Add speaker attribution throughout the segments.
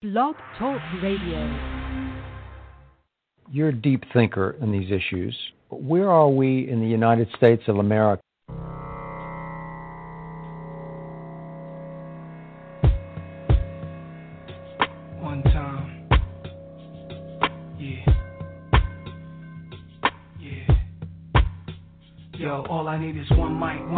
Speaker 1: Blog Talk Radio.
Speaker 2: You're a deep thinker in these issues. Where are we in the United States of America?
Speaker 3: One time. Yeah. Yeah. Yo, all I need is one mic, one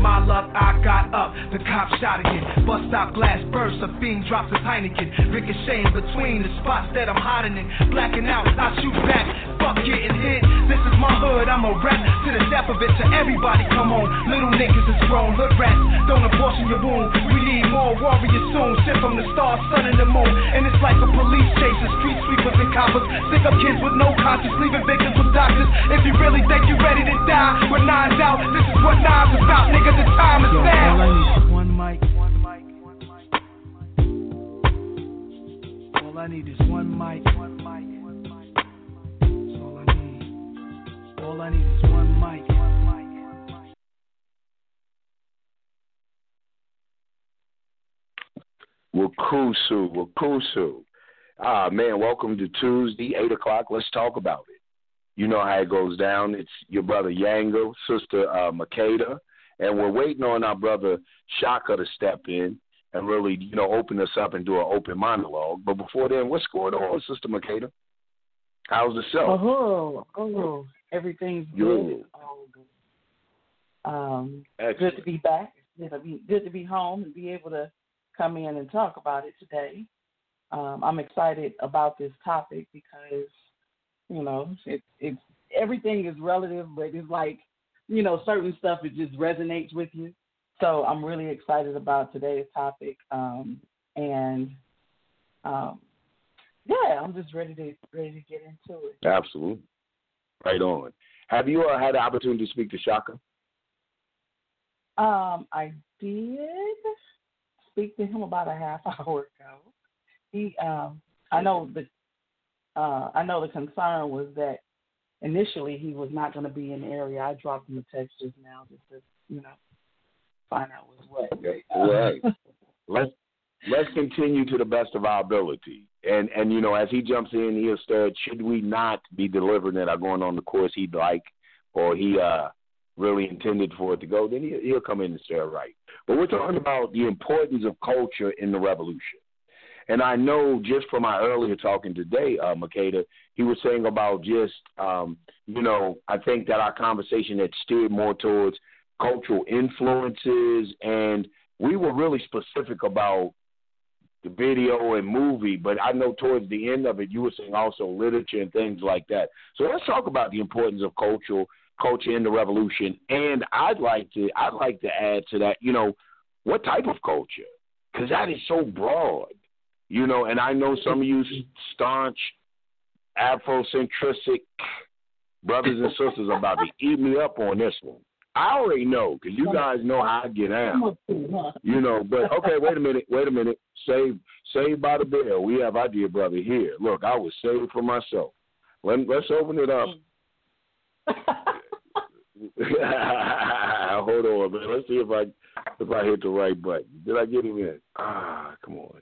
Speaker 3: My luck, I got up. The cop shot again. Bust stop glass burst. A fiend drops his Heineken. Ricocheting between the spots that I'm hiding in. Blacking out, I shoot back. Fuck getting hit. This is my hood. I'm a rap to the death of it. To everybody, come on. Little niggas is grown. Hood rats. Don't abortion your wound. We need more warriors soon. Sent from the stars, sun, and the moon. And it's like a police chase. The street sweepers and coppers. Stick up kids with no conscience. Leaving victims with doctors. If you really think you're ready to die, with nines out. This is what knives about nigga, the time is now. All I need is one mic, one mic, one mic. All I need is one mic, one mic. All I need is one mic, one mic, one mic.
Speaker 4: Wakusu, Wakusu. Ah man, welcome to Tuesday, eight o'clock. Let's talk about it. You know how it goes down. It's your brother Yango, sister uh, Makeda, and we're waiting on our brother Shaka to step in and really, you know, open us up and do an open monologue. But before then, what's going on, Sister Makeda? How's the show?
Speaker 5: Oh, oh, everything's good. Oh, good. Um, good to be back. Good to be good to be home and be able to come in and talk about it today. Um, I'm excited about this topic because, you know, it, it's everything is relative, but it's like you know, certain stuff it just resonates with you. So I'm really excited about today's topic. Um, and um, yeah, I'm just ready to ready to get into it.
Speaker 4: Absolutely. Right on. Have you uh, had the opportunity to speak to Shaka?
Speaker 5: Um, I did speak to him about a half hour ago. He, um, I know the, uh, I know the concern was that initially he was not going to be in the area. I dropped him a text just now just to, you know, find out what's what.
Speaker 4: Right. let's let's continue to the best of our ability. And and you know, as he jumps in, he'll start. Should we not be delivering it or going on the course he'd like, or he uh really intended for it to go, then he, he'll come in and start right. But we're talking about the importance of culture in the revolution. And I know just from my earlier talking today, uh, Makeda, he was saying about just, um, you know, I think that our conversation had steered more towards cultural influences, and we were really specific about the video and movie, but I know towards the end of it, you were saying also literature and things like that. So let's talk about the importance of cultural culture in the revolution. And I'd like to, I'd like to add to that, you know, what type of culture? Because that is so broad. You know, and I know some of you staunch Afrocentric brothers and sisters are about to eat me up on this one. I already know because you guys know how I get out. You know, but okay, wait a minute, wait a minute. Saved, saved by the bell. We have our dear brother here. Look, I was saved for myself. Let, let's open it up. Hold on, man. Let's see if I if I hit the right button. Did I get him in? Ah, come on.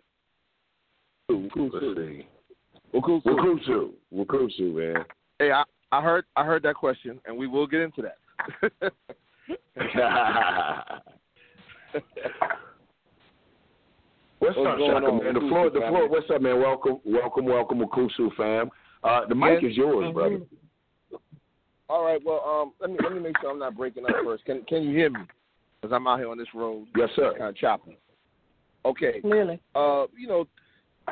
Speaker 4: Let's see. Wakusu. Wakusu. Wakusu, man.
Speaker 6: Hey, I, I heard I heard that question, and we will get into that.
Speaker 4: what's, what's up, Shaka, on, man? The floor, the floor. What's up, man? Welcome, welcome, welcome, Wakusu fam. Uh, the mic is yours, mm-hmm. brother.
Speaker 6: All right. Well, um, let me let me make sure I'm not breaking up first. Can Can you hear me? Because I'm out here on this road.
Speaker 4: Yes, sir.
Speaker 6: Kind of chopping. Okay.
Speaker 5: Clearly.
Speaker 6: Uh, you know,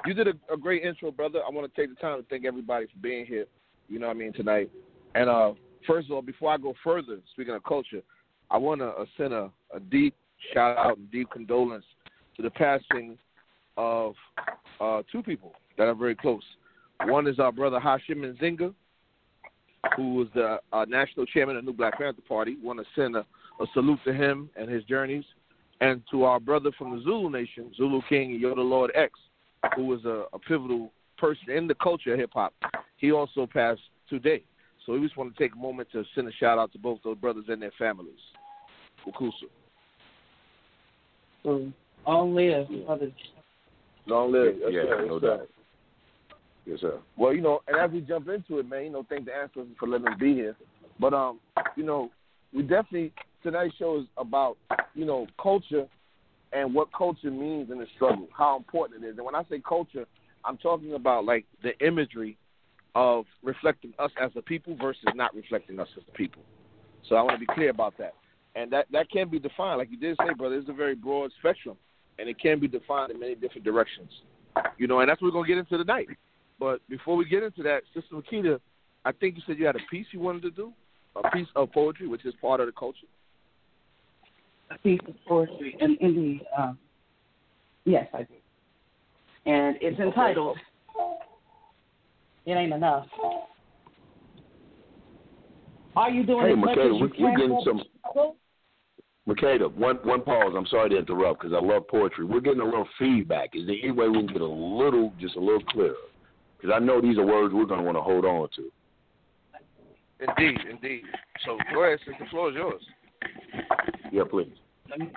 Speaker 6: you did a, a, great intro, brother. I want to take the time to thank everybody for being here. You know what I mean tonight. And uh, first of all, before I go further, speaking of culture, I want to send a, a, deep shout out and deep condolence to the passing of uh, two people that are very close. One is our brother Hashim Nzinga, who was the uh, national chairman of the New Black Panther Party. Want to send a, a salute to him and his journeys, and to our brother from the Zulu Nation, Zulu King Yoda Lord X, who was a, a pivotal person in the culture of hip hop. He also passed today. So we just want to take a moment to send a shout out to both those brothers and their families. Ukusu.
Speaker 5: So, long live, brothers.
Speaker 6: Long live.
Speaker 4: Yes, yeah,
Speaker 6: sir,
Speaker 4: no
Speaker 6: sir.
Speaker 4: doubt. Yes, sir.
Speaker 6: Well, you know, and as we jump into it, man, you know, thank the ancestors for letting us be here. But um, you know, we definitely tonight's show is about you know culture and what culture means in the struggle, how important it is. And when I say culture, I'm talking about like the imagery of reflecting us as a people versus not reflecting us as a people. So I want to be clear about that. And that that can be defined, like you did say, brother. It's a very broad spectrum, and it can be defined in many different directions. You know, and that's what we're gonna get into tonight. But before we get into that, Sister Makeda, I think you said you had a piece you wanted to do, a piece of poetry, which is part of the culture.
Speaker 5: A piece of poetry, and indeed, um, yes, I do. And it's entitled "It Ain't Enough." Are you doing
Speaker 4: Hey,
Speaker 5: as much
Speaker 4: Makeda,
Speaker 5: as you
Speaker 4: we- we're
Speaker 5: can?
Speaker 4: getting
Speaker 5: for
Speaker 4: some-
Speaker 5: the?
Speaker 4: Makeda, one one pause. I'm sorry to interrupt because I love poetry. We're getting a little feedback. Is there any way we can get a little, just a little clearer? Because I know these are words we're going to want to hold on to.
Speaker 6: Indeed, indeed. So go ahead, sister. The floor is yours.
Speaker 4: Yeah, please.
Speaker 5: Let me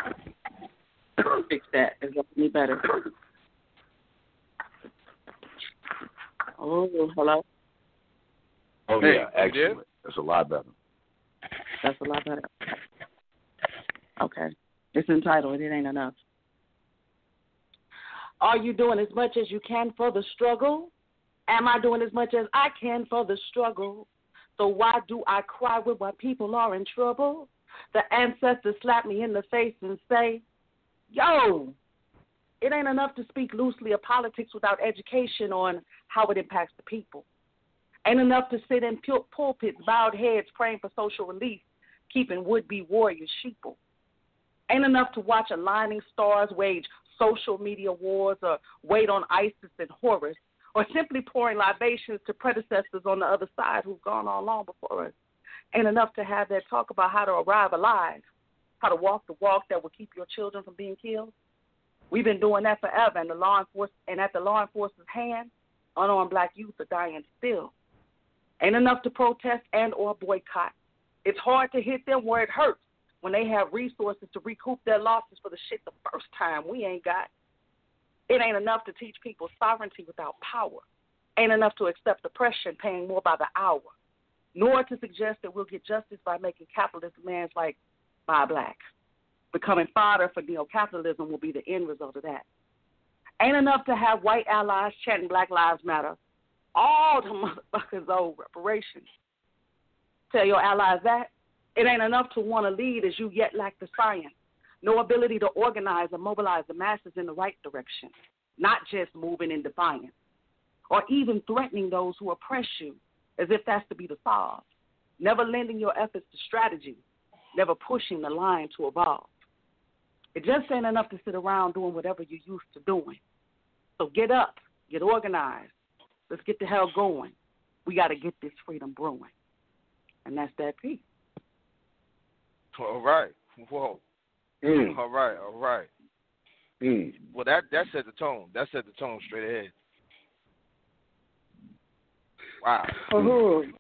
Speaker 5: fix that. Is that any better? Oh, hello.
Speaker 4: Oh
Speaker 6: Hey,
Speaker 4: yeah,
Speaker 6: you
Speaker 4: excellent. That's a lot better.
Speaker 5: That's a lot better. Okay. It's entitled It Ain't Enough. Are you doing as much as you can for the struggle? Am I doing as much as I can for the struggle? So why do I cry when my people are in trouble? The ancestors slap me in the face and say, Yo, it ain't enough to speak loosely of politics without education on how it impacts the people. Ain't enough to sit in pul- pulpits, bowed heads, praying for social relief, keeping would-be warriors sheeple. Ain't enough to watch aligning stars wage social media wars or wait on Isis and Horus, or simply pouring libations to predecessors on the other side who've gone on long before us. Ain't enough to have that talk about how to arrive alive, how to walk the walk that will keep your children from being killed. We've been doing that forever, and the law enforcement and at the law enforcement's hand, unarmed black youth are dying still. Ain't enough to protest and or boycott. It's hard to hit them where it hurts when they have resources to recoup their losses for the shit the first time we ain't got. It ain't enough to teach people sovereignty without power. Ain't enough to accept oppression, paying more by the hour. Nor to suggest that we'll get justice by making capitalist demands like buy black. Becoming fodder for neo-capitalism will be the end result of that. Ain't enough to have white allies chanting Black Lives Matter. All the motherfuckers owe reparations. Tell your allies that. It ain't enough to want to lead as you yet lack the science. No ability to organize and mobilize the masses in the right direction, not just moving in defiance, or even threatening those who oppress you as if that's to be the solve. Never lending your efforts to strategy, never pushing the line to evolve. It just ain't enough to sit around doing whatever you're used to doing. So get up, get organized. Let's get the hell going. We got to get this freedom brewing. And that's that piece.
Speaker 6: All right. Whoa.
Speaker 4: Mm.
Speaker 6: All right. All right.
Speaker 4: Mm.
Speaker 6: Well, that that set the tone. That set the tone straight ahead. Wow.
Speaker 5: Uh-huh.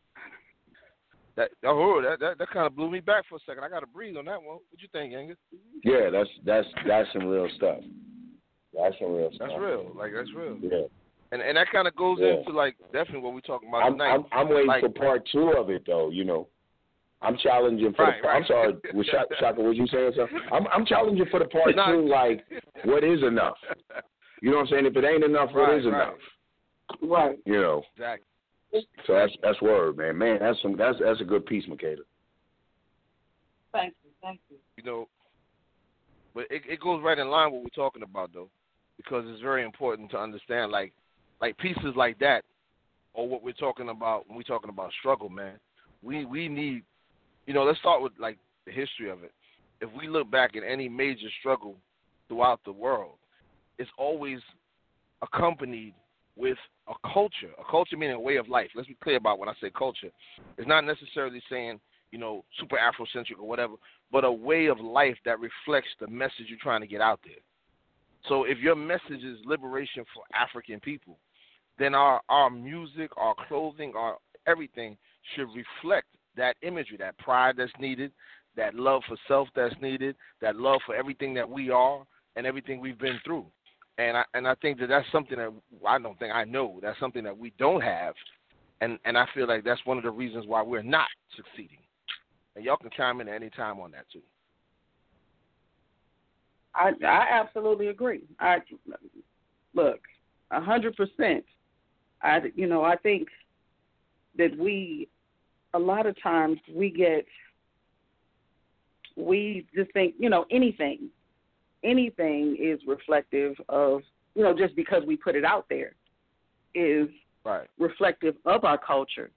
Speaker 6: That oh, that that, that kind of blew me back for a second. I got to breathe on that one. What you think, Angus?
Speaker 4: Yeah, that's that's that's some real stuff. That's some real stuff.
Speaker 6: That's real. Like that's real.
Speaker 4: Yeah.
Speaker 6: And and that kind of goes
Speaker 4: Yeah.
Speaker 6: into like definitely what we're talking about
Speaker 4: I'm,
Speaker 6: tonight.
Speaker 4: I'm I'm waiting
Speaker 6: Like-
Speaker 4: for part two of it though. You know, I'm challenging for
Speaker 6: Right,
Speaker 4: the.
Speaker 6: right.
Speaker 4: I'm sorry, was Shaka, Shaka, was you saying something? I'm I'm challenging for the part
Speaker 6: Not-
Speaker 4: two. Like, what is enough? You know what I'm saying? If it ain't enough, what
Speaker 6: Right,
Speaker 4: is
Speaker 6: right.
Speaker 4: enough?
Speaker 5: Right.
Speaker 4: You know.
Speaker 6: exactly.
Speaker 4: So that's that's word, man. Man, that's some that's that's a good piece, Makeda.
Speaker 5: Thank you. Thank you.
Speaker 6: You know, but it it goes right in line with what we're talking about though, because it's very important to understand like like pieces like that, or what we're talking about when we're talking about struggle, man. We we need, you know, let's start with like the history of it. If we look back at any major struggle throughout the world, it's always accompanied with a culture. A culture meaning a way of life. Let's be clear about when I say culture. It's not necessarily saying, you know, super Afrocentric or whatever, but a way of life that reflects the message you're trying to get out there. So if your message is liberation for African people, then our, our music, our clothing, our everything should reflect that imagery, that pride that's needed, that love for self that's needed, that love for everything that we are and everything we've been through. And I and I think that that's something that I don't think I know. That's something that we don't have, and and I feel like that's one of the reasons why we're not succeeding. And y'all can chime in at any time on that too.
Speaker 5: I I absolutely agree. I look a hundred percent. I you know I think that we a lot of times we get we just think you know anything anything is reflective of you know just because we put it out there is
Speaker 6: right.
Speaker 5: reflective of our culture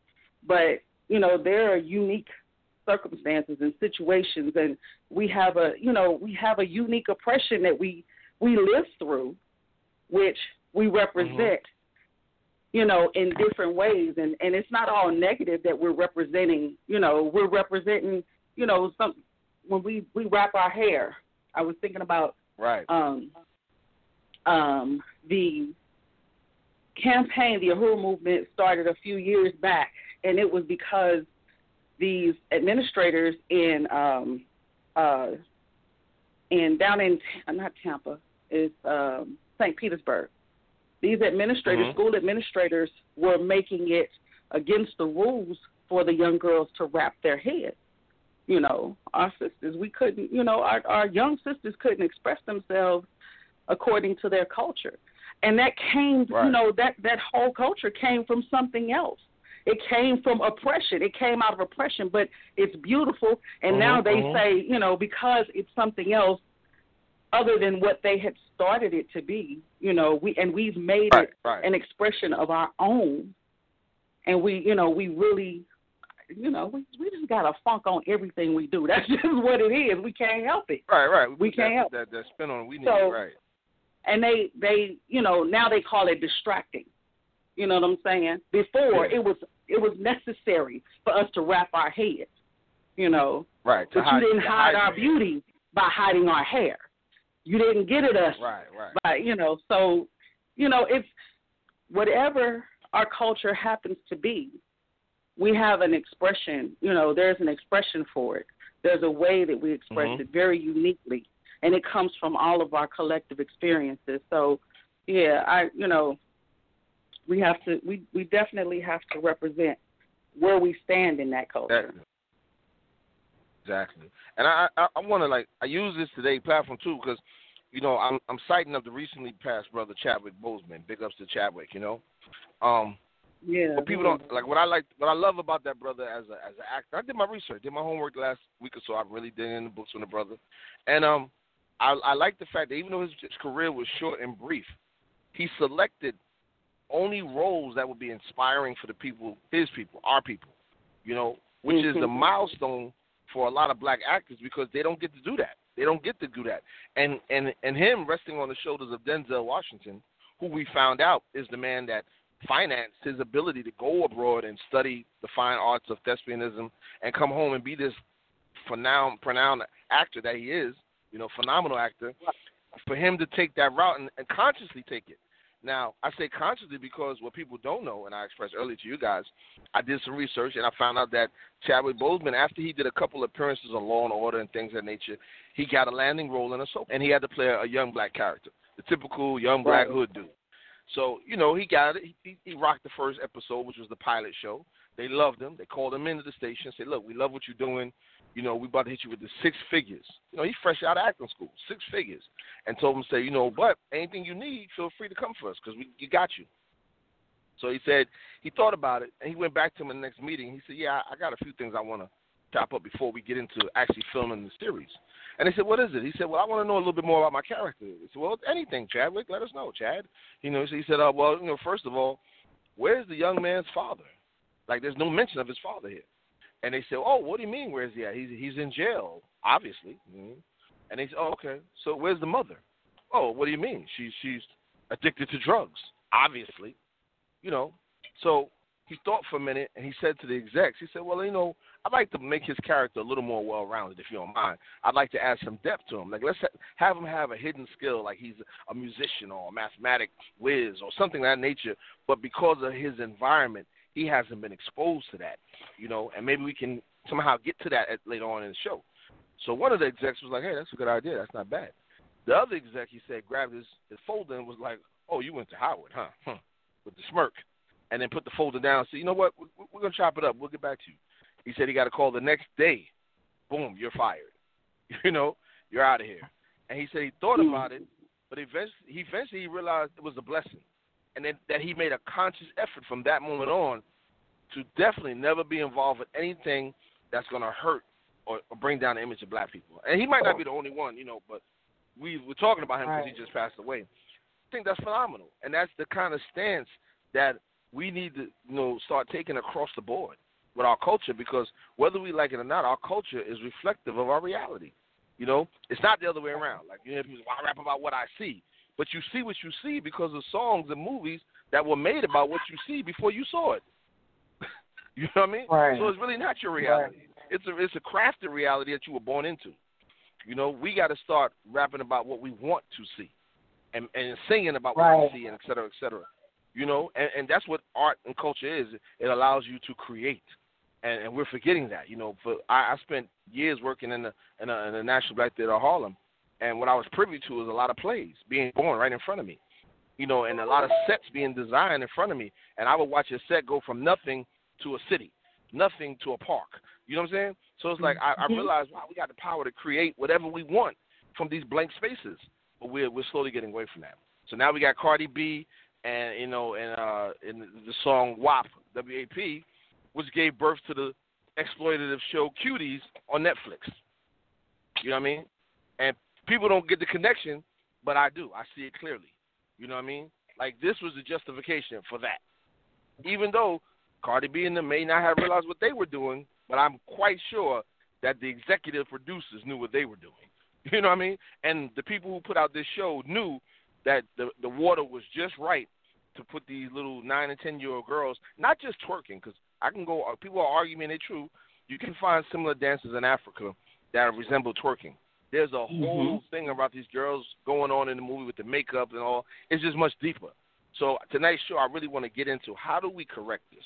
Speaker 5: but you know there are unique circumstances and situations and we have a you know we have a unique oppression that we we live through which we represent mm-hmm. you know in different ways and and it's not all negative that we're representing you know we're representing you know some when we we wrap our hair i was thinking about
Speaker 6: right
Speaker 5: um um the campaign the Uhuru movement started a few years back and it was because these administrators in um, uh, in down in not Tampa, is um, St. Petersburg. These administrators, mm-hmm. school administrators, were making it against the rules for the young girls to wrap their heads. You know, our sisters, we couldn't. You know, our our young sisters couldn't express themselves according to their culture, and that came.
Speaker 6: Right.
Speaker 5: You know, that that whole culture came from something else. It came from oppression. It came out of oppression, but it's beautiful. And
Speaker 6: mm-hmm,
Speaker 5: now they
Speaker 6: mm-hmm.
Speaker 5: say, you know, because it's something else other than what they had started it to be, you know, we and we've made
Speaker 6: right,
Speaker 5: it
Speaker 6: right.
Speaker 5: an expression of our own. And we, you know, we really you know, we we just got a funk on everything we do. That's just what it is. We can't help it.
Speaker 6: Right, right.
Speaker 5: We can't
Speaker 6: that,
Speaker 5: help
Speaker 6: that, that spin on it. We need
Speaker 5: so,
Speaker 6: it, right.
Speaker 5: And they they you know now they call it distracting. You know what I'm saying? Before
Speaker 6: yeah.
Speaker 5: it was it was necessary for us to wrap our heads, you know.
Speaker 6: Right.
Speaker 5: But
Speaker 6: hide,
Speaker 5: you didn't hide,
Speaker 6: hide
Speaker 5: our beauty by hiding our hair. You didn't get at us
Speaker 6: right, right.
Speaker 5: by you know, so you know, it's whatever our culture happens to be, we have an expression, you know, there's an expression for it. There's a way that we express
Speaker 6: mm-hmm.
Speaker 5: it very uniquely. And it comes from all of our collective experiences. So yeah, I you know, we have to we we definitely have to represent where we stand in that culture.
Speaker 6: Exactly. Exactly. And I I, I want to like I use this today platform too because you know I'm I'm citing of the recently passed brother Chadwick Boseman. Big ups to Chadwick. You know. Um,
Speaker 5: yeah.
Speaker 6: But people don't like what I like. What I love about that brother as a as an actor. I did my research, did my homework last week or so. I really did in the books on the brother, and um, I I like the fact that even though his, his career was short and brief, he selected only roles that would be inspiring for the people, his people, our people, you know, which
Speaker 5: mm-hmm.
Speaker 6: is the milestone for a lot of black actors because they don't get to do that. They don't get to do that. And and and him resting on the shoulders of Denzel Washington, who we found out is the man that financed his ability to go abroad and study the fine arts of thespianism and come home and be this renowned actor that he is, you know, phenomenal actor. For him to take that route and, and consciously take it, now, I say consciously because what people don't know, and I expressed earlier to you guys, I did some research and I found out that Chadwick Boseman, after he did a couple appearances on Law and Order and things of that nature, he got a landing role in a soap, and he had to play a young black character, the typical young black hood dude. So you know he got it. He, he rocked the first episode, which was the pilot show. They loved him. They called him into the station said, "Look, we love what you're doing you know, we about to hit you with the six figures. You know, he's fresh out of acting school, six figures, and told him, say, you know, but anything you need, feel free to come for us because we you got you. So he said he thought about it and he went back to him in the next meeting. He said, yeah, I got a few things I want to top up before we get into actually filming the series. And they said, what is it? He said, well, I want to know a little bit more about my character. He said, well, anything, Chadwick, let us know, Chad. You know, so he said, uh, well, you know, first of all, where's the young man's father? Like, there's no mention of his father here. And they said, "Oh, what do you mean? Where's he at? He's he's in jail, obviously." Mm-hmm. And they said, "Oh, okay. So where's the mother?" "Oh, what do you mean? She's she's addicted to drugs, obviously. You know, so he thought for a minute and he said to the execs, he said, "Well, you know, I'd like to make his character a little more well-rounded, if you don't mind. I'd like to add some depth to him. Like let's have him have a hidden skill, like he's a musician or a mathematic whiz or something of that nature. But because of his environment, he hasn't been exposed to that, you know. And maybe we can somehow get to that at, later on in the show. So one of the execs was like, "Hey, that's a good idea. That's not bad." The other exec, he said, grabbed his, his folder and was like, "Oh, you went to Howard, huh?" huh. With the smirk, and then put the folder down. and said, "You know what? We're gonna chop it up. We'll get back to you." He said he got a call the next day. Boom, you're fired. You know, you're out of here. And he said he thought hmm. about it, but eventually, he eventually he realized it was a blessing, and then that he made a conscious effort from that moment on to definitely never be involved with anything that's going to hurt or, or, bring down the image of black people. And he might not be the only one, you know, but we were talking about him because right. he just passed away. I think that's phenomenal, and that's the kind of stance that we need to, you know, start taking across the board with our culture because whether we like it or not, our culture is reflective of our reality. You know, it's not the other way around. Like you know, people I rap about what I see, but you see what you see because of songs and movies that were made about what you see before you saw it. you know what I mean?
Speaker 5: Right.
Speaker 6: So it's really not your reality. Right. It's a it's a crafted reality that you were born into. You know, we got to start rapping about what we want to see, and and singing about
Speaker 5: right.
Speaker 6: what we see, and et cetera, et cetera. You know, and, and that's what art and culture is. It allows you to create and, and we're forgetting that. You know, but I, I spent years working in the in, a, in the National Black Theater of Harlem, and what I was privy to was a lot of plays being born right in front of me. You know, and a lot of sets being designed in front of me, and I would watch a set go from nothing to a city, nothing to a park. You know what I'm saying? So it's like I, I mm-hmm. realized, wow, we got the power to create whatever we want from these blank spaces, but we're we're slowly getting away from that. So now we got Cardi B, and you know, and uh, in the song WAP, W A P, which gave birth to the exploitative show Cuties on Netflix. You know what I mean? And people don't get the connection, but I do. I see it clearly. You know what I mean? Like this was the justification for that. Even though Cardi B and them may not have realized what they were doing, but I'm quite sure that the executive producers knew what they were doing. You know what I mean? And the people who put out this show knew that the the water was just right to put these little nine and ten year old girls, not just twerking, because I can go. Uh, people are arguing it's true. You can find similar dances in Africa that resemble twerking. There's a mm-hmm. whole mm-hmm. thing about these girls going on in the movie with the makeup and all. It's just much deeper. So tonight's show, I really want to get into how do we correct this.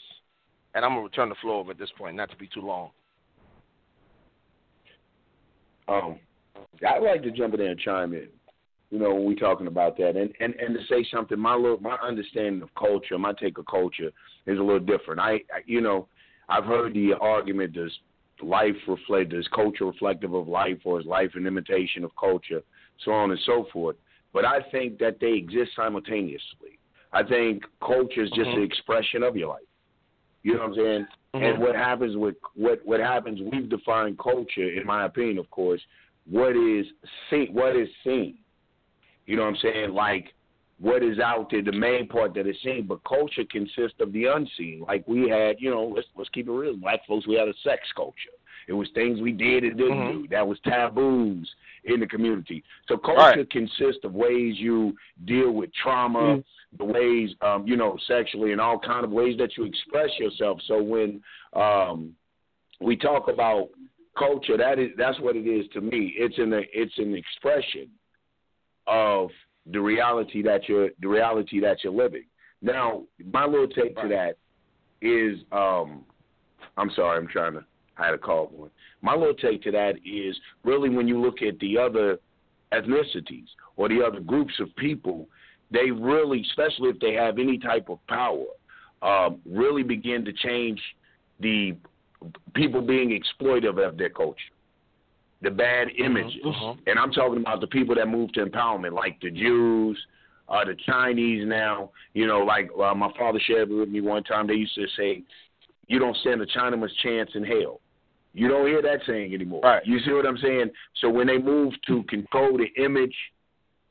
Speaker 6: And I'm gonna return the floor over at this point, not to be too long.
Speaker 4: Um, I'd like to jump in there and chime in. You know, when we talking about that, and and and to say something, my little my understanding of culture, my take of culture is a little different. I, I you know, I've heard the argument does life reflect does culture reflective of life, or is life an imitation of culture, so on and so forth. But I think that they exist simultaneously. I think culture is just mm-hmm. an expression of your life. You know what I'm saying? Mm-hmm. And what happens with what what happens? We've defined culture, in my opinion, of course. What is seen? What is seen? You know what I'm saying? Like what is out there, the main part that is seen, but culture consists of the unseen. Like we had, you know, let's let's keep it real. Black folks, we had a sex culture. It was things we did and didn't mm-hmm. do. That was taboos in the community. So culture right. consists of ways you deal with trauma, mm-hmm. the ways um, you know, sexually and all kind of ways that you express yourself. So when um we talk about culture, that is that's what it is to me. It's an it's an expression of the reality that you're the reality that you're living. Now, my little take to that is um I'm sorry, I'm trying to I had a call one. My little take to that is really when you look at the other ethnicities or the other groups of people, they really, especially if they have any type of power, um, really begin to change the people being exploitive of their culture the bad mm-hmm, images. Mm-hmm. And I'm talking about the people that moved to empowerment, like the Jews, uh, the Chinese now. You know, like uh, my father shared with me one time, they used to say, you don't stand a Chinaman's chance in hell. You don't hear that saying anymore.
Speaker 6: Right.
Speaker 4: You see what I'm saying? So when they move to control the image,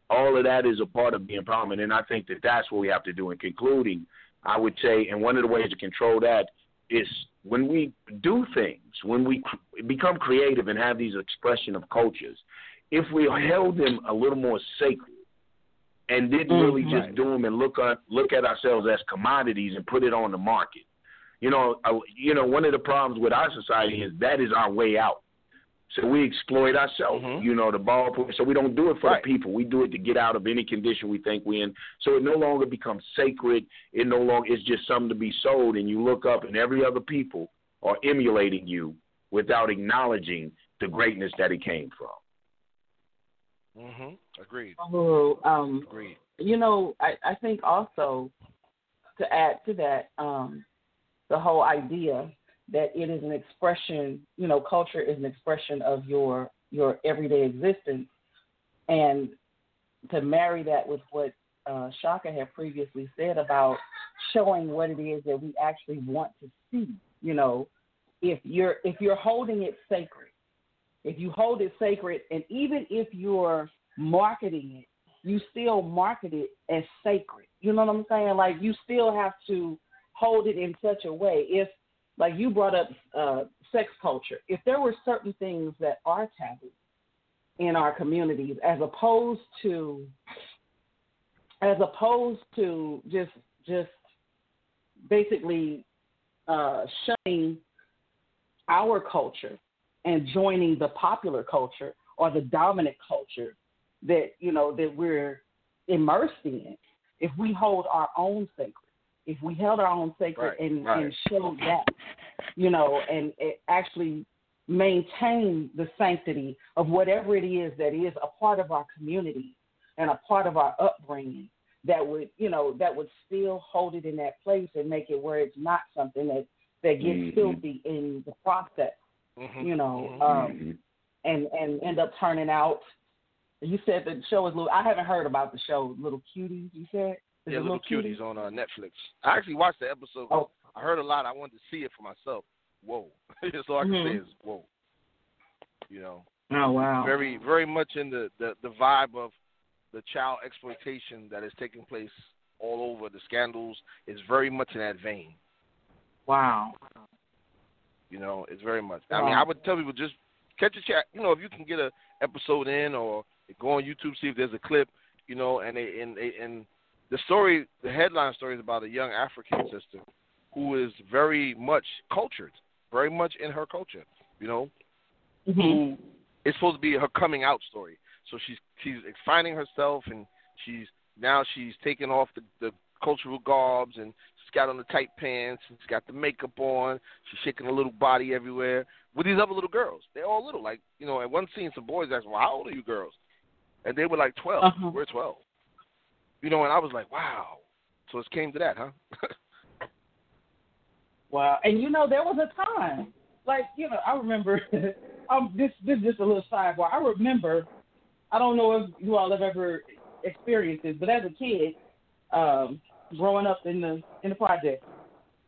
Speaker 4: all of that is a part of the empowerment. And I think that that's what we have to do. In concluding, I would say, and one of the ways to control that is when we do things, when we become creative and have these expression of cultures, if we held them a little more sacred, and didn't mm-hmm. really just do them and look at look at ourselves as commodities and put it on the market. You know, uh, you know, one of the problems with our society is that is our way out. So we exploit ourselves, mm-hmm. you know, the ball. So we don't do it for right. the people. We do it to get out of any condition we think we're in. So it no longer becomes sacred. It no longer it's just something to be sold. And you look up, and every other people are emulating you without acknowledging the greatness that it came from.
Speaker 6: Mhm. Agreed.
Speaker 5: Oh, um,
Speaker 6: Agreed.
Speaker 5: You know, I, I think also to add to that, um, the whole idea that it is an expression, you know, culture is an expression of your your everyday existence, and to marry that with what uh, Shaka had previously said about showing what it is that we actually want to see. You know, if you're if you're holding it sacred, if you hold it sacred, and even if you're marketing it, you still market it as sacred. You know what I'm saying? Like you still have to hold it in such a way. If like you brought up uh, sex culture, if there were certain things that are taboo in our communities, as opposed to as opposed to just just basically uh, shunning our culture and joining the popular culture or the dominant culture that you know that we're immersed in, if we hold our own sacred if we held our own sacred
Speaker 6: right,
Speaker 5: and,
Speaker 6: right.
Speaker 5: and showed that, you know, and actually maintain the sanctity of whatever it is that is a part of our community and a part of our upbringing that would, you know, that would still hold it in that place and make it where it's not something that that gets mm-hmm. filthy in the process,
Speaker 6: mm-hmm.
Speaker 5: you know,
Speaker 6: mm-hmm.
Speaker 5: um, and and end up turning out. You said the show is little. I haven't heard about the show, Little Cuties. You said
Speaker 6: yeah, Little Cuties on uh, Netflix. I actually watched the episode.
Speaker 5: Oh.
Speaker 6: I heard a lot. I wanted to see it for myself. Whoa, that's all I can
Speaker 5: mm-hmm.
Speaker 6: say is whoa. You know.
Speaker 5: Oh wow.
Speaker 6: Very, very much in the, the the vibe of the child exploitation that is taking place all over. The scandals is very much in that vein.
Speaker 5: Wow.
Speaker 6: You know, it's very much.
Speaker 5: Wow.
Speaker 6: I mean, I would tell people just catch a chat. You know, if you can get a episode in or go on YouTube, see if there's a clip. You know, and they and they, and the story, the headline story is about a young African sister who is very much cultured, very much in her culture. You know,
Speaker 5: mm-hmm.
Speaker 6: who is supposed to be her coming out story. So she's she's finding herself, and she's now she's taking off the, the cultural garbs, and she's got on the tight pants, and she's got the makeup on. She's shaking a little body everywhere with these other little girls. They're all little, like you know. At one scene, some boys asked, "Well, how old are you girls?" And they were like 12
Speaker 5: uh-huh.
Speaker 6: We're twelve. You know, and I was like, wow. So it came to that, huh?
Speaker 5: wow. And you know, there was a time, like you know, I remember. um, this this is just a little sidebar. I remember. I don't know if you all have ever experienced this, but as a kid, um, growing up in the in the project,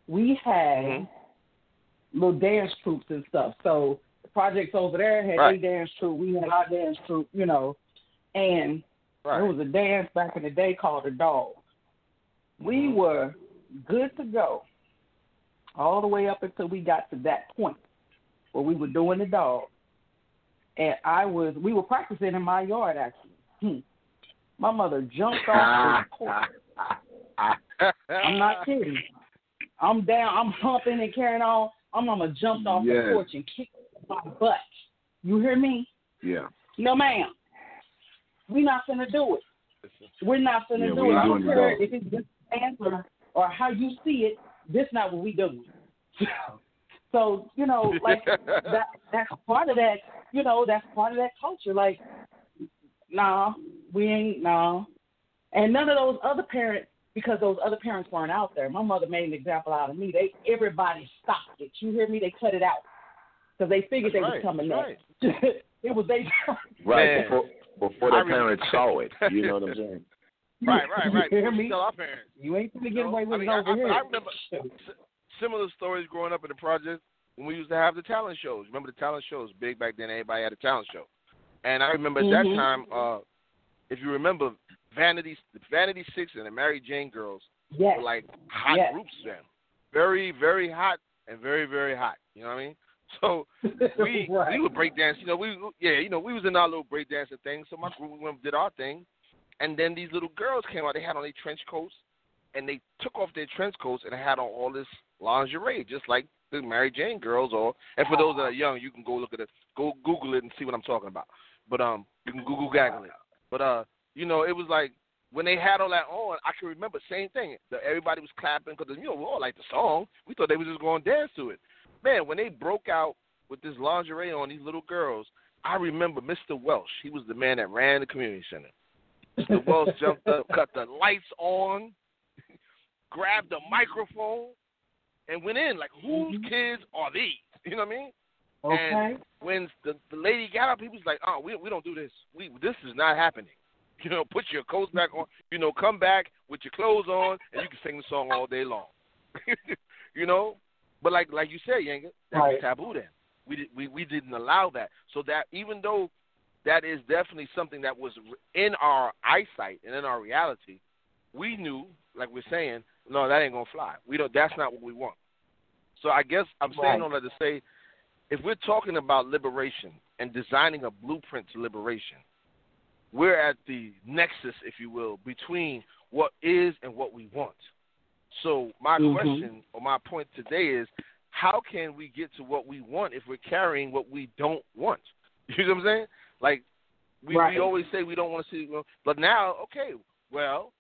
Speaker 5: we had
Speaker 6: mm-hmm.
Speaker 5: little dance troops and stuff. So the projects over there had
Speaker 6: right.
Speaker 5: their dance troupe. We had our dance troupe, you know, and
Speaker 6: Right.
Speaker 5: There was a dance back in the day called the dog. We
Speaker 6: mm-hmm.
Speaker 5: were good to go all the way up until we got to that point where we were doing the dog. And I was, we were practicing in my yard actually. Hmm. My mother jumped off the porch. I'm not kidding. I'm down, I'm humping and carrying on. My mama jumped off
Speaker 4: yes.
Speaker 5: the porch and kicked my butt. You hear me?
Speaker 4: Yeah.
Speaker 5: No, ma'am. We're not going to do it. We're not going to
Speaker 4: yeah,
Speaker 5: do it. I don't care
Speaker 4: if
Speaker 5: it's this answer or how you see it. This not what we doing. so you know, like that. That's part of that. You know, that's part of that culture. Like, nah, we ain't nah. And none of those other parents, because those other parents weren't out there. My mother made an example out of me. They everybody stopped it. You hear me? They cut it out because they figured
Speaker 6: that's
Speaker 5: they
Speaker 6: right,
Speaker 5: was coming
Speaker 6: right.
Speaker 5: it was they.
Speaker 4: right before before their parents saw it. You know what I'm saying?
Speaker 6: Right, right, right.
Speaker 5: You hear me?
Speaker 6: Tell our parents.
Speaker 5: You ain't gonna get away with
Speaker 6: I mean,
Speaker 5: it over
Speaker 6: I,
Speaker 5: here.
Speaker 6: I, I remember similar stories growing up in the project when we used to have the talent shows. Remember the talent shows? Big back then. Everybody had a talent show. And I remember at
Speaker 5: mm-hmm.
Speaker 6: that time, uh, if you remember, Vanity, Vanity Six and the Mary Jane Girls
Speaker 5: yes.
Speaker 6: were like hot
Speaker 5: yes.
Speaker 6: groups then. Very, very hot and very, very hot. You know what I mean? So we
Speaker 5: right.
Speaker 6: we would break dance. You know, we yeah, you know, we was in our little break dancing thing. So my group we did our thing, And then these little girls came out. They had on their trench coats, and they took off their trench coats and had on all this lingerie, just like the Mary Jane girls. Or and for those that are young, you can go look at it, go Google it and see what I'm talking about. But um, you can Google gaggle it. But uh, you know, it was like when they had all that on, I can remember same thing. The, everybody was clapping because you know we all like the song. We thought they was just going to dance to it. Man, when they broke out with this lingerie on, these little girls, I remember Mr. Welsh. He was the man that ran the community center. Mr. Welsh jumped up, cut the lights on, grabbed the microphone, and went in like, "Whose mm-hmm. kids are these?" You know what I mean?
Speaker 5: Okay.
Speaker 6: And when the, the lady got up, he was like, "Oh, we we don't do this. We this is not happening." You know, put your coats back on. You know, come back with your clothes on, and you can sing the song all day long. you know, but like like you said, Yanga, that's right. taboo then. We did, we we didn't allow that. So that even though that is definitely something that was in our eyesight and in our reality, we knew, like we're saying, no, that ain't gonna fly. We don't. That's not what we want. So I guess I'm saying all that to say, if we're talking about liberation and designing a blueprint to liberation, we're at the nexus, if you will, between what is and what we want. So my mm-hmm. question or my point today is how can we get to what we want if we're carrying what we don't want? You know what I'm saying? Like we, right. we always say we don't want to see, but now, okay, well,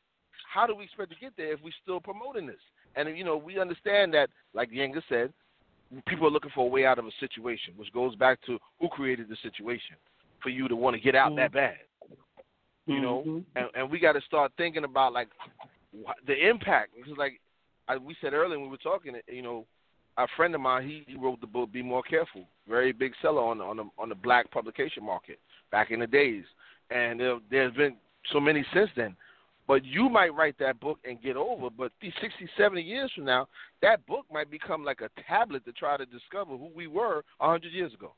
Speaker 6: how do we expect to get there if we're still promoting this? And you know, we understand that, like Yanga said, people are looking for a way out of a situation, which goes back to who created the situation for you to want to get out mm-hmm. that bad. You know,
Speaker 5: mm-hmm.
Speaker 6: and, and we got to start thinking about like the impact. Because like I, we said earlier when we were talking, you know, a friend of mine he, he wrote the book Be More Careful, very big seller on the, on the on the black publication market back in the days, and there, there's been so many since then. But you might write that book and get over, but these 60, 70 years from now, that book might become like a tablet to try to discover who we were a 100 years ago.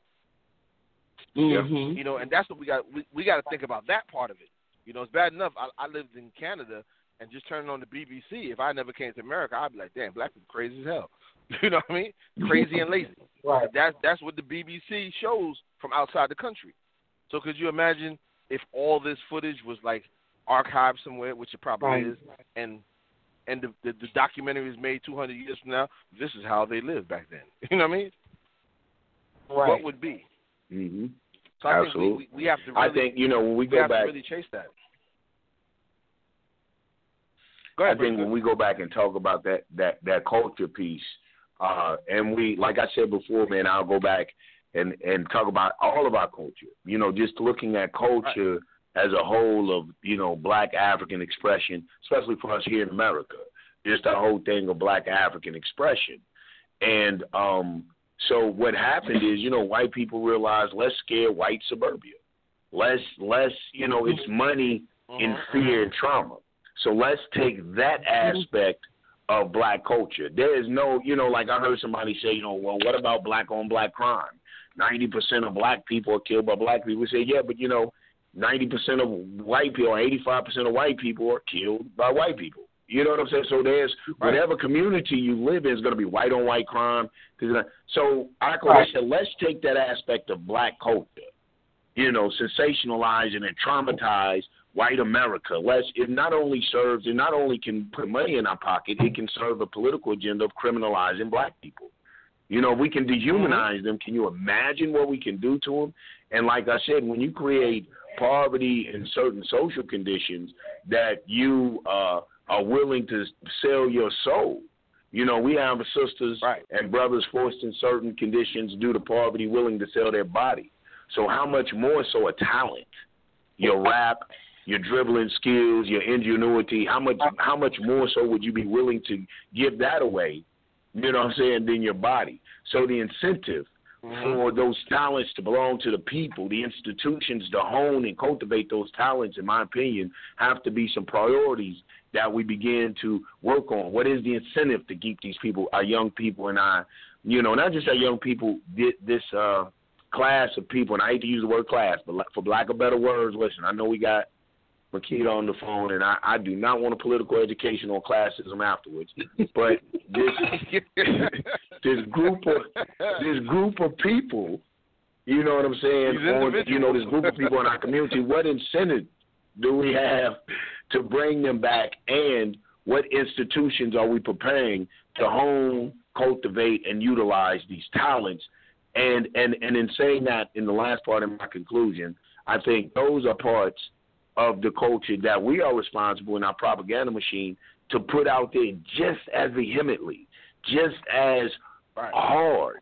Speaker 5: Mm-hmm.
Speaker 6: You know, and that's what we got. We, we got to think about that part of it. You know, it's bad enough. I, I lived in Canada and just turning on the BBC. If I never came to America, I'd be like, damn, black people crazy as hell. You know what I mean? Crazy and lazy.
Speaker 5: right.
Speaker 6: That's that's what the BBC shows from outside the country. So could you imagine if all this footage was like archived somewhere, which it probably
Speaker 5: right.
Speaker 6: is, and and the, the the documentary is made 200 years from now. This is how they lived back then. You know what I mean?
Speaker 5: Right.
Speaker 6: What would be?
Speaker 4: Mm-hmm.
Speaker 6: So I
Speaker 4: Absolutely.
Speaker 6: think we, we, we have to. Really,
Speaker 4: I think you know when we,
Speaker 6: we
Speaker 4: go
Speaker 6: have
Speaker 4: back.
Speaker 6: to really chase that. Go ahead,
Speaker 4: I think when we go back and talk about that that that culture piece, uh, and we like I said before, man, I'll go back and and talk about all of our culture. You know, just looking at culture right. as a whole of you know black African expression, especially for us here in America. Just the whole thing of black African expression, and um, so what happened is, you know, white people realized let's scare white suburbia, less less you know it's money in uh-huh. fear and trauma. So let's take that mm-hmm. aspect of black culture. There is no, you know, like I heard somebody say, you know, well, what about black on black crime? Ninety percent of black people are killed by black people. We say, yeah, but you know, ninety percent of white people, or eighty-five percent of white people are killed by white people. You know what I'm saying? So there's whatever community you live in is going to be white on white crime. So I right. said, let's take that aspect of black culture, you know, sensationalize and traumatize white America. Let's it not only serves it not only can put money in our pocket, it can serve a political agenda of criminalizing black people. You know, we can dehumanize them. Can you imagine what we can do to them? And like I said, when you create poverty and certain social conditions that you uh, are willing to sell your soul. You know, we have sisters
Speaker 6: right.
Speaker 4: and brothers forced in certain conditions due to poverty willing to sell their body. So how much more so a talent, your rap, your dribbling skills, your ingenuity, how much how much more so would you be willing to give that away, you know what I'm saying, than your body? So the incentive mm-hmm. for those talents to belong to the people, the institutions to hone and cultivate those talents, in my opinion, have to be some priorities that we begin to work on. What is the incentive to keep these people, our young people, and our, you know, not just our young people, this uh, class of people, and I hate to use the word class, but for lack of better words, listen, I know we got Makeda on the phone, and I, I do not want a political education on classism afterwards. But this this group of this group of people, you know what I'm saying? On, you know, this group of people in our community. What incentive do we have to bring them back, and what institutions are we preparing to hone, cultivate, and utilize these talents? And and and in saying that, in the last part of my conclusion, I think those are parts of the culture that we are responsible in our propaganda machine to put out there just as vehemently, just as right. hard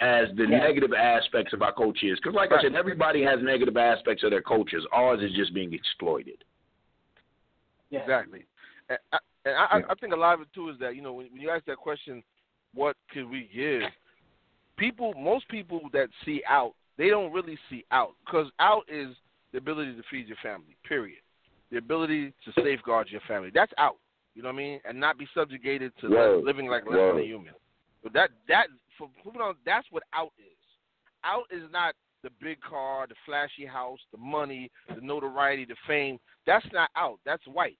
Speaker 4: as the yes. negative aspects of our culture is. Because, like right. I said, everybody has negative aspects of their cultures. Ours is just being exploited.
Speaker 6: Yes. Exactly. And, I, and I, yeah. I, think a lot of it too is that you know when, when you ask that question, what could we give? People, most people that see out, they don't really see out because out is the ability to feed your family. Period. The ability to safeguard your family. That's out. You know what I mean? And not be subjugated to
Speaker 4: right.
Speaker 6: living like less than a human. But that that for moving on, that's what out is. Out is not the big car, the flashy house, the money, the notoriety, the fame. That's not out. That's white.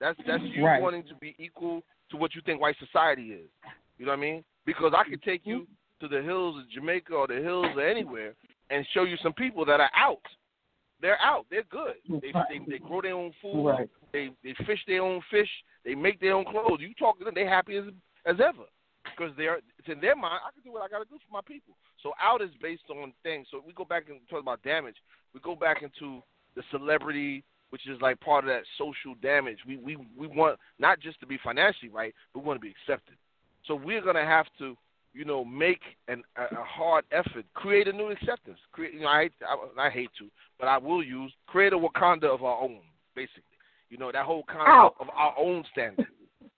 Speaker 6: That's that's you
Speaker 5: right.
Speaker 6: wanting to be equal to what you think white society is. You know what I mean? Because I could take you mm-hmm. to the hills of Jamaica or the hills or anywhere and show you some people that are out. They're out. They're good. They they, they grow their own food.
Speaker 5: Right.
Speaker 6: They they fish their own fish. They make their own clothes. You talk to them, they happy as as ever because they're it's in their mind. I can do what I got to do for my people. So out is based on things. So we go back and talk about damage. We go back into the celebrity, which is like part of that social damage. We we we want not just to be financially right, but we want to be accepted. So we're gonna have to, you know, make an, a, a hard effort, create a new acceptance. Create, you know, I hate I, I hate to, but I will use create a Wakanda of our own, basically. You know, that whole concept Ow. of our own standard.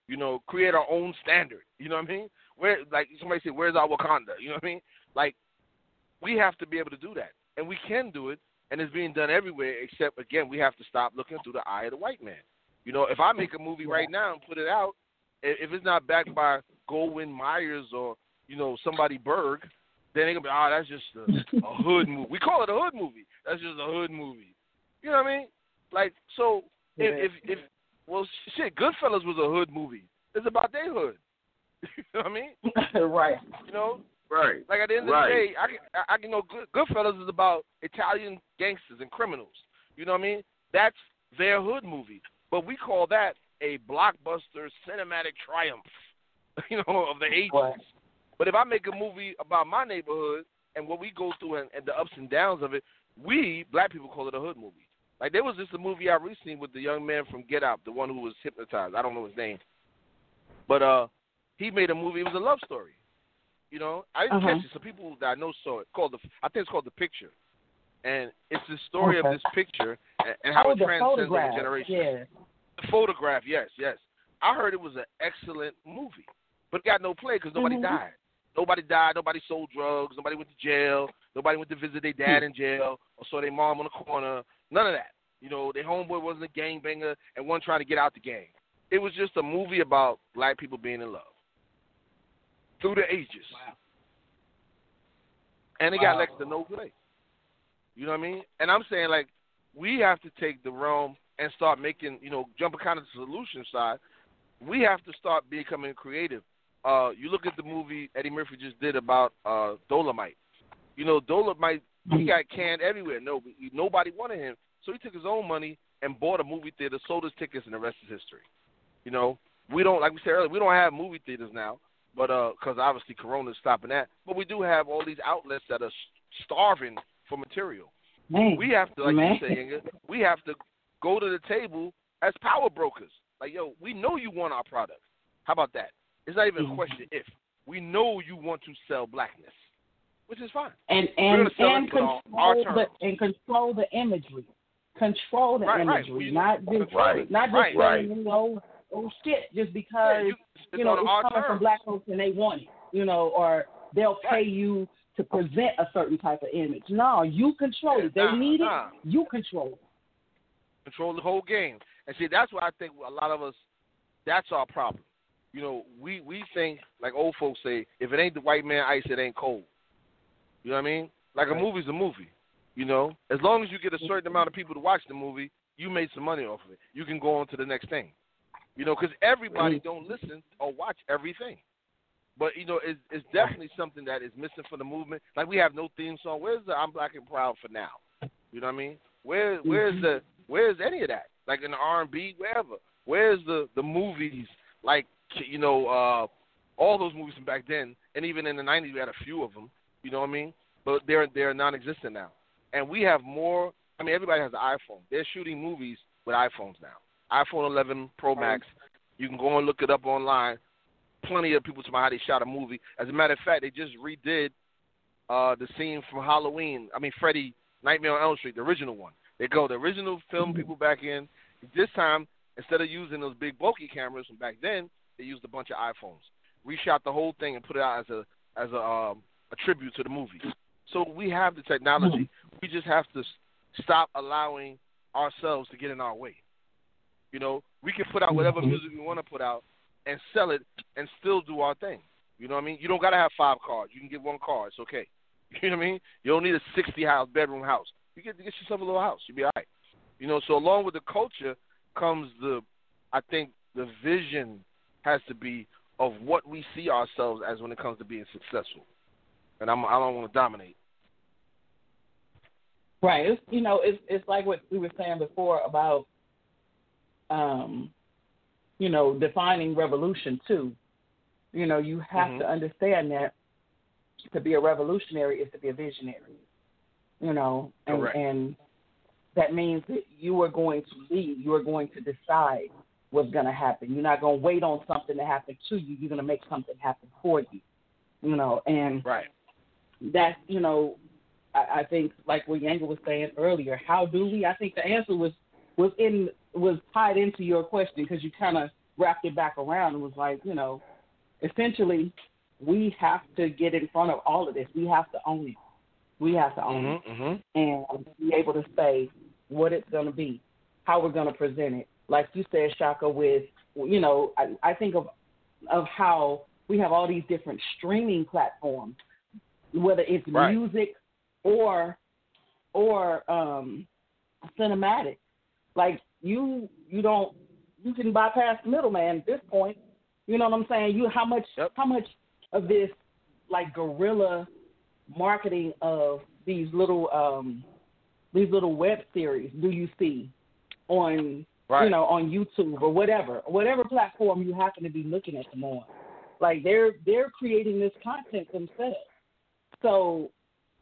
Speaker 6: You know, create our own standard. You know what I mean? Where like somebody said, "Where's our Wakanda?" You know what I mean? Like we have to be able to do that, and we can do it, and it's being done everywhere. Except again, we have to stop looking through the eye of the white man. You know, if I make a movie right now and put it out, if it's not backed by Goldwyn Myers or you know somebody Berg, then they're gonna be, oh, that's just a, a hood movie. We call it a hood movie. That's just a hood movie. You know what I mean? Like so, if if, if well, shit, Goodfellas was a hood movie. It's about their hood. you know what I mean?
Speaker 5: right.
Speaker 6: You know.
Speaker 4: Right.
Speaker 6: Like at the end of
Speaker 4: right.
Speaker 6: the day, I can, I can know Good, Goodfellas is about Italian gangsters and criminals. You know what I mean? That's their hood movie. But we call that a blockbuster cinematic triumph. You know, of the 80s.
Speaker 5: Right.
Speaker 6: But if I make a movie about my neighborhood and what we go through and, and the ups and downs of it, we black people call it a hood movie. Like there was just a movie I recently with the young man from Get Out, the one who was hypnotized. I don't know his name, but uh, he made a movie. It was a love story. You know, I didn't
Speaker 5: uh-huh.
Speaker 6: catch it. Some people that I know saw it. Called the, I think it's called The Picture, and it's the story
Speaker 5: okay.
Speaker 6: of this picture and, and how
Speaker 5: oh,
Speaker 6: it transcends
Speaker 5: over
Speaker 6: generations.
Speaker 5: Yeah.
Speaker 6: The photograph, yes, yes. I heard it was an excellent movie, but it got no play because nobody
Speaker 5: mm-hmm.
Speaker 6: died. Nobody died. Nobody sold drugs. Nobody went to jail. Nobody went to visit their dad hmm. in jail or saw their mom on the corner. None of that. You know, their homeboy wasn't a gangbanger and one trying to get out the gang. It was just a movie about black people being in love through the ages.
Speaker 5: Wow.
Speaker 6: And it got wow. next to no play. You know what I mean? And I'm saying like we have to take the realm and start making, you know, jumping kind of the solution side. We have to start becoming creative. Uh, you look at the movie Eddie Murphy just did about uh, Dolomite. You know, Dolomite he mm-hmm. got canned everywhere. No, nobody wanted him, so he took his own money and bought a movie theater, sold his tickets, and the rest is history. You know, we don't like we said earlier, we don't have movie theaters now, but uh, because obviously Corona is stopping that. But we do have all these outlets that are starving for material.
Speaker 5: Man.
Speaker 6: We have to, like
Speaker 5: Man.
Speaker 6: you say, we have to go to the table as power brokers. Like, yo, we know you want our product. How about that? It's not even a mm-hmm. question if. We know you want to sell blackness, which is fine.
Speaker 5: And and and control the and control the imagery. Control the
Speaker 6: right,
Speaker 5: imagery,
Speaker 6: right.
Speaker 5: Not just
Speaker 4: right,
Speaker 5: not just
Speaker 6: right,
Speaker 5: saying you know oh shit just because
Speaker 6: yeah, you,
Speaker 5: you know
Speaker 6: it's
Speaker 5: coming
Speaker 6: terms.
Speaker 5: from black folks and they want it, you know, or they'll pay you to present a certain type of image. No, you control
Speaker 6: yeah,
Speaker 5: it. They
Speaker 6: nah,
Speaker 5: need
Speaker 6: nah.
Speaker 5: it. You control it.
Speaker 6: Control the whole game. And see, that's what I think a lot of us. That's our problem. You know, we we think like old folks say, if it ain't the white man ice, it ain't cold. You know what I mean? Like a movie's a movie. You know, as long as you get a certain amount of people to watch the movie, you made some money off of it. You can go on to the next thing. You know, because everybody don't listen or watch everything. But you know, it's, it's definitely something that is missing for the movement. Like we have no theme song. Where's the "I'm Black and Proud" for now? You know what I mean? Where Where's mm-hmm. the Where's any of that? Like in the R and B, wherever. Where's the the movies like you know uh all those movies from back then, and even in the '90s we had a few of them. You know what I mean? But they're they're non-existent now, and we have more. I mean, everybody has an iPhone. They're shooting movies with iPhones now. iPhone 11 Pro Max. You can go and look it up online. Plenty of people talk about how they shot a movie. As a matter of fact, they just redid uh, the scene from Halloween. I mean, Freddy Nightmare on Elm Street, the original one. They go the original film people back in. This time, instead of using those big bulky cameras from back then, they used a bunch of iPhones. Reshot the whole thing and put it out as a as a um, a tribute to the movie. So we have the technology. We just have to stop allowing ourselves to get in our way. You know, we can put out whatever mm-hmm. music we want to put out and sell it and still do our thing. You know what I mean? You don't got to have five cars. You can get one car. It's okay. You know what I mean? You don't need a 60 house bedroom house. You get to get yourself a little house. You'll be all right. You know, so along with the culture comes the, I think the vision has to be of what we see ourselves as when it comes to being successful. And I'm, I don't want to dominate.
Speaker 5: Right. It's you know, it's it's like what we were saying before about um you know, defining revolution too. You know, you have mm-hmm. to understand that to be a revolutionary is to be a visionary. You know, and
Speaker 6: Correct.
Speaker 5: and that means that you are going to lead. You are going to decide what's going to happen. You're not going to wait on something to happen to you. You're going to make something happen for you. You know, and
Speaker 6: right.
Speaker 5: That's you know I, I think, like what Yanga was saying earlier, how do we? I think the answer was was in was tied into your question because you kind of wrapped it back around and was like, you know, essentially, we have to get in front of all of this. We have to own it. We have to own
Speaker 6: mm-hmm,
Speaker 5: it
Speaker 6: mm-hmm.
Speaker 5: and be able to say what it's going to be, how we're going to present it. Like you said, Shaka, with you know, I, I think of of how we have all these different streaming platforms, whether it's
Speaker 6: right.
Speaker 5: music, or or um cinematic. Like you you don't you can bypass the middleman at this point. You know what I'm saying? You how much
Speaker 6: yep.
Speaker 5: how much of this like guerrilla marketing of these little um these little web series do you see on
Speaker 6: right.
Speaker 5: you know on YouTube or whatever whatever platform you happen to be looking at them on? Like they're they're creating this content themselves. So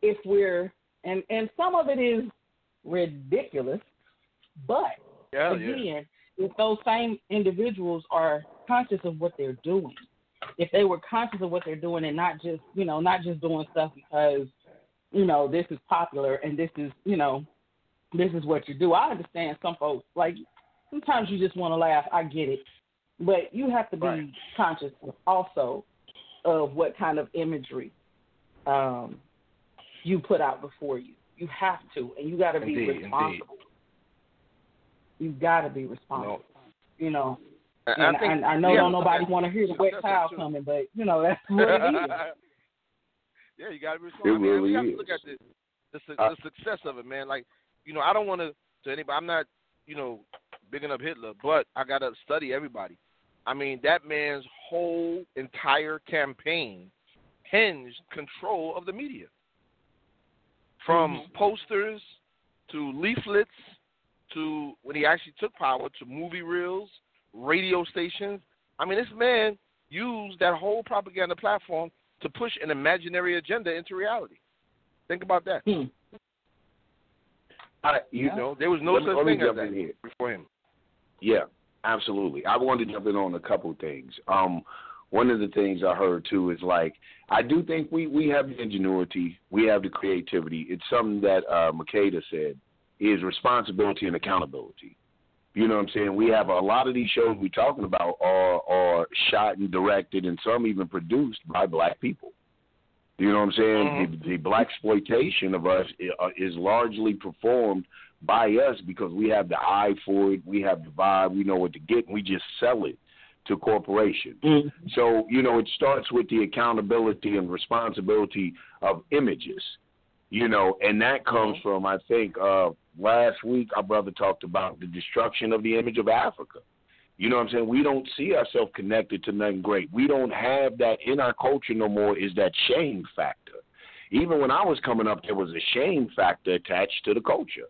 Speaker 5: if we're and and some of it is ridiculous, but
Speaker 6: yeah,
Speaker 5: again,
Speaker 6: yeah.
Speaker 5: if those same individuals are conscious of what they're doing, if they were conscious of what they're doing and not just you know not just doing stuff because you know this is popular and this is you know this is what you do. I understand some folks like sometimes you just want to laugh. I get it, but you have to be
Speaker 6: right.
Speaker 5: conscious also of what kind of imagery um, you put out before you. You have to, and you got to be responsible. You got to be responsible. No. You know.
Speaker 6: And,
Speaker 5: and
Speaker 6: I, think,
Speaker 5: I, I know
Speaker 6: yeah,
Speaker 5: don't nobody want to hear the wet towel coming, but you know that's what it is.
Speaker 6: yeah, you got to be responsible.
Speaker 4: It really
Speaker 6: we have to look at the the,
Speaker 4: uh,
Speaker 6: the success of it, man. Like, you know, I don't want to to anybody. I'm not, you know, bigging up Hitler, but I got to study everybody. I mean, that man's whole entire campaign hinged control of the media from
Speaker 5: mm-hmm.
Speaker 6: posters to leaflets to when he actually took power to movie reels, radio stations. I mean, this man used that whole propaganda platform to push an imaginary agenda into reality. Think about that.
Speaker 5: Hmm.
Speaker 4: I,
Speaker 6: you know, there was no
Speaker 4: let
Speaker 6: such
Speaker 4: me,
Speaker 6: thing
Speaker 4: as
Speaker 6: that before him.
Speaker 4: Yeah, absolutely. I wanted to jump in on a couple of things. Um, one of the things I heard too is like I do think we we have the ingenuity, we have the creativity. It's something that uh, Makeda said is responsibility and accountability. You know what I'm saying? We have a lot of these shows we're talking about are are shot and directed, and some even produced by black people. You know what I'm saying?
Speaker 6: Mm-hmm.
Speaker 4: The, the black exploitation of us uh, is largely performed by us because we have the eye for it, we have the vibe, we know what to get, and we just sell it to corporations.
Speaker 5: Mm-hmm.
Speaker 4: So, you know, it starts with the accountability and responsibility of images, you know, and that comes from, I think, uh, last week our brother talked about the destruction of the image of Africa. You know what I'm saying? We don't see ourselves connected to nothing great. We don't have that in our culture no more, is that shame factor. Even when I was coming up, there was a shame factor attached to the culture.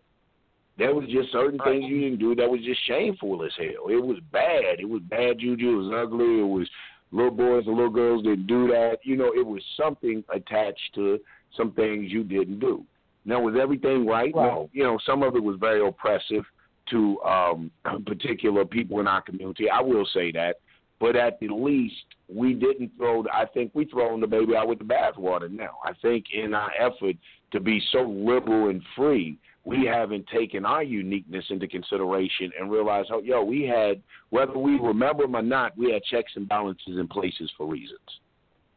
Speaker 4: There was just certain right. things you didn't do that was just shameful as hell. It was bad. It was bad juju. It was ugly. It was little boys and little girls didn't do that. You know, it was something attached to some things you didn't do. Now, was everything right? right. No. You know, some of it was very oppressive to um, particular people in our community. I will say that. But at the least, we didn't throw. I think we thrown the baby out with the bathwater. Now, I think in our effort to be so liberal and free, we haven't taken our uniqueness into consideration and realized, oh, yo, we had, whether we remember them or not, we had checks and balances in places for reasons.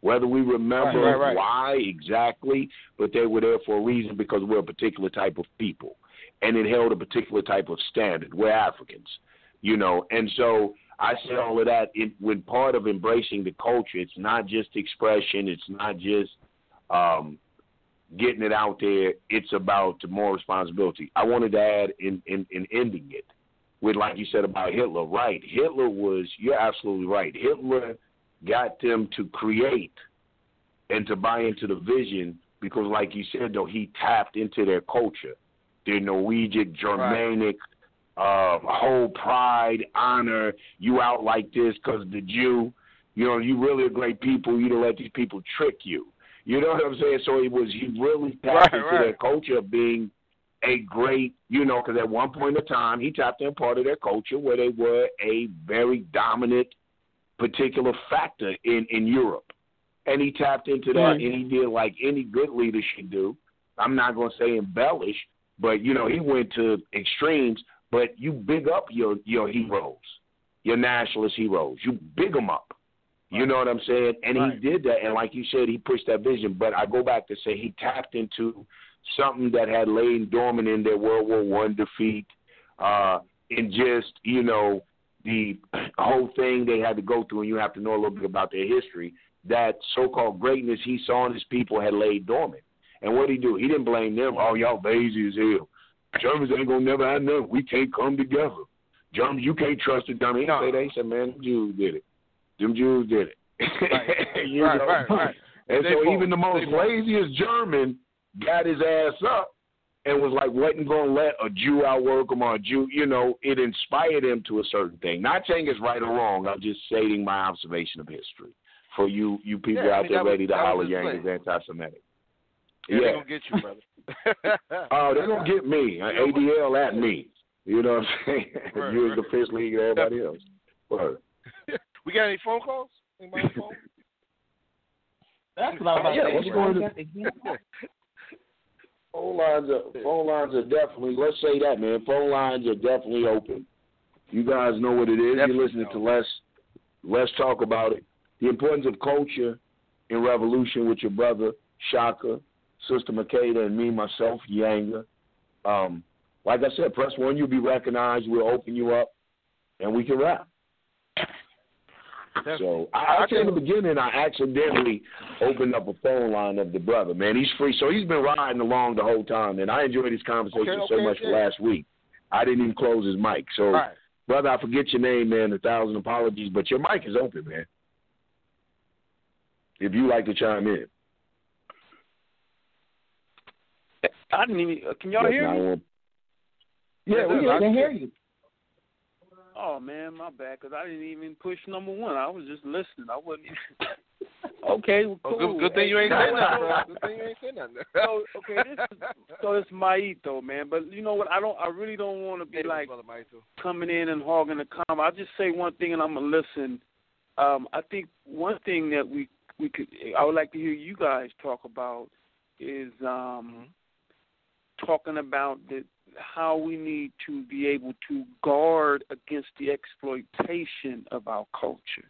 Speaker 4: Whether we remember
Speaker 6: right, right, right.
Speaker 4: why exactly, but they were there for a reason because we're a particular type of people, and it held a particular type of standard. We're Africans, you know, and so I say all of that. It, when part of embracing the culture, it's not just expression, it's not just um, getting it out there. It's about more responsibility. I wanted to add in, in, in ending it with, like you said about Hitler. Right, Hitler was. You're absolutely right. Hitler got them to create and to buy into the vision because, like you said, though, he tapped into their culture, their Norwegian, Germanic. Right. Uh, whole pride, honor, you out like this because the Jew, you know, you really a great people. You don't let these people trick you. You know what I'm saying? So he was he really tapped
Speaker 6: right,
Speaker 4: into
Speaker 6: right.
Speaker 4: their culture of being a great, you know, because at one point in time he tapped in part of their culture where they were a very dominant particular factor in in Europe, and he tapped into that
Speaker 6: mm-hmm.
Speaker 4: and he did like any good leader should do. I'm not going to say embellish, but you know he went to extremes. But you big up your your heroes, your nationalist heroes. You big them up. You know what I'm saying? And
Speaker 6: right.
Speaker 4: he did that, and like you said, he pushed that vision. But I go back to say he tapped into something that had lain dormant in their World War One defeat, uh, and just you know the whole thing they had to go through, and you have to know a little bit about their history. That so-called greatness he saw in his people had laid dormant. And what did he do? He didn't blame them. Oh, y'all lazy as hell. Germans ain't gonna never have nothing. We can't come together. Germans, you can't trust the dummy. He
Speaker 6: no.
Speaker 4: they said, man, the Jews did it. Them Jews did it.
Speaker 6: Right,
Speaker 4: you
Speaker 6: right,
Speaker 4: know?
Speaker 6: right, right.
Speaker 4: And
Speaker 6: They
Speaker 4: so
Speaker 6: both-
Speaker 4: even the most laziest German got his ass up and was like, wasn't going to let a Jew outwork him or a Jew, you know, it inspired him to a certain thing. Not saying it's right or wrong. I'm just stating my observation of history for you you people
Speaker 6: Yeah, I
Speaker 4: out
Speaker 6: mean,
Speaker 4: there
Speaker 6: was-
Speaker 4: ready to holler yang is anti-Semitic.
Speaker 6: Yeah,
Speaker 4: Yeah.
Speaker 6: they're gonna get you, brother.
Speaker 4: Oh, they're going to get me. ADL at me. You know what I'm saying?
Speaker 6: Right,
Speaker 4: you as the
Speaker 6: right.
Speaker 4: fish league and everybody else. Word.
Speaker 6: We got any phone calls? Anybody phone?
Speaker 5: That's what I'm about
Speaker 4: Yeah,
Speaker 5: to
Speaker 4: what's
Speaker 5: say.
Speaker 4: going on?
Speaker 5: to
Speaker 4: Phone lines are phone lines are definitely let's say that man. Phone lines are definitely open. You guys know what it is.
Speaker 6: Definitely
Speaker 4: You're listening to let's let's talk about it. The importance of culture in revolution with your brother Shaka, Sister Makeda, and me myself Yanga. Um, like I said, press one, you'll be recognized. We'll open you up, and we can rap. So I, I said in the beginning, I accidentally opened up a phone line of the brother. Man, he's free, so he's been riding along the whole time, and I enjoyed his conversation
Speaker 6: Okay,
Speaker 4: so much
Speaker 6: yeah.
Speaker 4: last week. I didn't even close his mic. So,
Speaker 6: All right.
Speaker 4: brother, I forget your name, man. A thousand apologies, but your mic is open, man. If you like to chime in,
Speaker 7: I didn't even. Can y'all
Speaker 4: Yes,
Speaker 7: hear me?
Speaker 4: 911. Yeah,
Speaker 6: Yeah,
Speaker 4: we
Speaker 6: I
Speaker 5: I can hear you.
Speaker 7: Oh man, my bad. Cause I didn't even push number one. I was just listening. I wasn't. Even... okay, well,
Speaker 6: Oh,
Speaker 7: cool.
Speaker 6: good, good thing you ain't
Speaker 7: Hey,
Speaker 6: saying nothing, bro. Good thing you ain't saying nothing.
Speaker 7: So okay, this is so it's my ethos, man. But you know what? I don't. I really don't want to be like coming in and hogging the com. I'll just say one thing, and I'm gonna listen. Um, I think one thing that we we could I would like to hear you guys talk about is um, talking about the how we need to be able to guard against the exploitation of our culture.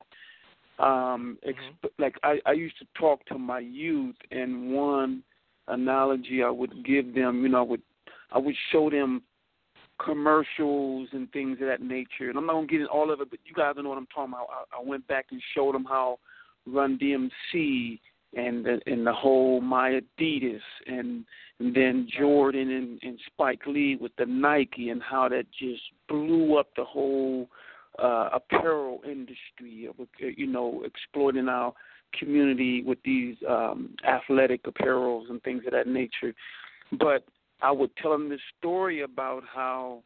Speaker 7: Um, exp- Like I, I used to talk to my youth, and one analogy I would give them, you know, I would I would show them commercials and things of that nature. And I'm not gonna get into all of it, but you guys know what I'm talking about. I, I went back and showed them how Run DMC and the, and the whole My Adidas and, and then Jordan and, and Spike Lee with the Nike and how that just blew up the whole uh, apparel industry of you know exploiting our community with these um, athletic apparels and things of that nature. But I would tell them this story about how,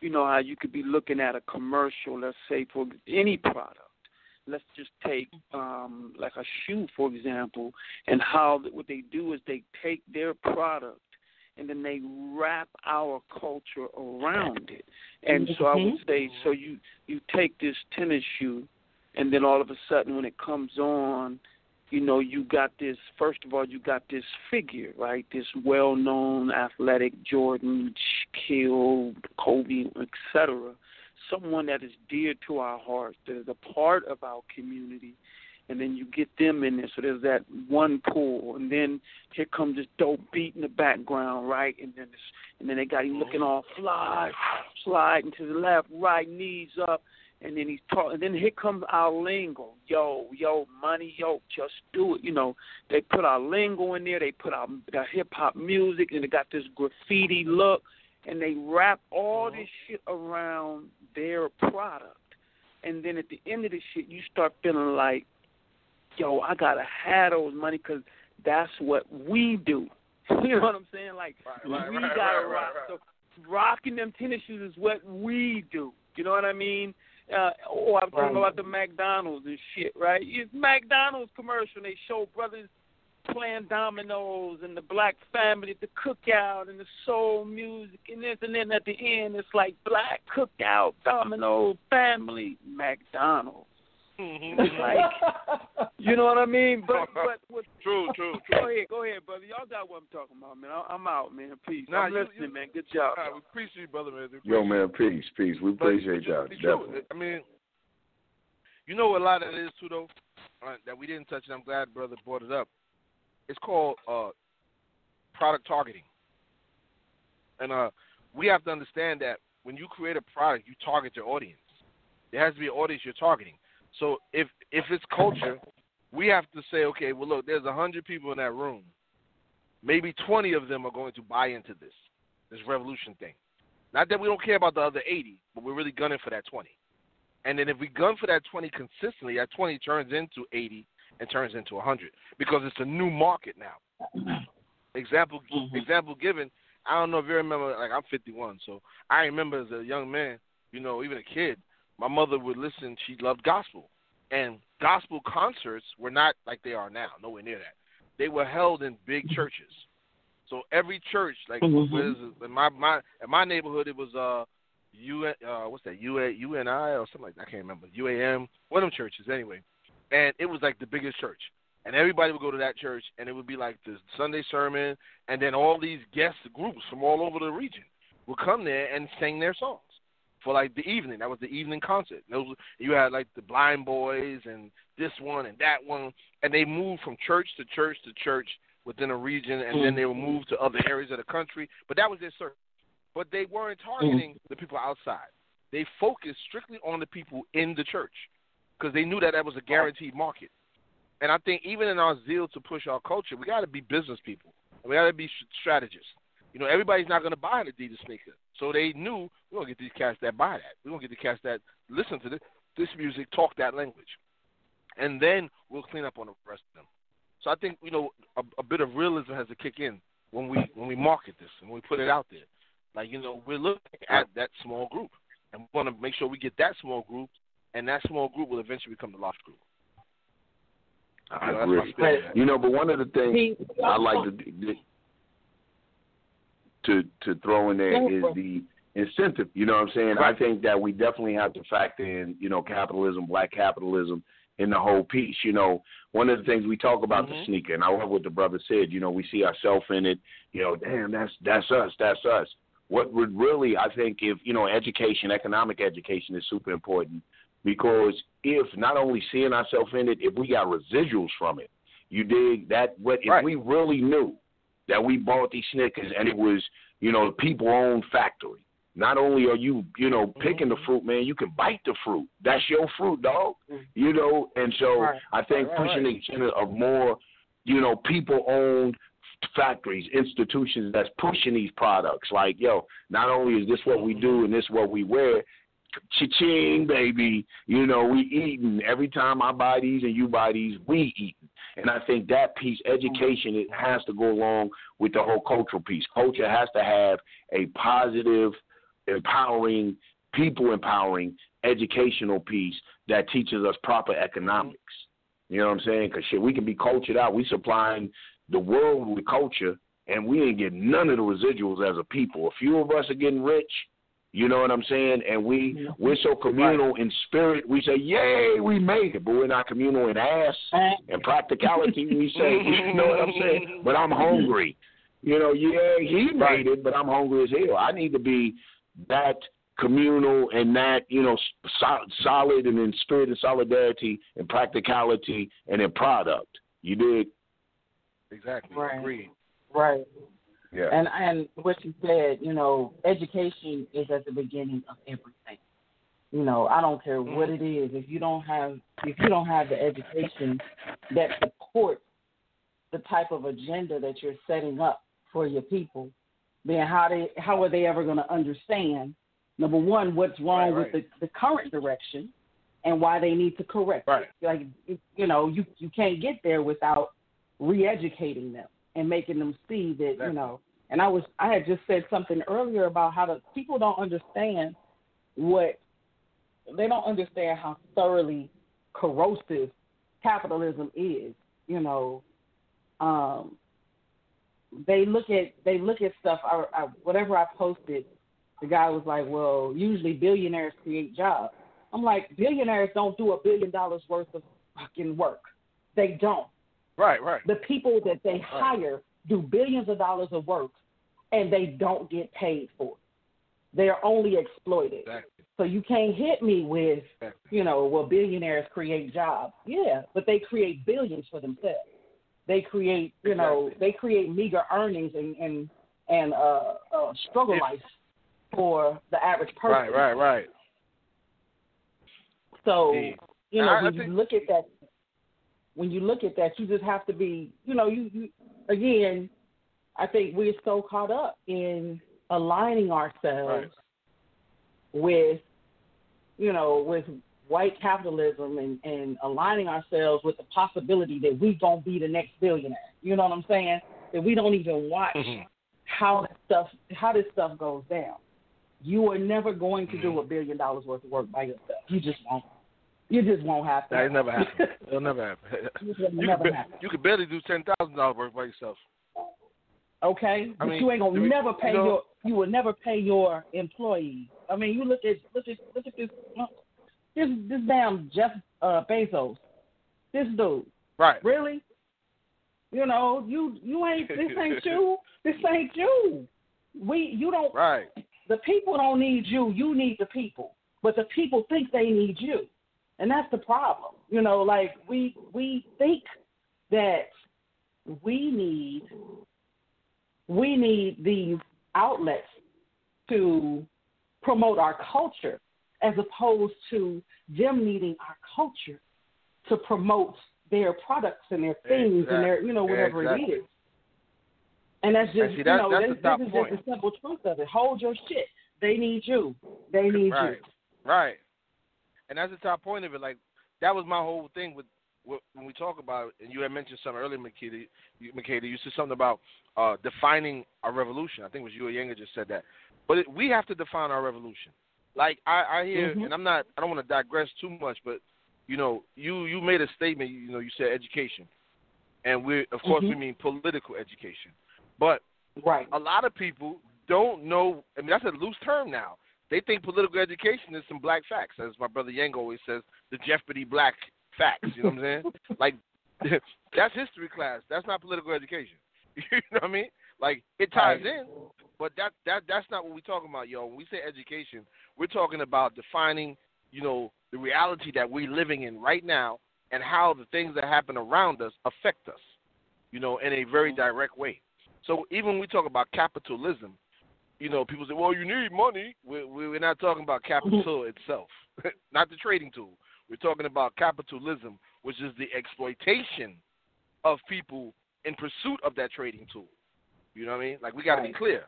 Speaker 7: you know, how you could be looking at a commercial, let's say for any product. Let's just take um, like a shoe, for example, and how what they do is they take their product and then they wrap our culture around it. And so I would mm-hmm. say, so you you take this tennis shoe, and then all of a sudden when it comes on, you know, you got this. First of all, you got this figure, right? This well-known athletic Jordan, Shaquille, Kobe, etc. Someone that is dear to our hearts, that is a part of our community, and then you get them in there. So there's that one pull, and then here comes this dope beat in the background, right? And then this, and then they got him looking all fly, sliding to the left, right, knees up, and then he's talking. And then here comes our lingo, yo, yo, money, yo, just do it. You know, they put our lingo in there. They put our the hip hop music, and they got this graffiti look, and they wrap all this shit around their product. And then at the end of the shit, you start feeling like yo, I gotta have those money because that's what we do. you know what I'm saying? Like
Speaker 6: right, right,
Speaker 7: we
Speaker 6: right,
Speaker 7: gotta
Speaker 6: rock.
Speaker 7: So rocking them tennis shoes is what we do. You know what I mean? Uh, oh, I'm talking about the McDonald's and shit, right? It's McDonald's commercial. And they show brothers playing dominoes and the black family at the cookout and the soul music and this and then at the end it's like black cookout, domino, family, McDonald's.
Speaker 6: Mm-hmm.
Speaker 7: like, you know what I mean? But but what,
Speaker 6: true, true, true.
Speaker 7: Go ahead, go ahead, brother. Y'all got what I'm talking about, man. I, am out, man. Peace. Nah, I'm you, listening, you, man. Good job.
Speaker 6: Nah, we appreciate you, brother, man.
Speaker 4: Yo, man, peace, peace. We appreciate y'all. Definitely.
Speaker 6: I mean, you know what a lot of it is too, though, uh, that we didn't touch, and I'm glad brother brought it up. It's called uh, product targeting, and uh, we have to understand that when you create a product, you target your audience. There has to be an audience you're targeting. So if if it's culture, we have to say, okay, well look, there's hundred people in that room. Maybe twenty of them are going to buy into this this revolution thing. Not that we don't care about the other eighty, but we're really gunning for that twenty. And then if we gun for that twenty consistently, that twenty turns into eighty and turns into a hundred because it's a new market now. example mm-hmm. example given. I don't know if you remember. Like I'm 51, so I remember as a young man, you know, even a kid, my mother would listen. She loved gospel, and gospel concerts were not like they are now. Nowhere near that. They were held in big churches. So every church, like mm-hmm. in my my in my neighborhood, it was uh, U uh what's that U A U N I or something like that. I can't remember UAM. One of them churches anyway, and it was like the biggest church. And everybody would go to that church, and it would be like the Sunday sermon, and then all these guest groups from all over the region would come there and sing their songs for like the evening. That was the evening concert. Those you had like the Blind Boys and this one and that one, and they moved from church to church to church within a region, and then they would move to other areas of the country. But that was their service. But they weren't targeting mm-hmm. the people outside. They focused strictly on the people in the church because they knew that that was a guaranteed market. And I think even in our zeal to push our culture, we got to be business people. We got to be strategists. You know, everybody's not going to buy an Adidas sneaker. So they knew we're gonna get these cats that buy that. We're gonna get the cats that listen to this this music, talk that language, and then we'll clean up on the rest of them. So I think you know a, a bit of realism has to kick in when we when we market this and when we put it out there. Like you know we're looking at that small group, and we want to make sure we get that small group, and that small group will eventually become the large group.
Speaker 4: I agree. You know, but one of the things I like to to to throw in there is the incentive. You know what I'm saying? Right. I think that we definitely have to factor in, you know, capitalism, black capitalism in the whole piece. You know, one of the things we talk about mm-hmm. the sneaker, and I love what the brother said. You know, we see ourselves in it. You know, damn, that's that's us, that's us. What would really, I think, if you know, education, economic education is super important because if not only seeing ourselves in it, if we got residuals from it, you dig that? What if
Speaker 6: right.
Speaker 4: we really knew that we bought these sneakers and it was, you know, people owned factory. Not only are you, you know, picking the mm-hmm. fruit, man, you can bite the fruit. That's your fruit, dog. Mm-hmm. You know, and so
Speaker 5: right.
Speaker 4: I think
Speaker 5: right,
Speaker 4: pushing the agenda of more, you know, people owned factories, institutions that's pushing these products. Like, yo, not only is this what we do and this what we wear, cha-ching, baby. You know, we eating. Every time I buy these and you buy these, we eating. And I think that piece, education, it has to go along with the whole cultural piece. Culture has to have a positive, empowering, people empowering educational piece that teaches us proper economics. You know what I'm saying? Because shit, we can be cultured out. We supplying the world with culture, and we ain't getting none of the residuals as a people. A few of us are getting rich. You know what I'm saying? And we we're so communal in spirit. We say, "Yay, we made it," but we're not communal in ass and practicality. we say, "You know what I'm saying?" But I'm mm-hmm. hungry. You know, yeah, he made it, but I'm hungry as hell. I need to be that communal and that you know so, solid and in spirit and solidarity and practicality and in product. You did
Speaker 6: exactly.
Speaker 5: Right.
Speaker 6: Agreed.
Speaker 5: Right.
Speaker 4: Yeah.
Speaker 5: And and what you said, you know, education is at the beginning of everything. You know, I don't care what it is. If you don't have if you don't have the education that supports the type of agenda that you're setting up for your people, then how they how are they ever going to understand number one, what's wrong
Speaker 6: right, right.
Speaker 5: with the, the current direction and why they need to correct
Speaker 6: right.
Speaker 5: it. Like you know, you you can't get there without re-educating them and making them see that
Speaker 6: exactly.
Speaker 5: you know. And I was I had just said something earlier about how the people don't understand what they don't understand how thoroughly corrosive capitalism is. You know, um, they look at they look at stuff. I, I, whatever I posted the guy was like, well, usually billionaires create jobs. I'm like, billionaires don't do a billion dollars worth of fucking work. They don't.
Speaker 6: Right, right.
Speaker 5: The people that they hire do billions of dollars of work and they don't get paid for it. They're only exploited.
Speaker 6: Exactly.
Speaker 5: So you can't hit me with,
Speaker 6: exactly.
Speaker 5: you know, well, billionaires create jobs. Yeah, but they create billions for themselves. They create, you know, they create meager earnings and and and uh, uh struggle
Speaker 6: If,
Speaker 5: life for the average person.
Speaker 6: Right, right, right.
Speaker 5: So you know,
Speaker 6: I,
Speaker 5: when
Speaker 6: I
Speaker 5: you look at that, when you look at that, you just have to be, you know, you, you again. I think we're so caught up in aligning ourselves
Speaker 6: right.
Speaker 5: with, you know, with white capitalism and, and aligning ourselves with the possibility that we gonna be the next billionaire. You know what I'm saying? That we don't even watch
Speaker 6: Mm-hmm.
Speaker 5: how stuff how this stuff goes down. You are never going to do a billion dollars worth of work by yourself. You just won't. You just won't have to.
Speaker 6: That never happen. It'll never happen.
Speaker 5: It will
Speaker 6: you
Speaker 5: never
Speaker 6: could
Speaker 5: happen.
Speaker 6: you could barely do ten thousand dollars work by yourself.
Speaker 5: Okay,
Speaker 6: I
Speaker 5: but
Speaker 6: mean,
Speaker 5: you ain't gonna never pay
Speaker 6: you know-
Speaker 5: your. You will never pay your employees. I mean, you look at look at look at this this this damn Jeff uh, Bezos. This dude,
Speaker 6: Right.
Speaker 5: really? You know, you you ain't this ain't you. This ain't you. We you don't.
Speaker 6: Right.
Speaker 5: The people don't need you. You need the people. But the people think they need you, and that's the problem. You know, like we we think that we need we need these outlets to promote our culture as opposed to them needing our culture to promote their products and their things and their you know whatever
Speaker 6: Exactly.
Speaker 5: it is. And that's just
Speaker 6: see,
Speaker 5: you know
Speaker 6: that's
Speaker 5: this, this is just the simple truth of it. Hold your shit. They need you. They need
Speaker 6: right.
Speaker 5: you.
Speaker 6: Right. And that's the top point of it. Like that was my whole thing with, with when we talk about. it, And you had mentioned something earlier, Makeda. You, Makeda, you said something about uh, defining a revolution. I think it was you or Yanga just said that. But it, we have to define our revolution. Like I, I hear,
Speaker 5: Mhm.
Speaker 6: and I'm not. I don't want to digress too much, but you know, you you made a statement. You know, you said education, and we of course we
Speaker 5: Mhm.
Speaker 6: mean political education. But
Speaker 5: Right.
Speaker 6: a lot of people don't know. I mean, that's a loose term now. They think political education is some black facts, as my brother Yang always says, the Jeopardy black facts. You know what I'm saying? like, that's history class. That's not political education. you know what I mean? Like, it ties in, but that that that's not what we're talking about, y'all. When we say education, we're talking about defining, you know, the reality that we're living in right now and how the things that happen around us affect us, you know, in a very mm-hmm. direct way. So even when we talk about capitalism, you know, people say, "Well, you need money." We're, we're not talking about capital itself, not the trading tool. We're talking about capitalism, which is the exploitation of people in pursuit of that trading tool. You know what I mean? Like we got to be clear.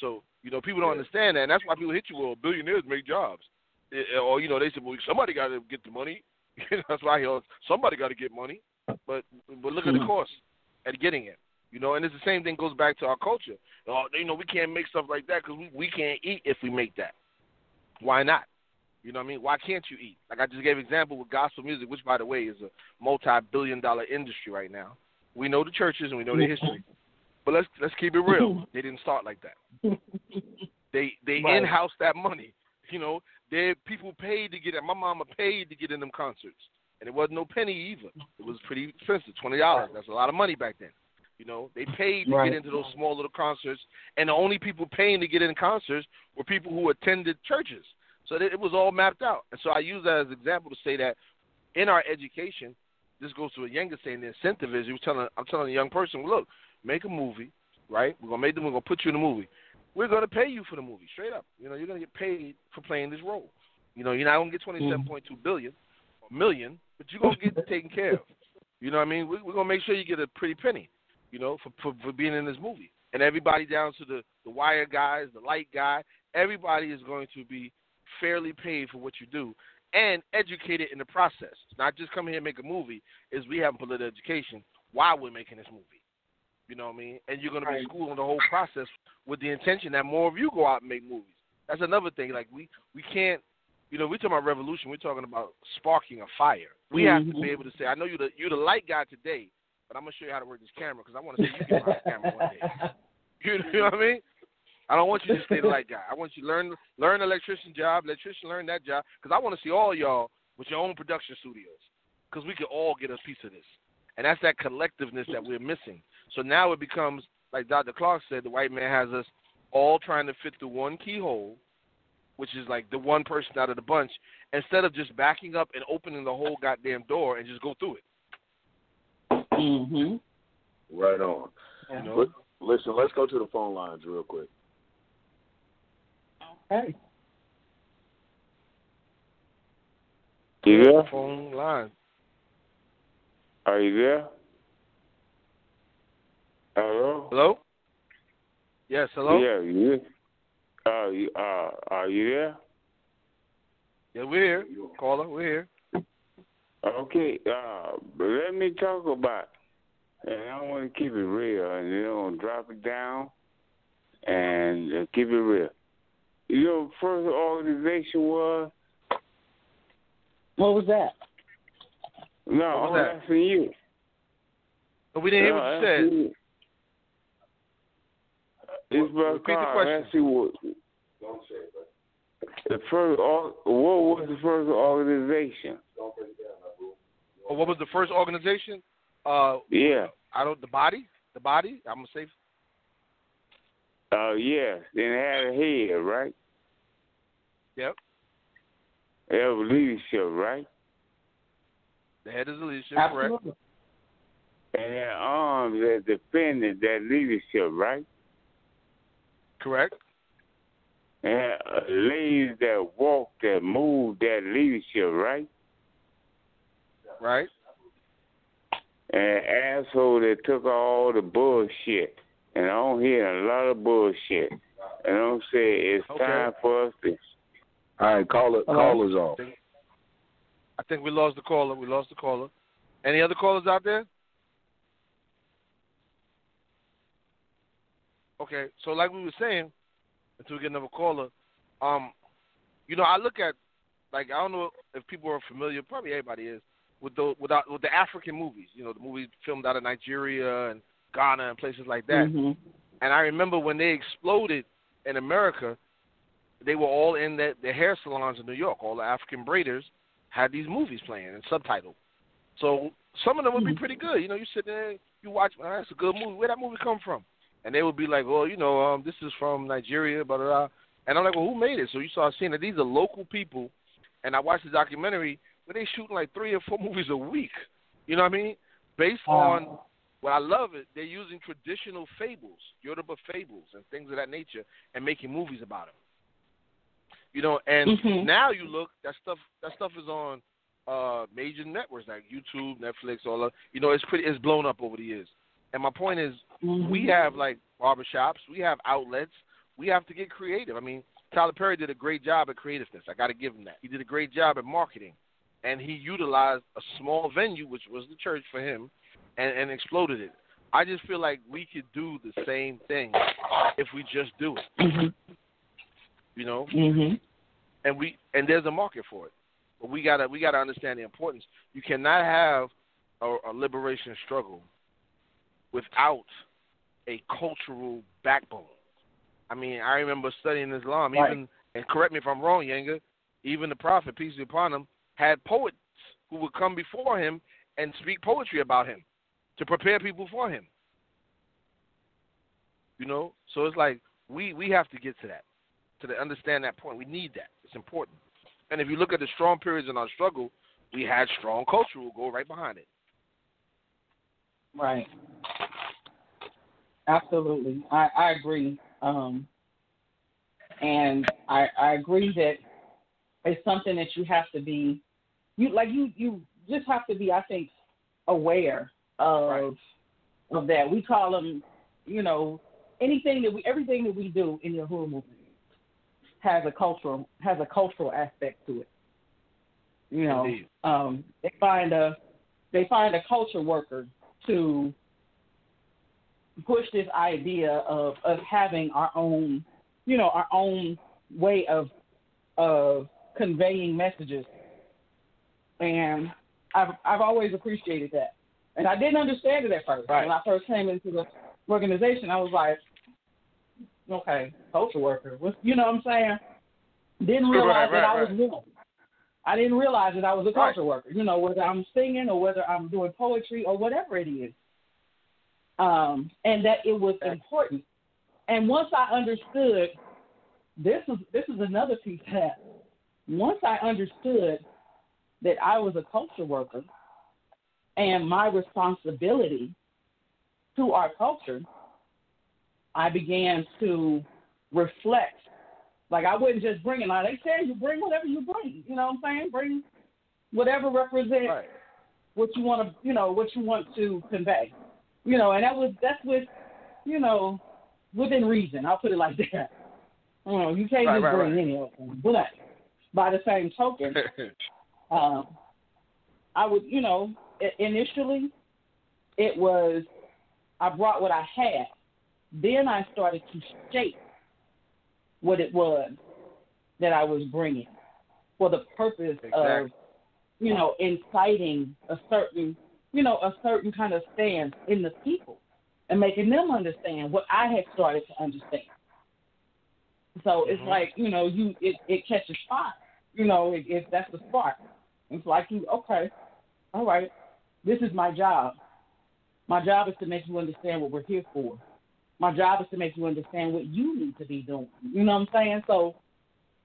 Speaker 6: So you know, people don't understand that, and that's why people hit you. Well, billionaires make jobs, Eh, or you know, they say, "Well, somebody got to get the money." That's why he always, somebody got to get money, but but look at the mm-hmm. cost at getting it. You know, and it's the same thing goes back to our culture. Oh, you know, we can't make stuff like that because we we can't eat if we make that. Why not? You know what I mean? Why can't you eat? Like I just gave example with gospel music, which by the way is a multi-billion-dollar industry right now. We know the churches and we know the history, but let's let's keep it real. They didn't start like that. They they right. in-house that money. You know, they people paid to get it. My mama paid to get in them concerts, and it wasn't no penny either. It was pretty expensive, twenty dollars. That's a lot of money back then. You know, they paid to right. get into those small little concerts, and the only people paying to get in concerts were people who attended churches. So it was all mapped out. And so I use that as an example to say that in our education, this goes to Yanga saying the incentive is you telling I'm telling a young person, look, make a movie, right? We're gonna make them. We're gonna put you in a movie. We're gonna pay you for the movie, straight up. You know, you're gonna get paid for playing this role. You know, you're not gonna get twenty seven point two billion or million, but you're gonna get taken care of. You know what I mean? We're gonna make sure you get a pretty penny. You know, for for, for being in this movie. And everybody down to the the wire guys, the light guy, everybody is going to be fairly paid for what you do and educated in the process. It's not just come here and make a movie, is we have political education while we're making this movie. You know what I mean? And you're going to be schooling the whole process with the intention that more of you go out and make movies. That's another thing. Like we we can't, you know, we're talking about revolution. We're talking about sparking a fire. We mm-hmm. have to be mm-hmm. able to say, I know you're the you're the light guy today, but I'm gonna show you how to work this camera because I want to see you get behind the camera one day. You know what I mean? I don't want you to stay the light guy. I want you to learn learn electrician job, electrician learn that job, because I want to see all y'all with your own production studios, because we can all get a piece of this, and that's that collectiveness that we're missing. So now it becomes like Dr. Clark said, the white man has us all trying to fit the one keyhole, which is like the one person out of the bunch, instead of just backing up and opening the whole goddamn door and just go through it.
Speaker 5: Mhm.
Speaker 4: Right on. You know? Listen, let's go to the phone lines real quick.
Speaker 5: Hey.
Speaker 6: You there? Phone line.
Speaker 8: Are you there? Hello?
Speaker 6: Hello? Yes, hello?
Speaker 8: Yeah, you uh, you, uh, are you there?
Speaker 6: Yeah, we're here. Caller, we're here.
Speaker 8: Okay, uh, let me talk about, and I want to keep it real, and you know, drop it down, and uh, keep it real your first organization was?
Speaker 5: What was that?
Speaker 8: No,
Speaker 6: what
Speaker 8: was I'm that? asking you.
Speaker 6: But we didn't hear what you said. You.
Speaker 8: It's about
Speaker 6: Repeat the question.
Speaker 8: What, Don't say it. The first, what was the first organization?
Speaker 6: Oh, what was the first organization? Uh,
Speaker 8: yeah.
Speaker 6: I don't. The body. The body. I'm gonna say.
Speaker 8: Uh, yes. Then it had a head, right?
Speaker 6: Yep.
Speaker 8: They have leadership, right?
Speaker 6: The head is the leadership,
Speaker 5: Absolutely.
Speaker 6: correct?
Speaker 8: And their arms that defended that leadership, right?
Speaker 6: Correct.
Speaker 8: And uh, ladies that walk, that move that leadership, right?
Speaker 6: Right.
Speaker 8: And asshole that took all the bullshit. And I don't hear a lot of bullshit. And I'm saying it's
Speaker 6: okay.
Speaker 8: time for us to
Speaker 4: all right, call it. Call is off.
Speaker 6: I think we lost the caller. We lost the caller. Any other callers out there? Okay, so like we were saying, until we get another caller, um, you know, I look at like I don't know if people are familiar, probably everybody is, with the with, our, with the African movies. You know, the movies filmed out of Nigeria and Ghana and places like that.
Speaker 5: Mm-hmm.
Speaker 6: And I remember when they exploded in America, they were all in the, the hair salons in New York. All the African braiders had these movies playing and subtitled. So some of them would be pretty good. You know, you sit there, you watch, oh, that's a good movie. Where that movie come from? And they would be like, well, you know, um, this is from Nigeria, blah, blah, blah. And I'm like, well, who made it? So you start seeing that these are local people. And I watched the documentary where they shooting like three or four movies a week. You know what I mean? Based on what I love it, they're using traditional fables, Yoruba fables, and things of that nature, and making movies about them. You know, and
Speaker 5: mm-hmm.
Speaker 6: now you look that stuff. That stuff is on uh major networks like YouTube, Netflix, all of. You know, it's pretty. It's blown up over the years. And my point is,
Speaker 5: mm-hmm.
Speaker 6: we have like barbershops, we have outlets. We have to get creative. I mean, Tyler Perry did a great job at creativeness. I got to give him that. He did a great job at marketing. And he utilized a small venue, which was the church for him, and, and exploded it. I just feel like we could do the same thing if we just do it.
Speaker 5: Mm-hmm.
Speaker 6: You know,
Speaker 5: mm-hmm.
Speaker 6: and we and there's a market for it, but we gotta we gotta understand the importance. You cannot have a, a liberation struggle without a cultural backbone. I mean, I remember studying Islam,
Speaker 5: right.
Speaker 6: even and correct me if I'm wrong, Yanga. Even the Prophet, peace be upon him, had poets who would come before him and speak poetry about him to prepare people for him. You know, so it's like we we have to get to that, to the, understand that point. We need that. It's important. And if you look at the strong periods in our struggle, we had strong culture. We'll go right behind it.
Speaker 5: Right. Absolutely, I I agree. Um, and I I agree that it's something that you have to be you like you you just have to be I think aware of
Speaker 6: right.
Speaker 5: of that. We call them, you know, anything that we everything that we do in the Uhuru movement has a cultural has a cultural aspect to it. You know, um, they find a they find a culture worker to push this idea of of having our own, you know, our own way of of conveying messages. And I've I've always appreciated that. And I didn't understand it at first.
Speaker 6: Right.
Speaker 5: When I first came into the organization, I was like, okay, social worker. You know what I'm saying? Didn't realize
Speaker 6: right, right,
Speaker 5: that I was. I didn't realize that I was a culture worker. You know, whether I'm singing or whether I'm doing poetry or whatever it is. Um, and that it was important. And once I understood, this is this is another piece that. Once I understood that I was a culture worker and my responsibility to our culture, I began to reflect. Like I wouldn't just bring it. Now they say you bring whatever you bring. You know what I'm saying? Bring whatever represents
Speaker 6: Right.
Speaker 5: what you want to, you know, what you want to convey. You know, and that was that's with, you know, within reason. I'll put it like that. You know, you can't
Speaker 6: Right,
Speaker 5: just
Speaker 6: right,
Speaker 5: bring
Speaker 6: right.
Speaker 5: any of them. But by the same token, um, I would, you know, initially it was I brought what I had. Then I started to shape what it was that I was bringing for the purpose of, you know, inciting a certain, you know, a certain kind of stance in the people and making them understand what I had started to understand. So it's
Speaker 6: Mhm.
Speaker 5: like, you know, you it, it catches fire. You know, if it that's the spark. It's like you okay, all right, this is my job. My job is to make you understand what we're here for. My job is to make you understand what you need to be doing. You know what I'm saying? So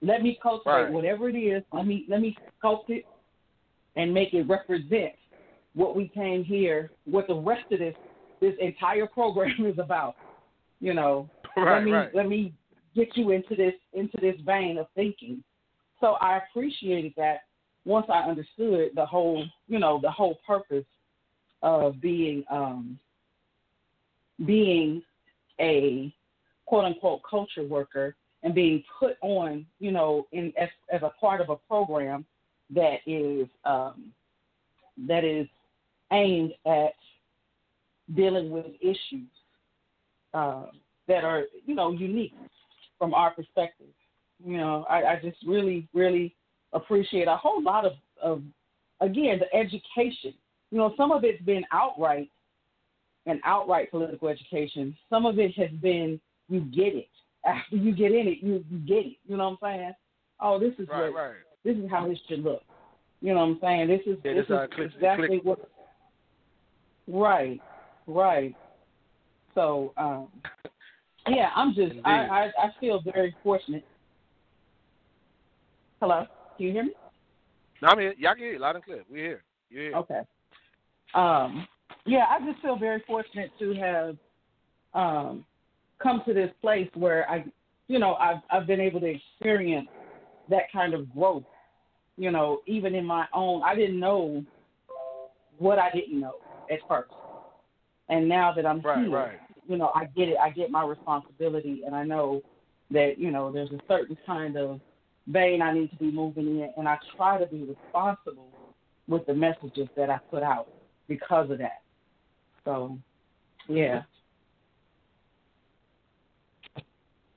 Speaker 5: let me cultivate
Speaker 6: Right.
Speaker 5: whatever it is. Let me let me sculpt it and make it represent what we came here, what the rest of this this entire program is about. You know,
Speaker 6: Right,
Speaker 5: let me
Speaker 6: right.
Speaker 5: let me get you into this into this vein of thinking. So I appreciated that once I understood the whole you know the whole purpose of being um, being a quote unquote culture worker and being put on you know in as as a part of a program that is um, that is aimed at dealing with issues uh, that are you know unique from our perspective. You know, I, I just really, really appreciate a whole lot of, of again the education. You know, some of it's been outright and outright political education. Some of it has been you get it after you get in it, you, you get it. You know what I'm saying? Oh, this is
Speaker 6: Right,
Speaker 5: what
Speaker 6: right.
Speaker 5: this is how this should look. You know what I'm saying? This is
Speaker 6: Yeah,
Speaker 5: this
Speaker 6: this
Speaker 5: is
Speaker 6: it it
Speaker 5: exactly
Speaker 6: clicks.
Speaker 5: what. Right, right. So, um, yeah, I'm just I, I I feel very fortunate. Hello, can you hear me?
Speaker 6: No, I'm here. Y'all can hear you loud and clear. We're here. You're here.
Speaker 5: Okay. Um, yeah, I just feel very fortunate to have um, come to this place where I, you know, I've I've been able to experience that kind of growth. You know, even in my own, I didn't know what I didn't know at first, and now that I'm
Speaker 6: Right,
Speaker 5: here,
Speaker 6: right.
Speaker 5: you know, I get it. I get my responsibility, and I know that you know there's a certain kind of vein I need to be moving in, and I try to be responsible with the messages that I put out because of that. So, yeah.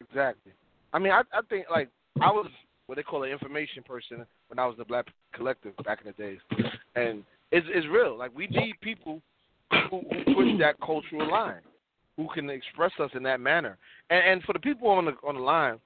Speaker 6: Exactly. I mean, I I think like I was what they call an information person when I was the Black Collective back in the days, and it's it's real. Like we need people who, who push that cultural line, who can express us in that manner. And, and for the people on the on the line,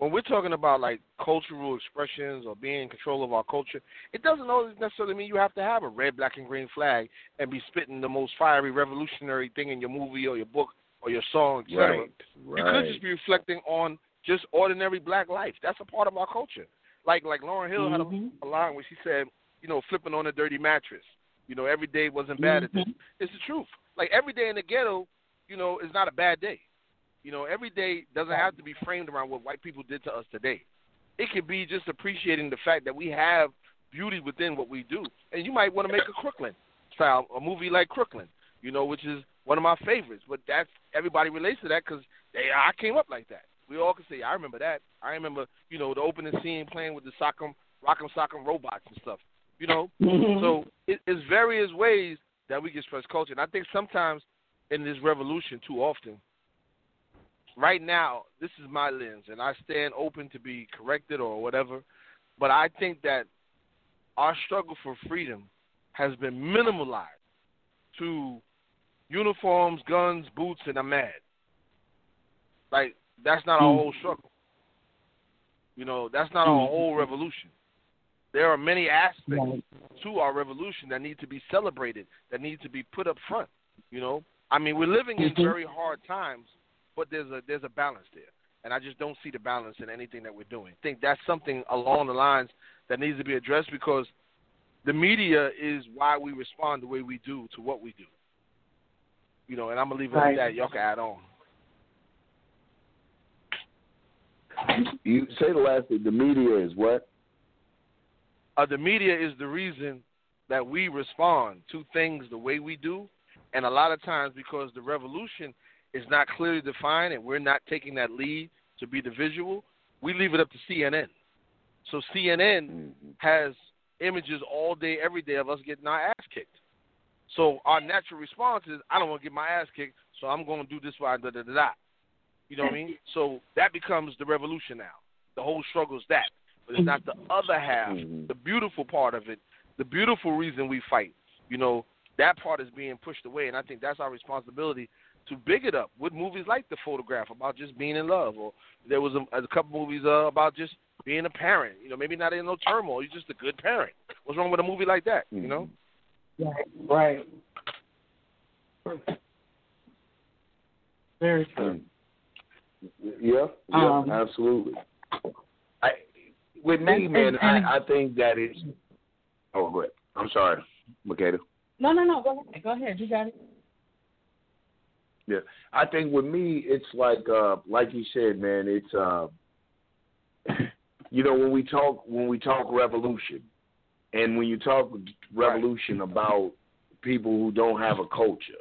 Speaker 6: when we're talking about like cultural expressions or being in control of our culture, it doesn't always necessarily mean you have to have a red, black, and green flag and be spitting the most fiery, revolutionary thing in your movie or your book or your song, etc.
Speaker 4: Right, right.
Speaker 6: You could just be reflecting on just ordinary black life. That's a part of our culture. Like like Lauryn Hill
Speaker 5: mm-hmm.
Speaker 6: had a, mm-hmm. a line where she said, you know, flipping on a dirty mattress. You know, every day wasn't bad.
Speaker 5: Mm-hmm.
Speaker 6: It's the truth. Like every day in the ghetto, you know, is not a bad day. You know, every day doesn't have to be framed around what white people did to us today. It could be just appreciating the fact that we have beauty within what we do. And you might want to make a Crooklyn style, a movie like Crooklyn, you know, which is one of my favorites. But that's everybody relates to that because I came up like that. We all can say, I remember that. I remember, you know, the opening scene playing with the sock'em, rock'em sock'em robots and stuff. You know,
Speaker 5: mm-hmm.
Speaker 6: so it, it's various ways that we can express culture. And I think sometimes in this revolution, too often, right now, this is my lens, and I stand open to be corrected or whatever. But I think that our struggle for freedom has been minimalized to uniforms, guns, boots, and a mad. Like that's not our hmm. whole struggle. You know, that's not our hmm. whole revolution. There are many aspects to our revolution that need to be celebrated, that need to be put up front. You know, I mean, we're living in mm-hmm. very hard times, but there's a there's a balance there, and I just don't see the balance in anything that we're doing. I think that's something along the lines that needs to be addressed because the media is why we respond the way we do to what we do. You know, and I'm gonna leave it
Speaker 5: right.
Speaker 6: at that. Y'all can add on.
Speaker 4: You say the last thing. The media is what?
Speaker 6: Uh, the media is the reason that we respond to things the way we do, and a lot of times because the revolution is not clearly defined and we're not taking that lead to be the visual, we leave it up to CNN. So CNN
Speaker 4: mm-hmm.
Speaker 6: has images all day, every day of us getting our ass kicked. So our natural response is, I don't want to get my ass kicked, so I'm going to do this way, da da da da. You know what I mean? So that becomes the revolution now. The whole struggle is that, but it's not the other half,
Speaker 4: mm-hmm.
Speaker 6: the beautiful part of it, the beautiful reason we fight. You know, that part is being pushed away, and I think that's our responsibility to big it up with movies like The Photograph about just being in love, or there was a, a couple movies uh, about just being a parent. You know, maybe not in no turmoil, you're just a good parent. What's wrong with a movie like that? You know?
Speaker 5: Right. Right. Very true.
Speaker 4: Yeah, yeah, um, absolutely. I, with me, and, man, and, and, I, I think that is. Oh, go ahead. I'm sorry, Makeda.
Speaker 5: No, no, no. Go ahead. Go ahead. You got it.
Speaker 4: Yeah, I think with me, it's like, uh, like you said, man. It's, uh, you know, when we talk when we talk revolution, and when you talk revolution right. about people who don't have a culture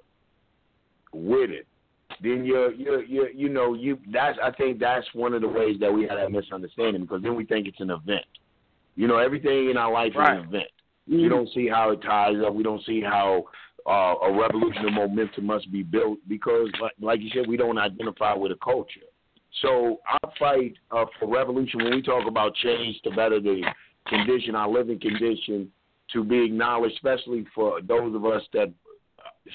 Speaker 4: with it, then you're you're you're you know you that's I think that's one of the ways that we have that misunderstanding because then we think it's an event. You know, everything in our life
Speaker 6: right.
Speaker 4: is an event. Mm-hmm. We don't see how it ties up. We don't see how uh, a revolution of momentum must be built because, like, like you said, we don't identify with a culture. So our fight uh, for revolution, when we talk about change to better the condition, our living condition, to be acknowledged, especially for those of us that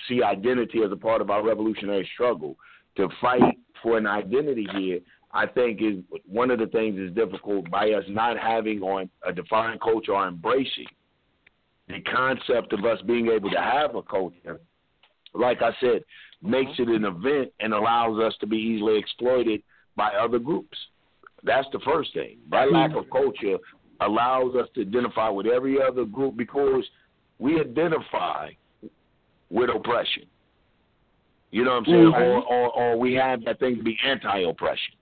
Speaker 4: see identity as a part of our revolutionary struggle. To fight for an identity here, I think is one of the things is difficult by us not having on a defined culture or embracing the concept of us being able to have a culture. Like I said, makes it an event and allows us to be easily exploited by other groups. That's the first thing. That lack of culture allows us to identify with every other group because we identify with oppression. You know what I'm saying?
Speaker 5: Mm-hmm.
Speaker 4: Or, or or we have that thing to be anti-oppression.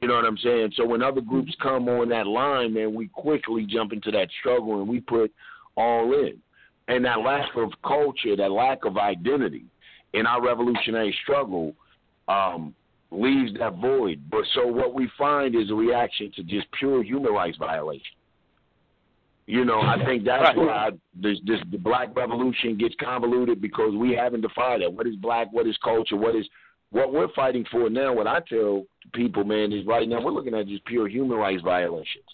Speaker 4: You know what I'm saying? So when other groups come on that line, man, we quickly jump into that struggle and we put all in. And that lack of culture, that lack of identity in our revolutionary struggle um, leaves that void. But so what we find is a reaction to just pure human rights violation. You know, I think that's right. why this, this the black revolution gets convoluted because we haven't defined it. What is black? What is culture? What is what we're fighting for now? What I tell people, man, is right now we're looking at just pure human rights violations,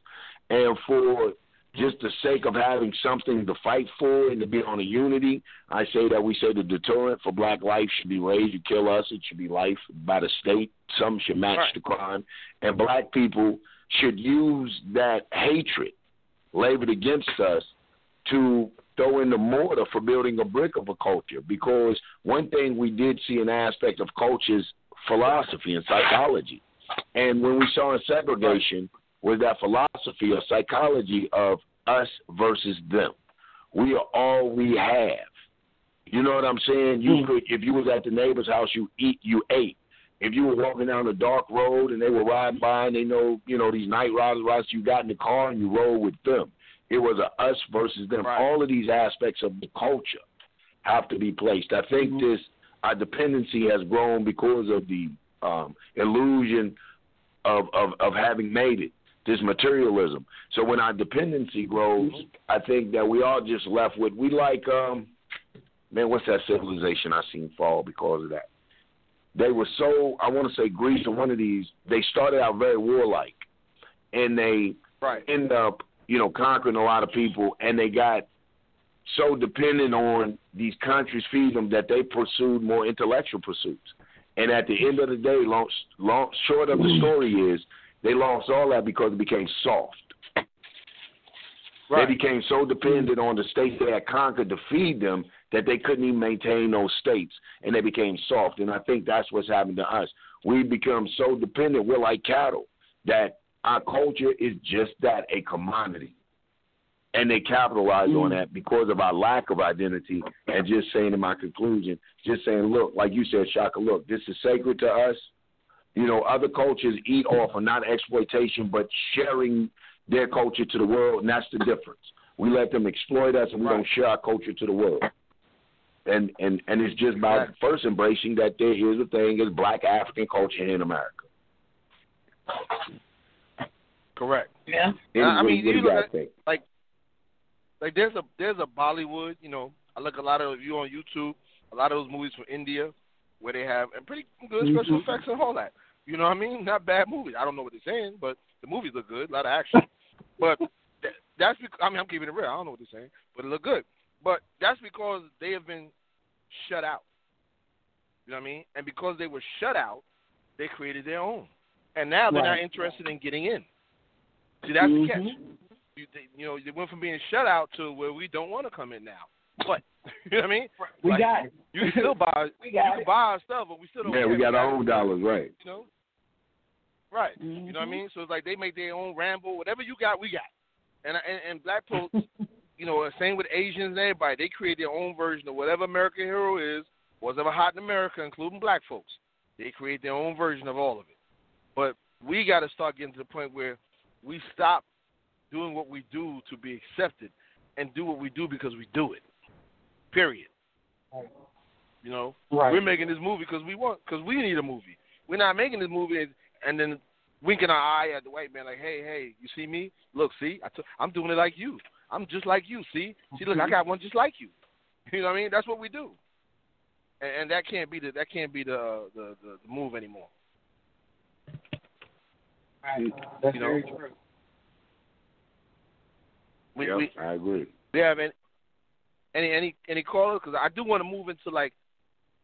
Speaker 4: and for just the sake of having something to fight for and to be on a unity, I say that we say the deterrent for black life should be raised. You kill us, it should be life by the state. Some should match right. the crime, and black people should use that hatred labored against us to throw in the mortar for building a brick of a culture. Because one thing we did see an aspect of culture is philosophy and psychology. And when we saw in segregation was that philosophy or psychology of us versus them. We are all we have. You know what I'm saying? You could, if you was at the neighbor's house, you eat, you ate. If you were walking down a dark road and they were riding by and they know, you know, these night riders, riders, you got in the car and you rode with them. It was a us versus them. Right. All of these aspects of the culture have to be placed. I think mm-hmm. this our dependency has grown because of the um, illusion of, of of having made it. This materialism. So when our dependency grows, mm-hmm. I think that we are just left with we like um man, what's that civilization I seen fall because of that? They were so I want to say Greece or one of these. They started out very warlike, and they
Speaker 6: right.
Speaker 4: end up you know, conquering a lot of people, and they got so dependent on these countries feeding them that they pursued more intellectual pursuits. And at the end of the day, long, long short of the story is they lost all that because it became soft. Right. They became so dependent on the states they had conquered to feed them that they couldn't even maintain those states, and they became soft. And I think that's what's happened to us. We become so dependent. We're like cattle that our culture is just that a commodity. And they capitalize mm. on that because of our lack of identity. And just saying in my conclusion, just saying, look, like you said, Shaka, look, this is sacred to us. You know, other cultures eat off of not exploitation, but sharing their culture to the world, and that's the difference. We let them exploit us, and we right. don't share our culture to the world. And and and it's just by right. first embracing that there is a thing as Black African culture in America.
Speaker 6: Correct.
Speaker 5: Yeah.
Speaker 6: I mean, you look at, like, like there's a there's a Bollywood. You know, I look a lot of you on YouTube. A lot of those movies from India, where they have and pretty good mm-hmm. special effects and all that. You know what I mean? Not bad movies. I don't know what they're saying, but the movies look good. A lot of action. but that, that's because I mean I'm keeping it real. I don't know what they're saying, but it look good. But that's because they have been shut out. You know what I mean? And because they were shut out, they created their own. And now they're right. not interested in getting in. See, that's mm-hmm. the catch. You, they, you know, they went from being shut out to where we don't want to come in now. But you know what I mean?
Speaker 5: We like, got it.
Speaker 6: You can still buy. we got you can it. buy our stuff, but we still don't.
Speaker 4: Yeah, we got our own dollars, right?
Speaker 6: You know. Right.
Speaker 5: Mm-hmm.
Speaker 6: You know what I mm-hmm. mean? So it's like they make their own Rambo. Whatever you got, we got. And and, and black folks, you know, same with Asians and everybody. They create their own version of whatever American hero is, whatever hot in America, including black folks. They create their own version of all of it. But we got to start getting to the point where we stop doing what we do to be accepted and do what we do because we do it. Period. You know,
Speaker 5: right.
Speaker 6: we're making this movie because we want, because we need a movie. We're not making this movie and then winking our eye at the white man like, hey, hey, you see me? Look, see, I t- I'm doing it like you. I'm just like you. See, see, look, I got one just like you. You know what I mean? That's what we do, and, and that can't be the that can't be the uh, the, the, the move anymore.
Speaker 5: Right. Mm. That's you know, very true.
Speaker 4: We, yep, we, I agree.
Speaker 6: Yeah, you have any any any, any callers? Because I do want to move into like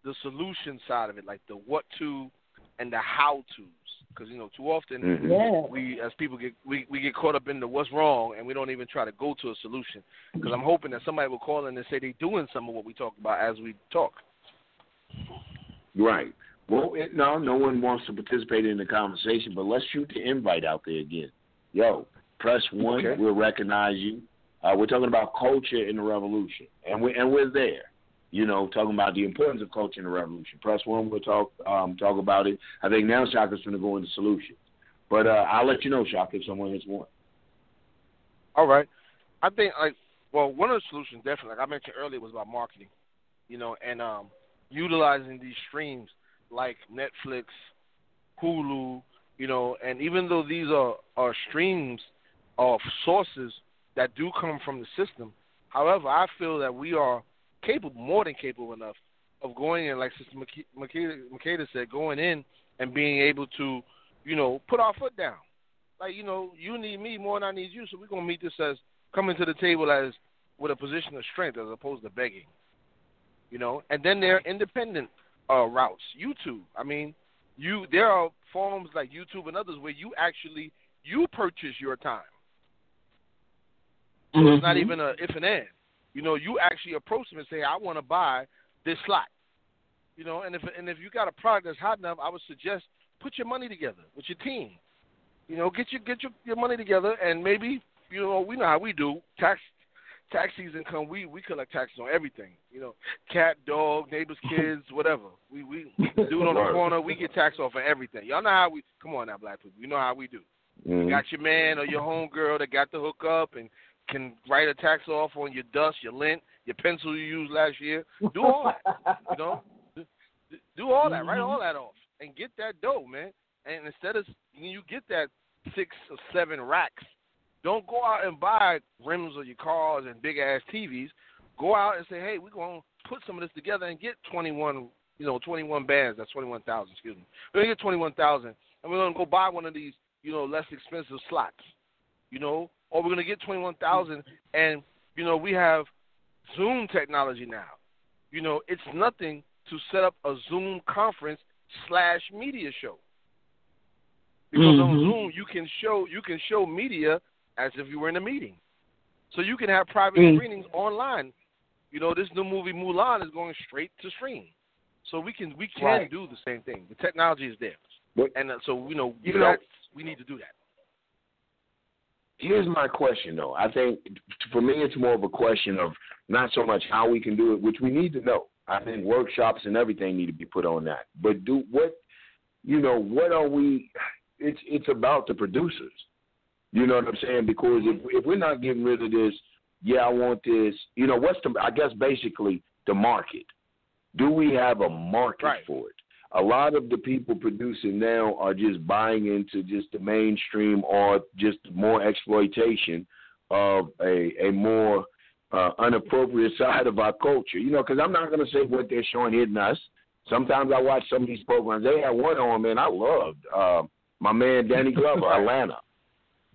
Speaker 6: the solution side of it, like the what to and the how tos. Because you know, too often
Speaker 4: mm-hmm.
Speaker 5: yeah.
Speaker 6: we as people get we we get caught up in the what's wrong, and we don't even try to go to a solution. Because I'm hoping that somebody will call in and say they're doing some of what we talk about as we talk.
Speaker 4: Right. Well, it, no, no one wants to participate in the conversation, but let's shoot the invite out there again. Yo, press one. Okay. We'll recognize you. Uh, we're talking about culture in the revolution, and we and we're there. You know, talking about the importance of culture in the revolution. Press one. We'll talk um, talk about it. I think now Shaka's going to go into solutions, but uh, I'll let you know, Shaka, if someone hits one.
Speaker 6: All right. I think like well, one of the solutions definitely, like I mentioned earlier, was about marketing. You know, and um, utilizing these streams like Netflix, Hulu, you know, and even though these are, are streams of sources that do come from the system. However, I feel that we are capable, more than capable enough, of going in, like Sister Makeda said, going in and being able to, you know, put our foot down. Like, you know, you need me more than I need you, so we're gonna meet this as coming to the table as with a position of strength as opposed to begging. You know, and then there are independent uh, routes. YouTube. I mean, you there are forums like YouTube and others where you actually you purchase your time. So mm-hmm. it's not mm-hmm. even a if and and. You know, you actually approach them and say, "I want to buy this slot." You know, and if and if you got a product that's hot enough, I would suggest put your money together with your team. You know, get your get your, your money together, and maybe you know we know how we do tax tax season come, we we collect taxes on everything. You know, cat, dog, neighbors, kids, whatever. We we do it on the corner. We get tax off of everything. Y'all know how we. Come on now, black people. You know how we do. Mm-hmm. You got your man or your home girl that got the hook up and can write a tax off on your dust, your lint, your pencil you used last year. Do all that. you know, do all that. Write mm-hmm. all that off and get that dough, man. And instead of when you get that six or seven racks don't go out and buy rims of your cars and big ass TVs. Go out and say, hey, we're going to put some of this together and get 21, you know, 21 bands. That's 21,000, excuse me. We're going to get 21,000 and we're going to go buy one of these, you know, less expensive slots, you know, or we're going to get 21,000 and, you know, we have Zoom technology now. You know, it's nothing to set up a Zoom conference slash media show. Because mm-hmm. on Zoom you can show you can show media as if you were in a meeting. So you can have private mm. screenings online. You know, this new movie Mulan is going straight to stream. So we can we can right. do the same thing. The technology is there, but, and uh, so you know, you know we need to do that.
Speaker 4: Here's my question, though. I think for me, it's more of a question of not so much how we can do it, which we need to know. I think workshops and everything need to be put on that. But do what, you know, what are we? It's it's about the producers. You know what I'm saying? Because if if we're not getting rid of this, yeah, I want this. You know, what's the? I guess basically the market. Do we have a market
Speaker 6: right.
Speaker 4: for it? A lot of the people producing now are just buying into just the mainstream or just more exploitation of a a more uh, unappropriate side of our culture. You know, because I'm not going to say what they're showing hidden us. Sometimes I watch some of these programs. They had one on, man. I loved uh, my man Danny Glover, Atlanta.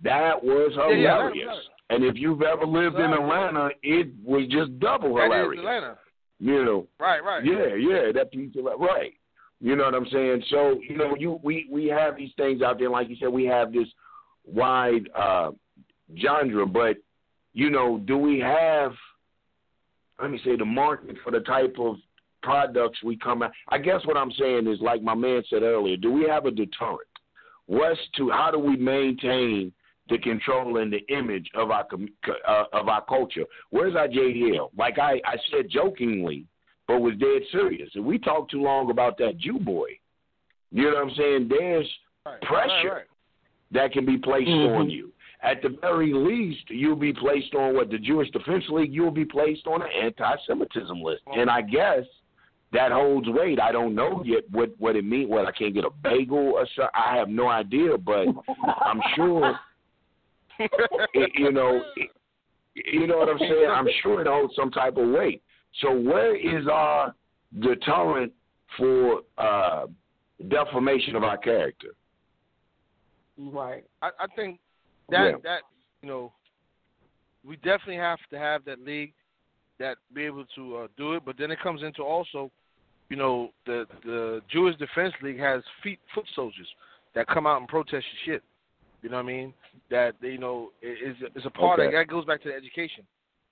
Speaker 4: That was hilarious. Yeah, yeah, and if you've ever lived in Atlanta, it was just double hilarious.
Speaker 6: Atlanta.
Speaker 4: You know.
Speaker 6: Right, right.
Speaker 4: Yeah, yeah, that piece of right. You know what I'm saying? So, you know, you we we have these things out there, like you said, we have this wide uh genre, but you know, do we have let me say the market for the type of products we come out I guess what I'm saying is like my man said earlier, do we have a deterrent? What's to how do we maintain the control and the image of our uh, of our culture. Where's our JDL? Like I, I said jokingly, but was dead serious. And we talked too long about that Jew boy. You know what I'm saying? There's
Speaker 6: right,
Speaker 4: pressure
Speaker 6: right, right.
Speaker 4: that can be placed mm-hmm. on you. At the very least, you'll be placed on what the Jewish Defense League. You'll be placed on an anti-Semitism list, and I guess that holds weight. I don't know yet what what it means. Well, I can't get a bagel or something. I have no idea, but I'm sure it, you know, it, you know what I'm saying? I'm sure it holds some type of weight. So where is our deterrent for uh, defamation of our character?
Speaker 5: Right.
Speaker 6: I, I think that
Speaker 4: yeah.
Speaker 6: that you know, we definitely have to have that league that be able to uh, do it. But then it comes into also, you know, the the Jewish Defense League has feet foot soldiers that come out and protest your shit. You know what I mean? That you know is is a part
Speaker 4: okay.
Speaker 6: of that goes back to the education.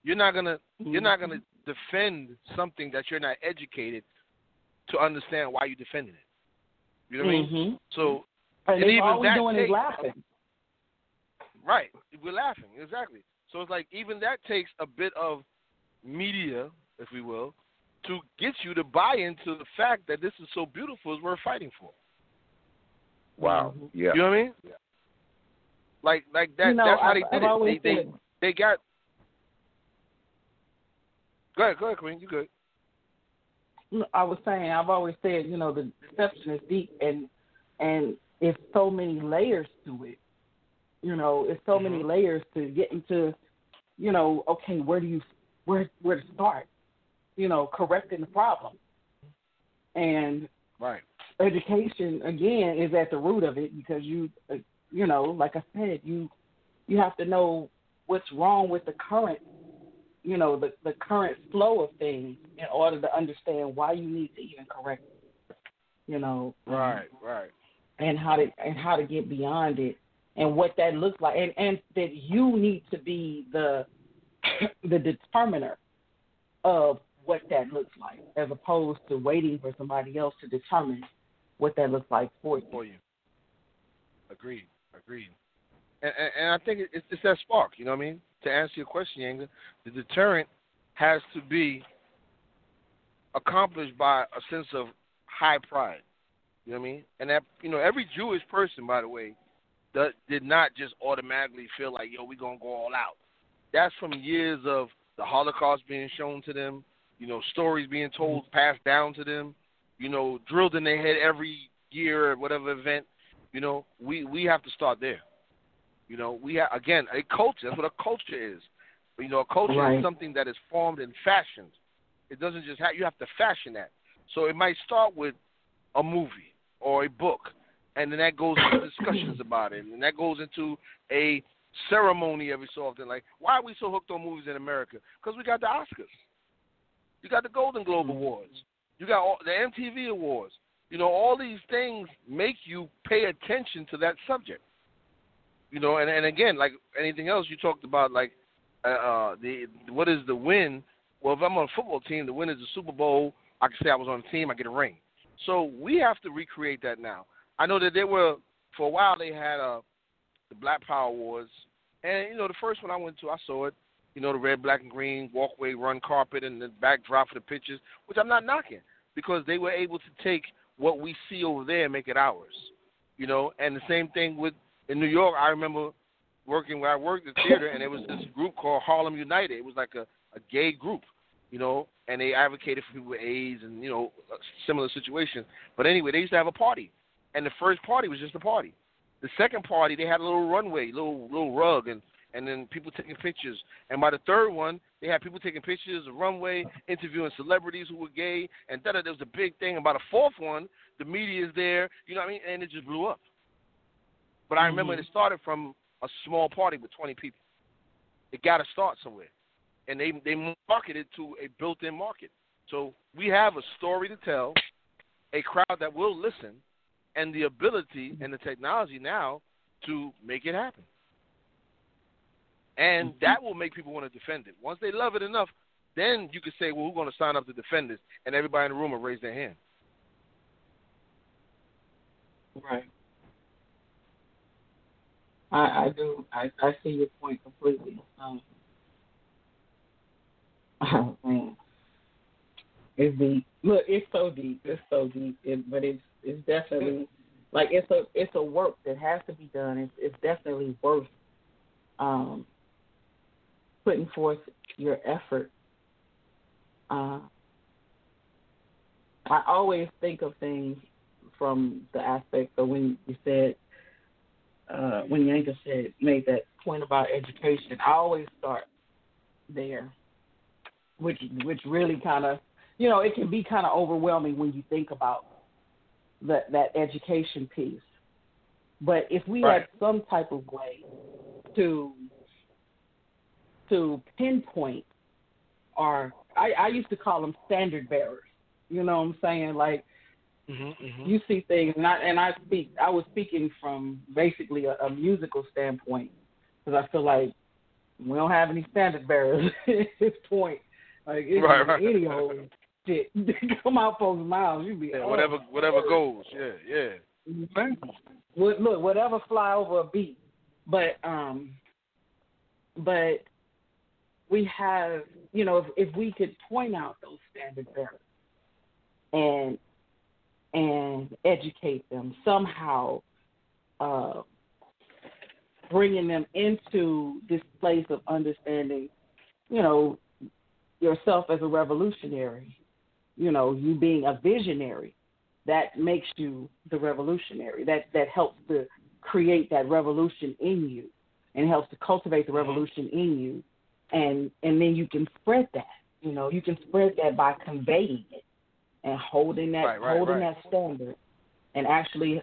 Speaker 6: You're not gonna you're not gonna defend something that you're not educated to understand why you're defending it. You know what
Speaker 5: mm-hmm.
Speaker 6: I mean? So
Speaker 5: and,
Speaker 6: and even
Speaker 5: all
Speaker 6: that
Speaker 5: doing
Speaker 6: takes,
Speaker 5: is laughing.
Speaker 6: Right, we're laughing exactly. So it's like even that takes a bit of media, if we will, to get you to buy into the fact that this is so beautiful is worth fighting for.
Speaker 4: Wow.
Speaker 5: Mm-hmm.
Speaker 4: Yeah.
Speaker 6: You know what I mean?
Speaker 4: Yeah.
Speaker 6: Like like that.
Speaker 5: You know,
Speaker 6: that's how
Speaker 5: I've,
Speaker 6: they did
Speaker 5: I've
Speaker 6: it. They, they they got. Go ahead, go ahead, Queen. You good?
Speaker 5: I was saying, I've always said, you know, the deception is deep, and and it's so many layers to it. You know, it's so
Speaker 6: mm-hmm.
Speaker 5: many layers to get into you know, okay, where do you where where to start? You know, correcting the problem. And
Speaker 6: right.
Speaker 5: education again is at the root of it because you uh, you know, like I said, you you have to know what's wrong with the current you know the the current flow of things in order to understand why you need to even correct it. You know.
Speaker 6: Right, right.
Speaker 5: And how to and how to get beyond it and what that looks like and and that you need to be the the determiner of what that looks like as opposed to waiting for somebody else to determine what that looks like for you.
Speaker 6: For you. Agreed. Agreed. And, and, and I think it's, it's that spark. You know what I mean? To answer your question, Yanga, the deterrent has to be accomplished by a sense of high pride. You know what I mean? And that you know, every Jewish person, by the way, that did not just automatically feel like, yo, we're gonna go all out. That's from years of the Holocaust being shown to them, you know, stories being told, mm-hmm. passed down to them, you know, drilled in their head every year at whatever event. You know, we we have to start there. You know, we have again a culture. That's what a culture is. You know, a culture
Speaker 5: right.
Speaker 6: is something that is formed and fashioned. It doesn't just have you have to fashion that. So it might start with a movie or a book, and then that goes into discussions about it, and that goes into a ceremony every so often. Like, why are we so hooked on movies in America? Because we got the Oscars, you got the Golden Globe mm-hmm. Awards, you got all, the MTV Awards. You know, all these things make you pay attention to that subject. You know, and and again, like anything else, you talked about like uh, uh the what is the win? Well, if I'm on a football team, the win is the Super Bowl. I can say I was on the team, I get a ring. So we have to recreate that now. I know that there were for a while they had uh the Black Power Awards, and you know the first one I went to, I saw it. You know the red, black, and green walkway, run carpet, and the backdrop for the pictures, which I'm not knocking because they were able to take what we see over there and make it ours. You know, and the same thing with in New York, I remember working where I worked the theater, and there was this group called Harlem United. It was like a, a gay group, you know, and they advocated for people with AIDS and you know uh, similar situations. But anyway, they used to have a party, and the first party was just a party. The second party, they had a little runway, little little rug, and and then people taking pictures. And by the third one, they had people taking pictures of runway, interviewing celebrities who were gay, and da There was a big thing. about a fourth one, the media is there, you know what I mean? And it just blew up. But I remember mm-hmm. it started from a small party with 20 people. It got to start somewhere, and they they marketed to a built-in market. So we have a story to tell, a crowd that will listen, and the ability and the technology now to make it happen. And mm-hmm. that will make people want to defend it. Once they love it enough, then you can say, well, who's going to sign up to defend this? And everybody in the room will raise their hand.
Speaker 5: Right. I, I do. I, I see your point completely. Um, oh man, it's deep. Look, it's so deep. It's so deep. It, but it's it's definitely like it's a it's a work that has to be done. It's it's definitely worth um, putting forth your effort. Uh, I always think of things from the aspect of when you said uh, when Yanga said made that point about education, I always start there, which which really kind of you know it can be kind of overwhelming when you think about that that education piece. But if we right. had some type of way to to pinpoint our I, I used to call them standard bearers. You know what I'm saying? Like
Speaker 6: Mm-hmm, mm-hmm.
Speaker 5: You see things, and I and I speak. I was speaking from basically a, a musical standpoint because I feel like we don't have any standard bearers at this point. Like it's
Speaker 6: right, right.
Speaker 5: any old shit come out folks' mouths, you be
Speaker 6: yeah,
Speaker 5: oh,
Speaker 6: whatever whatever goes. Yeah, yeah.
Speaker 5: Mm-hmm. Look, whatever fly over a beat, but um, but we have you know if, if we could point out those standard bearers and and educate them somehow, uh, bringing them into this place of understanding, you know, yourself as a revolutionary, you know, you being a visionary, that makes you the revolutionary. That that helps to create that revolution in you, and helps to cultivate the mm-hmm. revolution in you, and and then you can spread that. You know, you can spread that by conveying it and holding that
Speaker 6: right, right,
Speaker 5: holding
Speaker 6: right.
Speaker 5: that standard, and actually,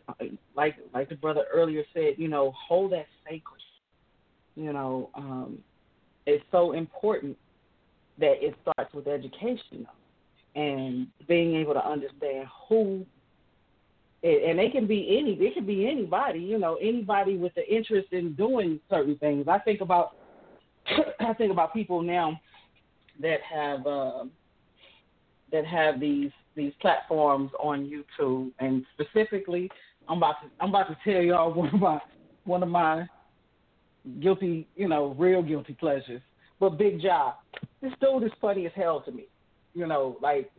Speaker 5: like like the brother earlier said, you know, hold that sacred. You know, um, it's so important that it starts with education and being able to understand who and they can be any it can be anybody you know anybody with the interest in doing certain things i think about i think about people now that have uh, that have these these platforms on youtube and specifically i'm about to i'm about to tell y'all one of my one of my guilty you know real guilty pleasures but big job this dude is funny as hell to me you know like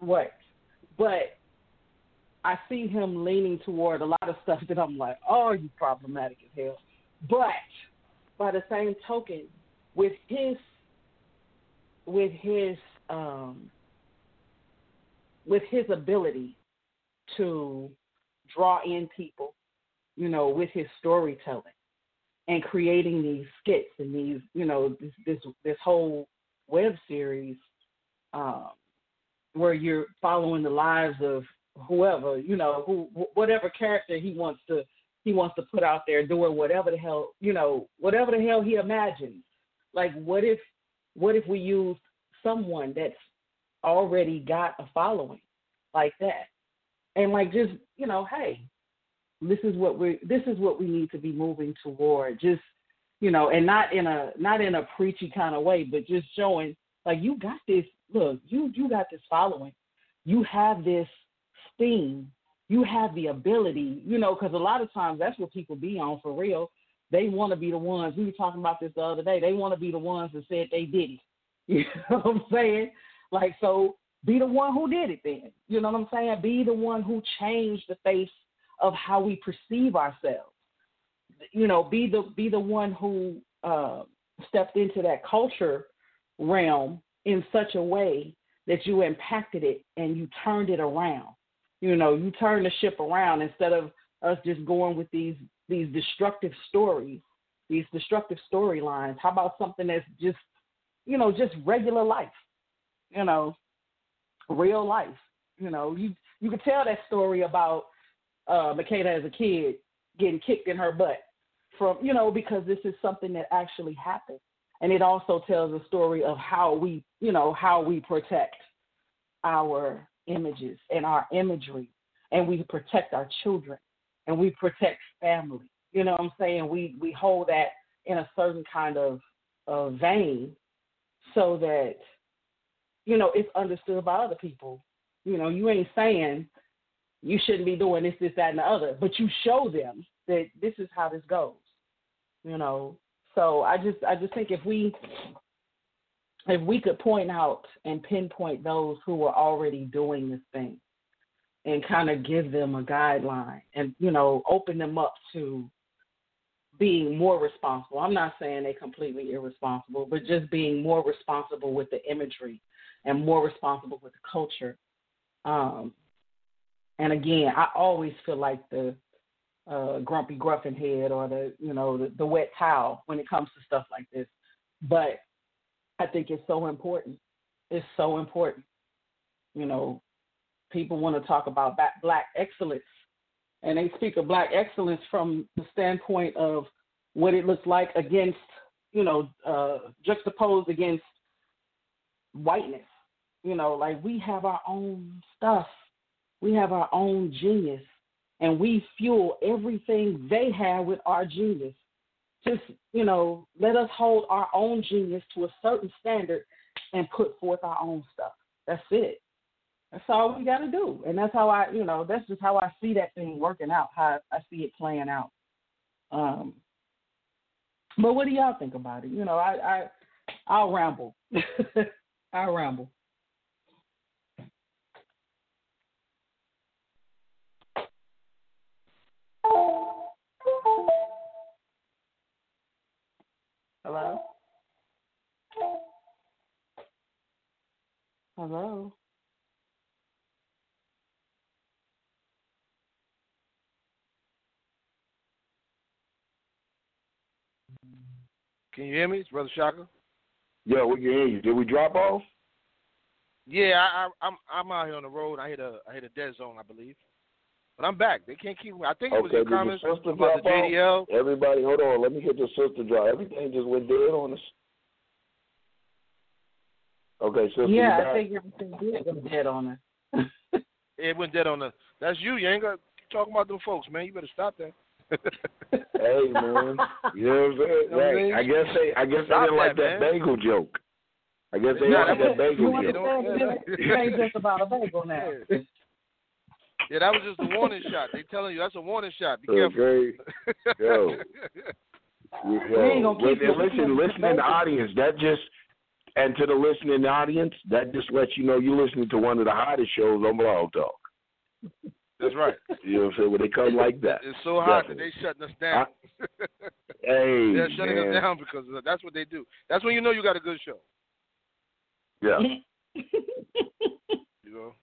Speaker 5: what but I see him leaning toward a lot of stuff that I'm like, oh, you problematic as hell. But by the same token, with his with his um, with his ability to draw in people, you know, with his storytelling and creating these skits and these, you know, this this, this whole web series um, where you're following the lives of whoever, you know, who whatever character he wants to he wants to put out there doing whatever the hell, you know, whatever the hell he imagines. Like what if what if we use someone that's already got a following like that? And like just, you know, hey, this is what we this is what we need to be moving toward. Just, you know, and not in a not in a preachy kind of way, but just showing like you got this look, you you got this following. You have this steam. you have the ability, you know, because a lot of times that's what people be on for real. They want to be the ones. We were talking about this the other day. They want to be the ones that said they did it. You know what I'm saying? Like, so be the one who did it then. You know what I'm saying? Be the one who changed the face of how we perceive ourselves. You know, be the be the one who uh, stepped into that culture realm in such a way that you impacted it and you turned it around. You know, you turn the ship around instead of us just going with these these destructive stories, these destructive storylines. How about something that's just, you know, just regular life, you know, real life. You know, you you could tell that story about uh Makeda as a kid getting kicked in her butt from, you know, because this is something that actually happened. And it also tells a story of how we, you know, how we protect our images and our imagery, and we protect our children and we protect family. You know what I'm saying? We we hold that in a certain kind of uh, vein so that you know it's understood by other people. You know, you ain't saying you shouldn't be doing this, this, that, and the other, but you show them that this is how this goes. You know, so I just I just think if we if we could point out and pinpoint those who are already doing this thing and kind of give them a guideline and you know open them up to being more responsible i'm not saying they're completely irresponsible but just being more responsible with the imagery and more responsible with the culture um, and again i always feel like the uh, grumpy gruffin head or the you know the, the wet towel when it comes to stuff like this but I think it's so important. It's so important. You know, people want to talk about black excellence, and they speak of black excellence from the standpoint of what it looks like against, you know, uh, juxtaposed against whiteness. You know, like we have our own stuff, we have our own genius, and we fuel everything they have with our genius. Just you know let us hold our own genius to a certain standard and put forth our own stuff. That's it. That's all we got to do. And that's how i you know that's just how i see that thing working out how i see it playing out. Um but what do y'all think about it? You know i i i'll ramble i'll ramble Hello? Hello?
Speaker 6: Can you hear me? It's Brother Shaka.
Speaker 4: Yo, we can hear you. Did we drop off?
Speaker 6: Yeah, I, I, I'm I'm out here on the road. I hit a I hit a dead zone, I believe. But I'm back. They can't keep me. I think it was
Speaker 4: okay,
Speaker 6: your comments
Speaker 4: the
Speaker 6: about the JDL.
Speaker 4: Off? Everybody, hold on. Let me get the sister drop. Everything just went dead on us. Okay, sister.
Speaker 5: Yeah, I think everything did go dead on us.
Speaker 6: it went dead on us. That's you. You ain't got talking about them folks, man. You better stop that.
Speaker 4: Hey man, you know what I'm saying? Right. I guess they, I guess
Speaker 6: Stop
Speaker 4: they didn't like
Speaker 6: that,
Speaker 4: that bagel joke. I guess they
Speaker 6: Yeah,
Speaker 4: like
Speaker 6: that
Speaker 4: that bagel joke.
Speaker 5: It ain't just about a bagel now.
Speaker 6: Yeah, that was just a warning shot. They telling you that's a warning shot. Be careful.
Speaker 4: Okay. Yo. Yo, listen,
Speaker 5: you-
Speaker 4: listen, listen in the audience. That just and to the listening audience, that just lets you know you're listening to one of the hottest shows on Blog Talk.
Speaker 6: That's right.
Speaker 4: You know what I'm saying? When they come like that.
Speaker 6: It's so hot that they shutting us down.
Speaker 4: Hey,
Speaker 6: They're shutting
Speaker 4: man.
Speaker 6: us down because that's what they do. That's when you know you got a good show.
Speaker 4: Yeah.
Speaker 6: You know.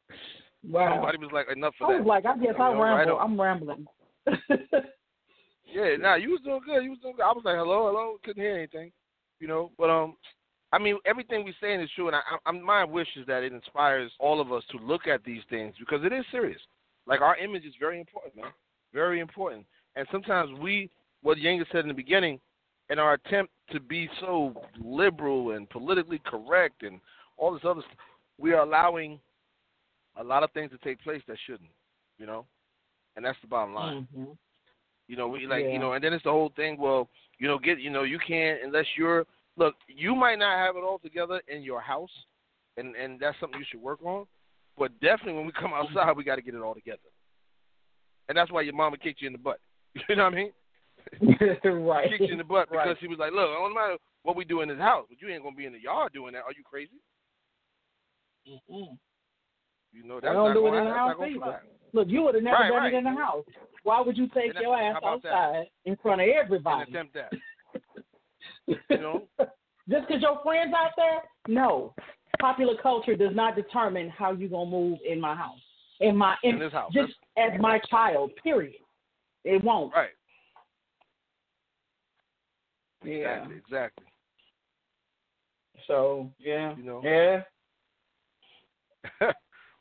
Speaker 5: Wow.
Speaker 6: Somebody was like, enough
Speaker 5: I
Speaker 6: of that.
Speaker 5: was like, I guess
Speaker 6: You
Speaker 5: I
Speaker 6: know, right
Speaker 5: ramble.
Speaker 6: on.
Speaker 5: I'm rambling.
Speaker 6: Yeah, nah, you was doing good. You was doing good. I was like, hello, hello, couldn't hear anything, you know. But um, I mean, everything we're saying is true, and I, I, my wish is that it inspires all of us to look at these things because it is serious. Like our image is very important, man, very important. And sometimes we, what Yanga said in the beginning, in our attempt to be so liberal and politically correct and all this other stuff, we are allowing a lot of things to take place that shouldn't, you know. And that's the bottom line.
Speaker 5: Mhm.
Speaker 6: You know, we like
Speaker 5: Yeah.
Speaker 6: you know, and then it's the whole thing. Well, you know, get you know, you can't unless you're look. You might not have it all together in your house, and and that's something you should work on. But definitely, when we come outside, we got to get it all together. And that's why your mama kicked you in the butt. You know what I mean?
Speaker 5: right.
Speaker 6: Kicked you in the butt because
Speaker 5: Right.
Speaker 6: she was like, "Look, it don't matter what we do in this house, but you ain't gonna be in the yard doing that. Are you crazy?
Speaker 5: Mm-mm.
Speaker 6: You know that's I
Speaker 5: don't
Speaker 6: not
Speaker 5: do it
Speaker 6: gonna,
Speaker 5: in the house either. Look, you would have never
Speaker 6: Right,
Speaker 5: done
Speaker 6: right.
Speaker 5: it in the house. Why would you take
Speaker 6: And
Speaker 5: your ass
Speaker 6: about that?
Speaker 5: outside in front of
Speaker 6: And
Speaker 5: everybody?
Speaker 6: attempt that. You know?
Speaker 5: Just because your friends out there? No. Popular culture does not determine how you gonna move in my house. In my in,
Speaker 6: In this house.
Speaker 5: just as my child. Period. It won't.
Speaker 6: Right.
Speaker 5: Yeah.
Speaker 6: Exactly. Exactly.
Speaker 5: So yeah.
Speaker 6: You know.
Speaker 5: Yeah.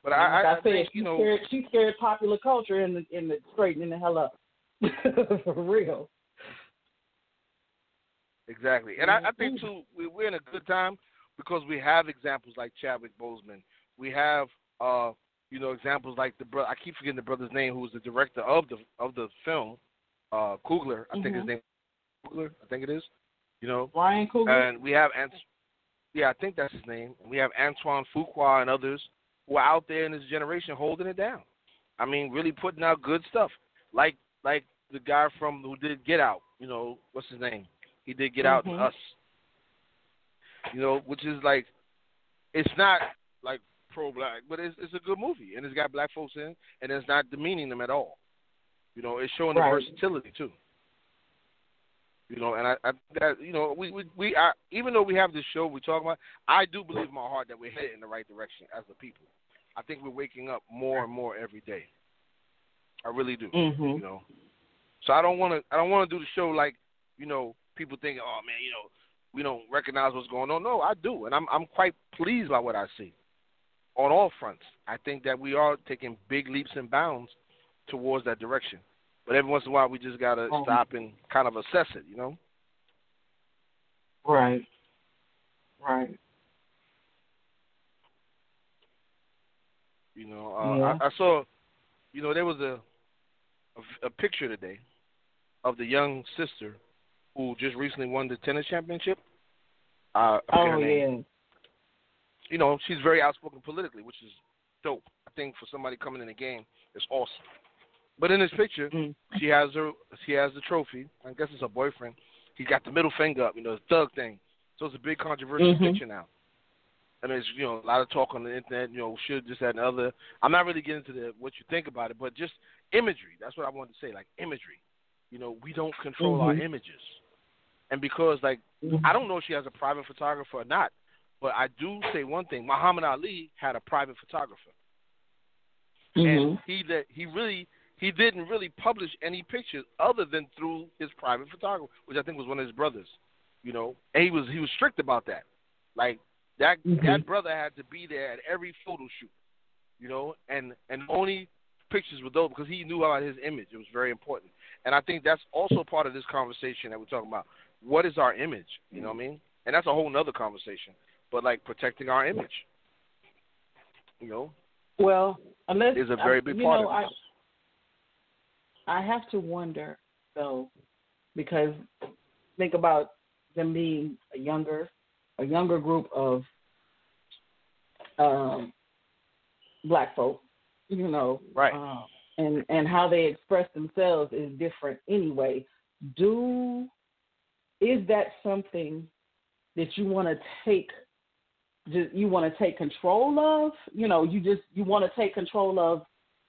Speaker 6: but I, I, I
Speaker 5: I said,
Speaker 6: think
Speaker 5: she
Speaker 6: you know.
Speaker 5: scared, she scared popular culture in the in the straightening the hell up. For real.
Speaker 6: Exactly, and I, I think
Speaker 5: Mm-hmm.
Speaker 6: too we, we're in a good time because we have examples like Chadwick Boseman. We have, uh, you know, examples like the brother. I keep forgetting the brother's name, who was the director of the of the film, uh, Coogler. I think his
Speaker 5: Mhm.
Speaker 6: name Coogler. I think it is. You know,
Speaker 5: Ryan Coogler.
Speaker 6: and we have Ant- yeah, I think that's his name. And we have Antoine Fuqua and others who are out there in this generation holding it down. I mean, really putting out good stuff, like like the guy from who did Get Out. You know, what's his name? He did Get Out and
Speaker 5: Mhm.
Speaker 6: Us. You know, which is like, it's not like pro black, but it's it's a good movie and it's got black folks in, and it's not demeaning them at all. You know, it's showing
Speaker 5: Right.
Speaker 6: the versatility too. You know, and I, I that you know we we we I, even though we have this show we talk about, I do believe in my heart that we're headed in the right direction as a people. I think we're waking up more and more every day. I really do.
Speaker 5: Mhm.
Speaker 6: You know, so I don't want to I don't want to do the show like you know people think oh man you know we don't recognize what's going on. No, I do, and I'm I'm quite pleased by what I see on all fronts. I think that we are taking big leaps and bounds towards that direction. But every once in a while, we just gotta
Speaker 5: Um,
Speaker 6: stop and kind of assess it, you know.
Speaker 5: Right. Right.
Speaker 6: You know, uh,
Speaker 5: Yeah.
Speaker 6: I, I saw, you know, there was a, a a picture today of the young sister who just recently won the tennis championship. Uh,
Speaker 5: Oh yeah.
Speaker 6: You know, she's very outspoken politically, which is dope. I think for somebody coming in the game, it's awesome. But in this picture,
Speaker 5: Mm.
Speaker 6: she has her she has the trophy. I guess it's her boyfriend. He's got the middle finger up, you know, the thug thing. So it's a big controversial
Speaker 5: Mhm.
Speaker 6: picture now. And there's you know a lot of talk on the internet. You know, should this that and the other. I'm not really getting into the what you think about it, but just imagery. That's what I wanted to say. Like imagery. You know, we don't control our
Speaker 5: Mhm.
Speaker 6: images, and because like
Speaker 5: Mhm.
Speaker 6: I don't know if she has a private photographer or not, but I do say one thing: Muhammad Ali had a private photographer, and
Speaker 5: Mhm.
Speaker 6: he that he really he didn't really publish any pictures other than through his private photographer, which I think was one of his brothers. You know, and he was he was strict about that. Like that
Speaker 5: mm-hmm.
Speaker 6: that brother had to be there at every photo shoot, you know, and and only pictures with those because he knew about his image. It was very important, and I think that's also part of this conversation that we're talking about. What is our image? You know what I mean? And that's a whole nother conversation. But like protecting our image, you know.
Speaker 5: Well, unless
Speaker 6: is a very big part
Speaker 5: know,
Speaker 6: of it.
Speaker 5: I, I have to wonder though, because think about them being a younger, a younger group of um, black folk, you know,
Speaker 6: right,
Speaker 5: uh, and and how they express themselves is different anyway. Do is that something that you want to take? Just, you want to take control of? You know, you just you want to take control of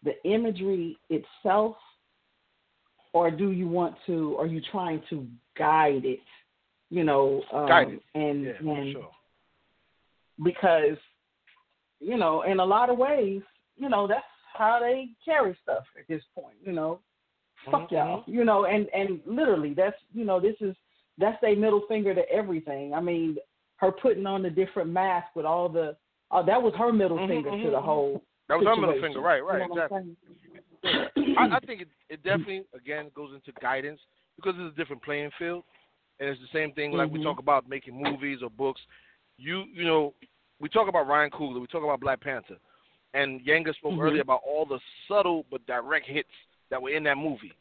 Speaker 5: the imagery itself, or do you want to? Are you trying to guide it? You know, um,
Speaker 6: guide it.
Speaker 5: and
Speaker 6: yeah,
Speaker 5: and
Speaker 6: sure.
Speaker 5: because you know, in a lot of ways, you know, that's how they carry stuff at this point, you know. Fuck
Speaker 6: mm-hmm.
Speaker 5: y'all. You know, and and literally that's you know, this is that's a middle finger to everything. I mean, her putting on the different mask with all the oh, that was her middle
Speaker 6: mm-hmm,
Speaker 5: finger
Speaker 6: mm-hmm.
Speaker 5: to the whole
Speaker 6: That was
Speaker 5: situation.
Speaker 6: her middle finger, right, right,
Speaker 5: you know
Speaker 6: exactly. I, I think it, it definitely again goes into guidance because it's a different playing field, and it's the same thing like
Speaker 5: mm-hmm.
Speaker 6: we talk about making movies or books. You you know we talk about Ryan Coogler, we talk about Black Panther, and Yanga spoke
Speaker 5: mm-hmm.
Speaker 6: earlier about all the subtle but direct hits that were in that movie,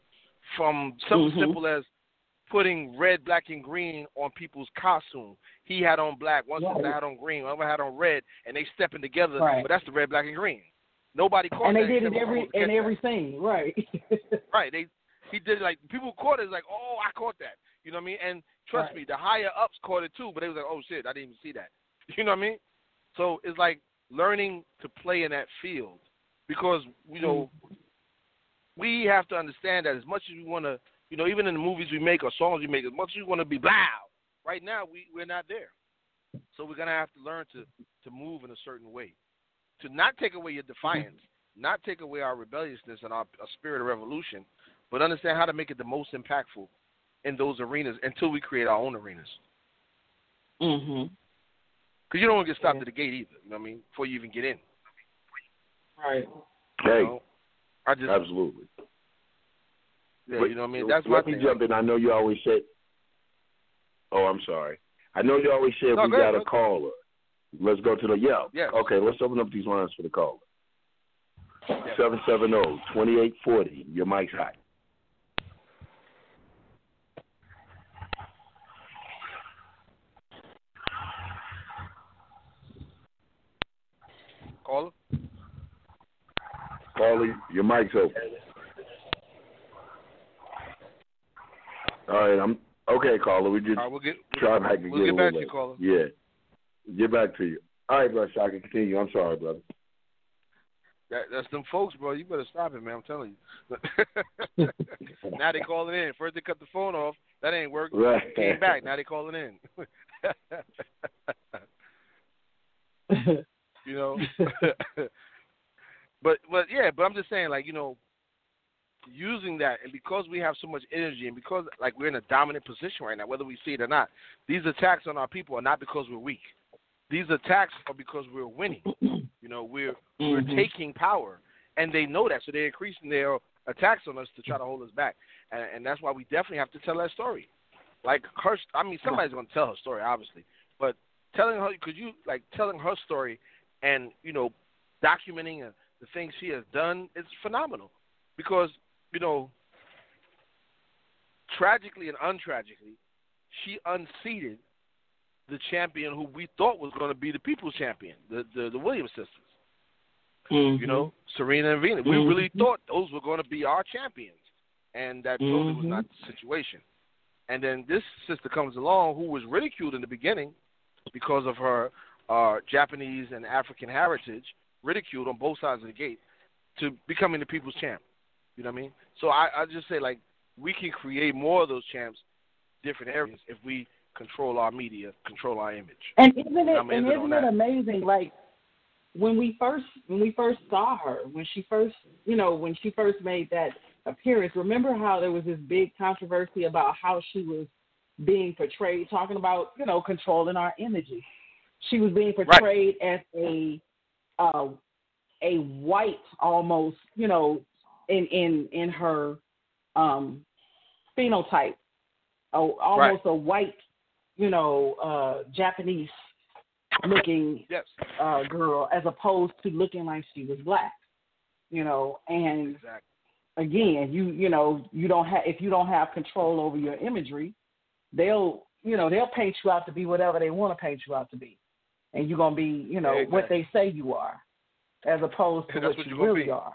Speaker 6: from something
Speaker 5: mm-hmm.
Speaker 6: simple as putting red, black, and green on people's costume. He had on black, one
Speaker 5: right.
Speaker 6: sister had on green, one had on red, and they stepping together.
Speaker 5: Right.
Speaker 6: But that's the red, black, and green. Nobody caught
Speaker 5: and they did it every
Speaker 6: for
Speaker 5: in
Speaker 6: that.
Speaker 5: every scene, right?
Speaker 6: right. They he did it like people caught it like, oh, I caught that. You know what I mean? And trust
Speaker 5: Right.
Speaker 6: me, the higher ups caught it too, but they was like, oh shit, I didn't even see that. You know what I mean? So it's like learning to play in that field because you know mm. we have to understand that as much as we want to, you know, even in the movies we make or songs we make, as much as we want to be loud, right now we we're not there. So we're gonna have to learn to to move in a certain way, to not take away your defiance, not take away our rebelliousness and our, our spirit of revolution, but understand how to make it the most impactful in those arenas until we create our own arenas.
Speaker 5: mhm.
Speaker 6: Because you don't want to get stopped
Speaker 5: Yeah.
Speaker 6: at the gate either. You know what I mean? Before you even get in.
Speaker 5: Right.
Speaker 4: Hey,
Speaker 6: You know? I just
Speaker 4: absolutely.
Speaker 6: Yeah,
Speaker 4: But
Speaker 6: you know what I mean. That's
Speaker 4: Let
Speaker 6: my
Speaker 4: me
Speaker 6: thing.
Speaker 4: jump in. I know you always said. Oh, I'm sorry. I know you always said
Speaker 6: No,
Speaker 4: we
Speaker 6: go ahead,
Speaker 4: got a caller. Let's go to the yeah.
Speaker 6: Yes.
Speaker 4: Okay, let's open up these lines for the caller.
Speaker 6: Yeah.
Speaker 4: Seven seven oh, zero twenty eight forty. Your mic's hot.
Speaker 6: Caller.
Speaker 4: Caller, your mic's open. All right, I'm okay, caller. We just
Speaker 6: All right, we'll get
Speaker 4: try back again.
Speaker 6: we'll get back to you, caller.
Speaker 4: Yeah, get back to you. All right, brother can continue. I'm sorry, brother.
Speaker 6: That, that's them folks, bro. You better stop it, man. I'm telling you. now they calling in. First they cut the phone off. That ain't working.
Speaker 4: Right.
Speaker 6: Came back. Now they calling in. you know. but but yeah, but I'm just saying, like you know, using that, and because we have so much energy, and because like we're in a dominant position right now, whether we see it or not, these attacks on our people are not because we're weak. These attacks are because we're winning. You know, we're we're
Speaker 5: Mhm.
Speaker 6: taking power, and they know that, so they're increasing their attacks on us to try to hold us back, and, and that's why we definitely have to tell that story. Like her, I mean, somebody's going to tell her story, obviously, but telling her, could you like telling her story, and you know, documenting uh, the things she has done is phenomenal, because you know, tragically and untragically, she unseated the champion who we thought was going to be the people's champion, the the, the Williams sisters.
Speaker 5: Mhm.
Speaker 6: You know, Serena and Venus. We
Speaker 5: Mhm.
Speaker 6: really thought those were going to be our champions, and that totally was not the situation. And then this sister comes along who was ridiculed in the beginning because of her uh, Japanese and African heritage, ridiculed on both sides of the gate, to becoming the people's champ. You know what I mean? So I, I just say like we can create more of those champs, different areas, if we control our media, control our image.
Speaker 5: And isn't it
Speaker 6: I'm
Speaker 5: and isn't it amazing? Like when we first when we first saw her, when she first you know, when she first made that appearance, remember how there was this big controversy about how she was being portrayed, talking about, you know, controlling our images. She was being portrayed right. as a uh, a white almost, you know, in in in her um phenotype, almost right. a white, you know, uh Japanese looking
Speaker 6: yes.
Speaker 5: uh girl as opposed to looking like she was black. You know, and
Speaker 6: exactly.
Speaker 5: again, you you know, you don't have if you don't have control over your imagery, they'll you know, they'll paint you out to be whatever they want to paint you out to be. And you're gonna be, you know,
Speaker 6: exactly.
Speaker 5: what they say you are as opposed to
Speaker 6: what,
Speaker 5: what
Speaker 6: you
Speaker 5: really
Speaker 6: be.
Speaker 5: are.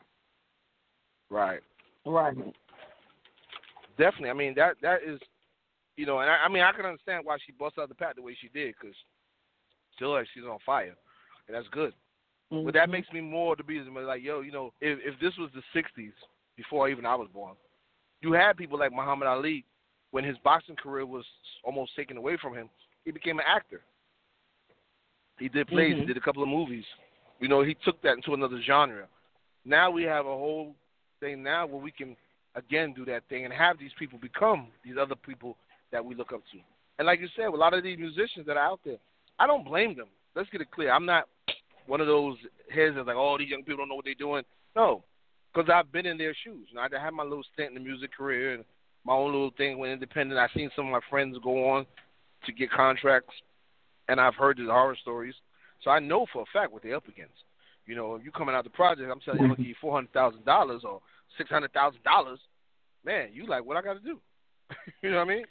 Speaker 6: Right.
Speaker 5: Right.
Speaker 6: Definitely. I mean that that is, you know, and I, I mean I can understand why she bust out the pack the way she did because still like she's on fire, and that's good.
Speaker 5: Mm-hmm.
Speaker 6: But that makes me more to be like, yo, you know, if if this was the '60s before even I was born, you had people like Muhammad Ali when his boxing career was almost taken away from him. He became an actor. He did plays.
Speaker 5: Mm-hmm.
Speaker 6: He did a couple of movies. You know, he took that into another genre. Now we have a whole thing now where we can again do that thing and have these people become these other people that we look up to. And like you said, a lot of these musicians that are out there, I don't blame them. Let's get it clear. I'm not one of those heads that's like, oh, these young people don't know what they're doing. No, because I've been in their shoes. You know, I had my little stint in the music career and my own little thing when independent. I've seen some of my friends go on to get contracts, and I've heard the horror stories. So I know for a fact what they're up against. You know, if you coming out the project, I'm telling you, I'm gonna give you four hundred thousand dollars or six hundred thousand dollars. Man, you like what I got to do? you know what I mean?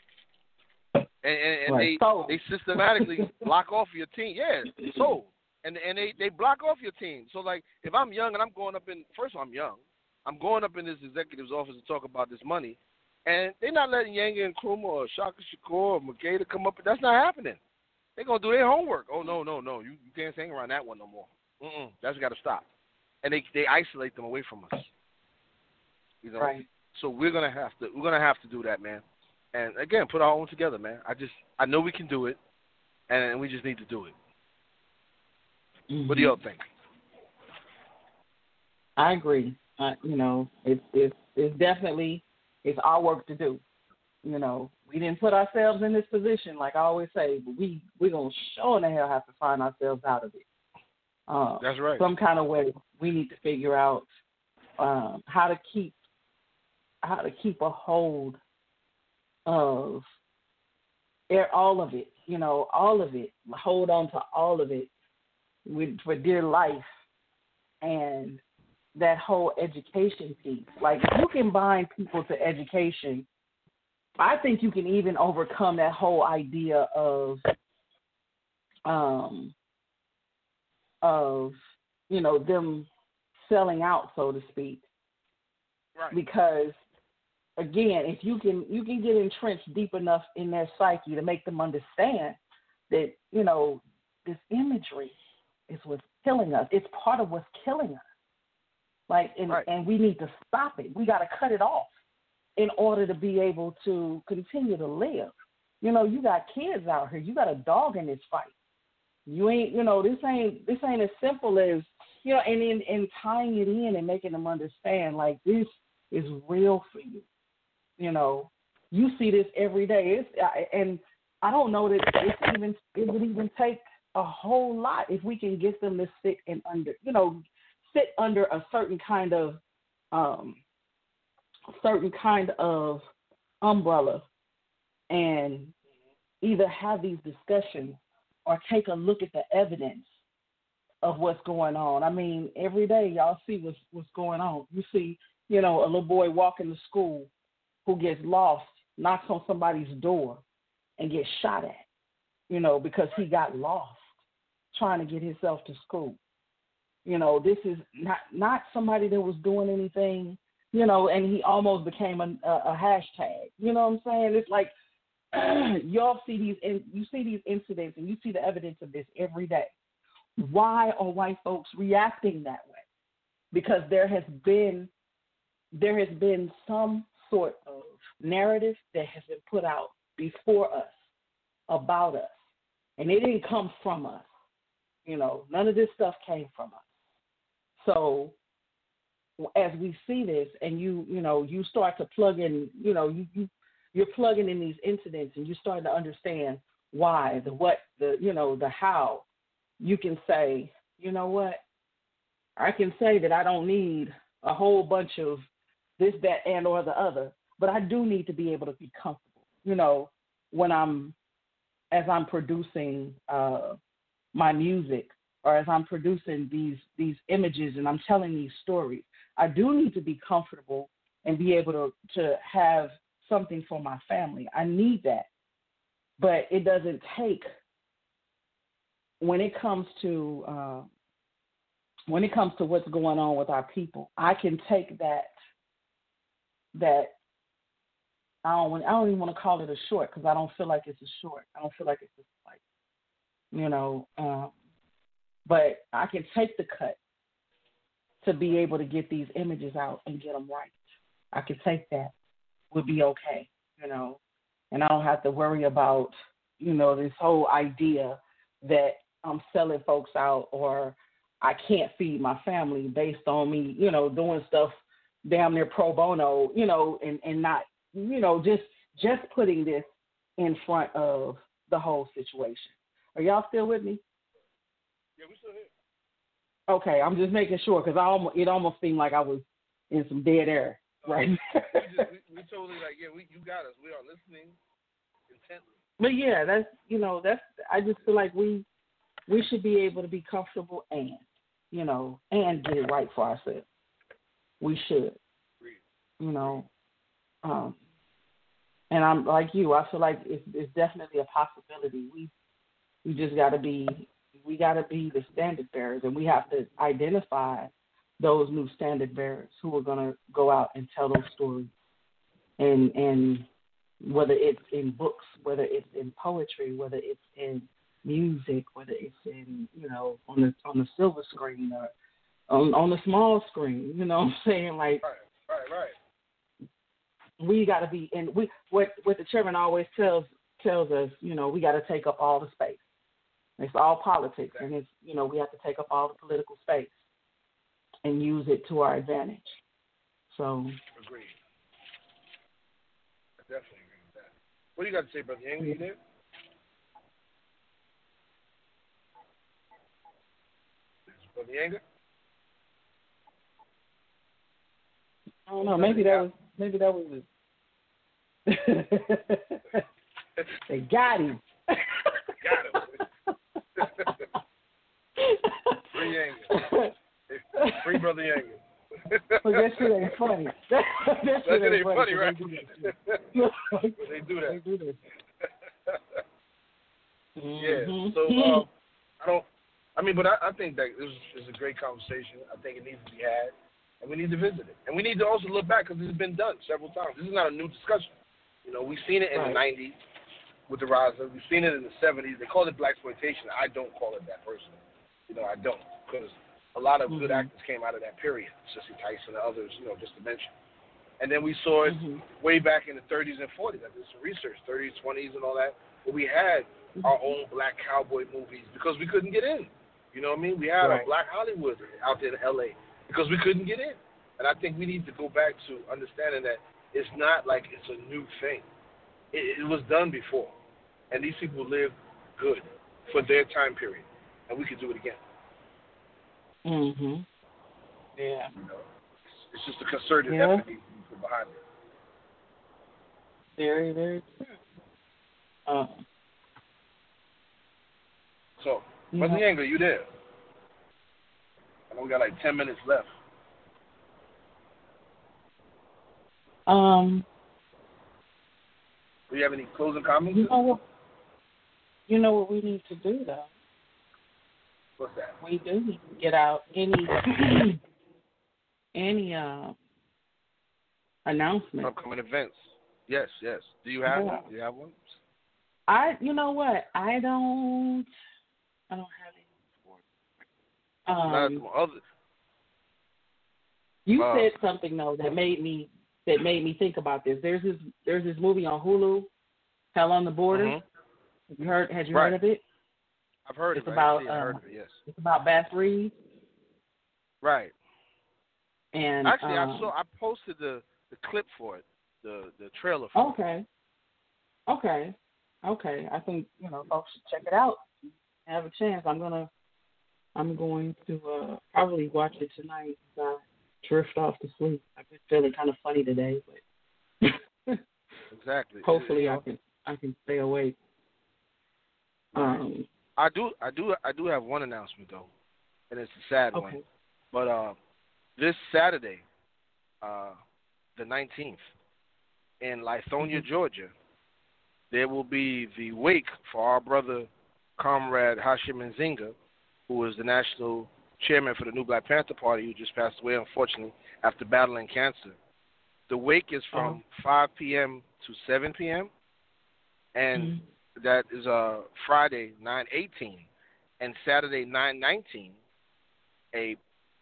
Speaker 6: And, and, and
Speaker 5: right.
Speaker 6: they
Speaker 5: so.
Speaker 6: they systematically block off your team. Yeah, so and and they they block off your team. So like if I'm young and I'm going up in first of all I'm young, I'm going up in this executive's office to talk about this money, and they're not letting Yanga and Nkrumah or Shaka Shakur or Makeda come up. That's not happening. They're gonna do their homework. Oh no no no, you you can't hang around that one no more. Mm-mm, that's got to stop. And they they isolate them away from us. You know.
Speaker 5: Right.
Speaker 6: So we're gonna have to we're gonna have to do that, man. And again, put our own together, man. I just I know we can do it, and we just need to do it.
Speaker 5: Mm-hmm.
Speaker 6: What do y'all think?
Speaker 5: I agree. Uh, you know, it's it's it's definitely it's our work to do. You know, we didn't put ourselves in this position, like I always say, but we we're gonna sure in the hell have to find ourselves out of it. Uh,
Speaker 6: That's right.
Speaker 5: Some kind of way we need to figure out um, how to keep how to keep a hold of all of it. You know, all of it. Hold on to all of it with for dear life, and that whole education piece. Like you can bind people to education, I think you can even overcome that whole idea of um of you know them selling out so to speak.
Speaker 6: Right.
Speaker 5: because again if you can you can get entrenched deep enough in their psyche to make them understand that you know this imagery is what's killing us. It's part of what's killing us. Like and
Speaker 6: right.
Speaker 5: and we need to stop it. We got to cut it off in order to be able to continue to live. You know you got kids out here. You got a dog in this fight you ain't, you know, this ain't this ain't as simple as you know, and in and tying it in and making them understand like this is real for you. You know, you see this every day. It's and I don't know that it's even it would even take a whole lot if we can get them to sit and under, you know, sit under a certain kind of um certain kind of umbrella and either have these discussions or take a look at the evidence of what's going on. I mean, every day y'all see what's what's going on. You see, you know, a little boy walking to school who gets lost, knocks on somebody's door, and gets shot at. You know, because he got lost trying to get himself to school. You know, this is not not somebody that was doing anything. You know, and he almost became a, a, a hashtag. You know what I'm saying? It's like y'all see these you see these incidents and you see the evidence of this every day. Why are white folks reacting that way? Because there has been there has been some sort of narrative that has been put out before us about us. And it didn't come from us. You know, none of this stuff came from us. So as we see this and you, you know, you start to plug in, you know, you, you you're plugging in these incidents and you're starting to understand why, the what, the you know, the how, you can say, you know what? I can say that I don't need a whole bunch of this, that, and or the other, but I do need to be able to be comfortable. You know, when I'm as I'm producing uh, my music or as I'm producing these these images and I'm telling these stories, I do need to be comfortable and be able to to have something for my family. I need that, but it doesn't take when it comes to uh, when it comes to what's going on with our people. I can take that that I don't I don't even want to call it a short because I don't feel like it's a short. I don't feel like it's a like you know. Um, but I can take the cut to be able to get these images out and get them right. I can take that. Would be okay, you know, and I don't have to worry about you know this whole idea that I'm selling folks out or I can't feed my family based on me, you know, doing stuff damn near pro bono, you know, and and not you know, just just putting this in front of the whole situation. Are y'all still with me?
Speaker 6: Yeah, we still here.
Speaker 5: Okay, I'm just making sure because I almost it almost seemed like I was in some dead air, right? we,
Speaker 6: just, we, we totally like yeah, we you got us. We are listening intently.
Speaker 5: But yeah, that's you know that's I just feel like we we should be able to be comfortable and you know and get it right for ourselves. We should, you know, um, and I'm like you. I feel like it's, it's definitely a possibility. We we just got to be we got to be the standard bearers, and we have to identify those new standard bearers who are going to go out and tell those stories, and and whether it's in books, whether it's in poetry, whether it's in music, whether it's in you know on the on the silver screen or on on the small screen. You know what I'm saying? Like
Speaker 6: right, right, right
Speaker 5: we got to be in we what what the chairman always tells tells us you know we got to take up all the space it's all politics and it's you know we have to take up all the political space and use it to our advantage so
Speaker 6: agreed I definitely agree with that what do you got to say brother Yang? you there brother Yang?
Speaker 5: I don't know. Maybe that was maybe that was it. they got him.
Speaker 6: got him. Free brother Yanga.
Speaker 5: but that shit ain't funny. That, that shit
Speaker 6: ain't,
Speaker 5: ain't funny,
Speaker 6: funny right?
Speaker 5: They
Speaker 6: do that.
Speaker 5: They do that.
Speaker 6: yeah.
Speaker 5: Mm-hmm.
Speaker 6: So um, I don't. I mean, but I, I think that this is a great conversation. I think it needs to be had, and we need to visit it, and we need to also look back because has been done several times. This is not a new discussion. You know, we've seen it in right. the '90s with the Raza. We've seen it in the '70s. They call it blaxploitation. I don't call it that personally. You know, I don't because a lot of mm-hmm. good actors came out of that period. Sissy Tyson and others. You know, just to mention. And then we saw it mm-hmm. way back in the 30s and 40s. I did some research, 30s, 20s, and all that. But we had mm-hmm. our own black cowboy movies because we couldn't get in. You know what I mean? We had right. a black Hollywood out there in L.A. because we couldn't get in. And I think we need to go back to understanding that it's not like it's a new thing. It, it was done before, and these people lived good for their time period, and we could do it again.
Speaker 5: Mhm. Yeah.
Speaker 6: You know, it's just a concerted yeah. effort behind it.
Speaker 5: Very, very true. Uh,
Speaker 6: so, Brother yeah. Yanga, you there? I know we got like ten minutes left.
Speaker 5: Um,
Speaker 6: do you have any closing comments?
Speaker 5: You know what? You know what we need to do though.
Speaker 6: What's that?
Speaker 5: We do need to get out any any uh announcement.
Speaker 6: Upcoming events. Yes, yes. Do you have yeah. one? Do you have one?
Speaker 5: I you know what? I don't I don't have any um,
Speaker 6: other,
Speaker 5: you uh, said something though that made me that made me think about this. There's this there's this movie on Hulu, Hell on the Border.
Speaker 6: Mm-hmm.
Speaker 5: Have you heard? Had you
Speaker 6: right.
Speaker 5: heard of it?
Speaker 6: I've heard
Speaker 5: it's
Speaker 6: of
Speaker 5: about,
Speaker 6: it.
Speaker 5: Um,
Speaker 6: it. Yes.
Speaker 5: It's about Bass Reeves.
Speaker 6: Right.
Speaker 5: And
Speaker 6: actually,
Speaker 5: um,
Speaker 6: I saw I posted the the clip for it, the the trailer for
Speaker 5: okay. it. Okay. Okay. Okay. I think you know folks should check it out. Have a chance. I'm gonna I'm going to uh probably watch it tonight. I drift off to sleep. I've been feeling kind of funny today, but
Speaker 6: exactly.
Speaker 5: Hopefully, I can I can stay awake. Um,
Speaker 6: I do I do I do have one announcement though, and it's a sad
Speaker 5: okay.
Speaker 6: one. But uh, this Saturday, uh, the 19th, in Lithonia, mm-hmm. Georgia, there will be the wake for our brother, comrade Hashim Nzinga, who was the national chairman for the New Black Panther Party, who just passed away, unfortunately, after battling cancer. The wake is from uh-huh. 5 p.m. to 7 p.m. and mm-hmm. That is uh, Friday 9:18 and Saturday 9:19. A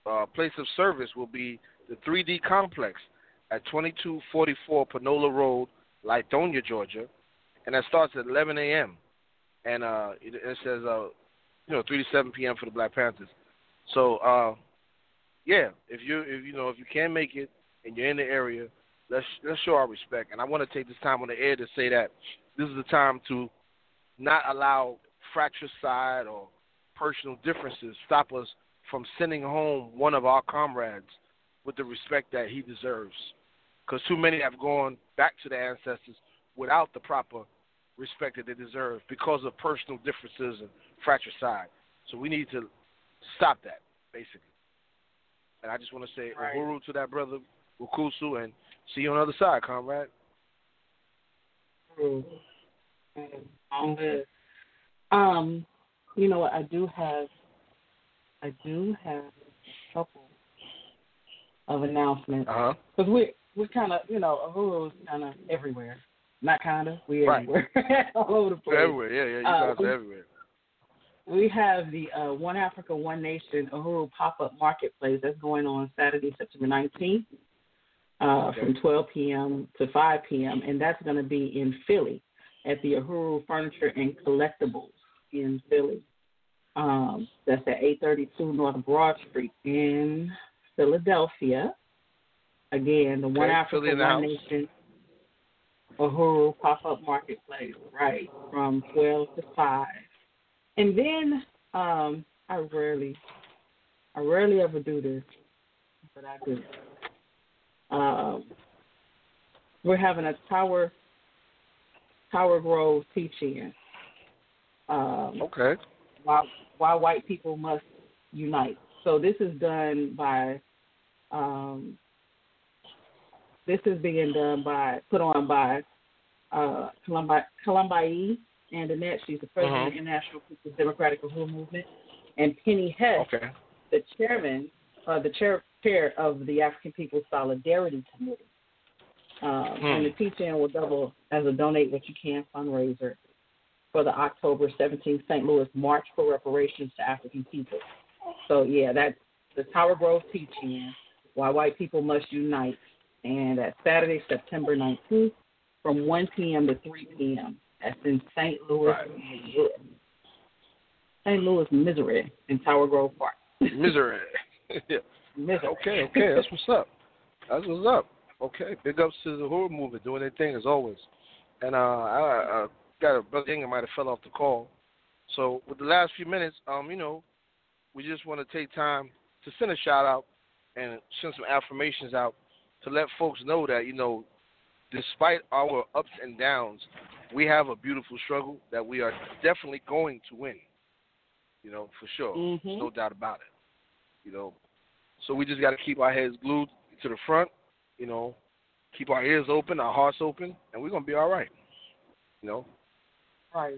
Speaker 6: uh, place of service will be the 3D Complex at 2244 Panola Road, Lithonia, Georgia, and that starts at 11 a.m. And uh, it, it says, uh, you know, 3 to 7 p.m. for the Black Panthers. So, uh, yeah, if you if you know if you can make it and you're in the area, let's let's show our respect. And I want to take this time on the air to say that this is the time to not allow fratricide or personal differences stop us from sending home one of our comrades with the respect that he deserves. Because too many have gone back to their ancestors without the proper respect that they deserve because of personal differences and fratricide. So we need to stop that, basically. And I just want to say right. uhuru to that brother Wukusu and see you on the other side, comrade. Mm.
Speaker 5: Um, you know what? I do have, I do have a couple of announcements
Speaker 6: because
Speaker 5: uh-huh. we we're kind of you know Uhuru's kind of everywhere. Not kind of, we
Speaker 6: right.
Speaker 5: everywhere, all over the place.
Speaker 6: Everywhere, yeah, yeah, you guys uh, are everywhere.
Speaker 5: We have the uh, One Africa, One Nation Uhuru pop up marketplace that's going on Saturday, September 19th uh, okay. from 12 p.m. to 5 p.m., and that's going to be in Philly at the Uhuru Furniture and Collectibles in Philly. Um, that's at 832 North Broad Street in Philadelphia. Again, the
Speaker 6: okay,
Speaker 5: One Africa,
Speaker 6: One
Speaker 5: house. Nation Uhuru pop up marketplace, right, from 12 to 5. And then um, I rarely, I rarely ever do this, but I do. Um, we're having a Tower Tower Grove teaching. Um,
Speaker 6: okay.
Speaker 5: Why why white people must unite. So this is done by um, this is being done by put on by uh, Columbi Columbi and Annette. She's the president of the International People's Democratic Uhuru Movement, and Penny Hess,
Speaker 6: okay.
Speaker 5: the chairman, uh, the chair chair of the African People's Solidarity Committee. Um, hmm. And the teach-in will double as a donate what you can fundraiser for the October 17th St. Louis March for Reparations to African People. So yeah, that's the Tower Grove teach-in. Why white people must unite, and that's Saturday, September 19th, from 1 p.m. to 3 p.m. That's in St. Louis, right. Missouri. St. Louis, Missouri, in Tower Grove Park.
Speaker 6: Missouri. yeah. Okay, okay, that's what's up. That's what's up. Okay, big ups to the Uhuru movement doing their thing as always. And uh, I, I got a brother Ingram might have fell off the call. So with the last few minutes, um, you know, we just want to take time to send a shout out and send some affirmations out to let folks know that you know, despite our ups and downs, we have a beautiful struggle that we are definitely going to win. You know, for sure,
Speaker 5: mm-hmm.
Speaker 6: no doubt about it. You know, so we just got to keep our heads glued to the front, you know, keep our ears open, our hearts open, and we're gonna be all right. You know.
Speaker 5: Right.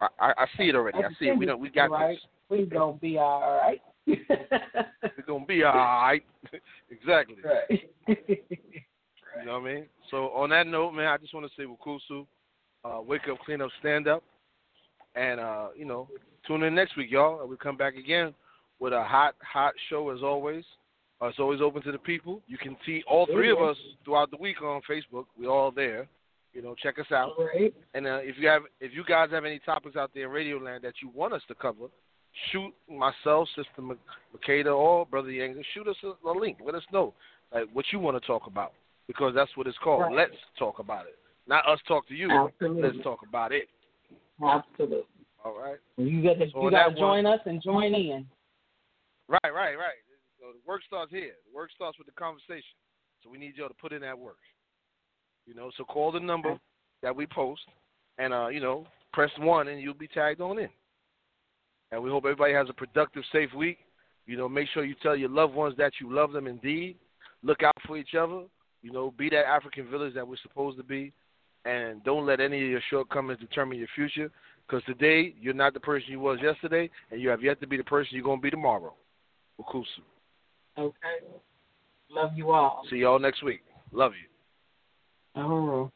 Speaker 6: I, I, I see it already. I, I see it. We don't. We got
Speaker 5: right.
Speaker 6: this.
Speaker 5: We gonna be all right.
Speaker 6: we're gonna be all right. exactly.
Speaker 5: Right.
Speaker 6: you know what I mean? So on that note, man, I just want to say Wukusu, uh, wake up, clean up, stand up, and uh, you know, tune in next week, y'all. We come back again with a hot, hot show as always. Uh, it's always open to the people. You can see all three of us throughout the week on Facebook. We're all there. You know, check us out.
Speaker 5: Right.
Speaker 6: And uh, if you have, if you guys have any topics out there in Radio Land that you want us to cover, shoot myself, Sister Makeda, or Brother Yang, shoot us a, a, link. Let us know like what you want to talk about because that's what it's called.
Speaker 5: Right.
Speaker 6: Let's talk about it, not us talk to you.
Speaker 5: Absolutely.
Speaker 6: Let's talk about it.
Speaker 5: Absolutely.
Speaker 6: All right.
Speaker 5: You got to, so you got to join us and join in.
Speaker 6: Right, right, right. Work starts here. The work starts with the conversation. So we need y'all to put in that work. You know, so call the number that we post, and uh, you know, press one, and you'll be tagged on in. And we hope everybody has a productive, safe week. You know, make sure you tell your loved ones that you love them indeed. Look out for each other. You know, be that African village that we're supposed to be. And don't let any of your shortcomings determine your future. Because today, you're not the person you was yesterday, and you have yet to be the person you're going to be tomorrow. Ukusu.
Speaker 5: Okay. Love you all.
Speaker 6: See y'all next week. Love you.
Speaker 5: Oh.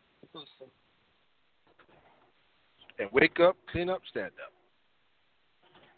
Speaker 6: And wake up, clean up, stand up.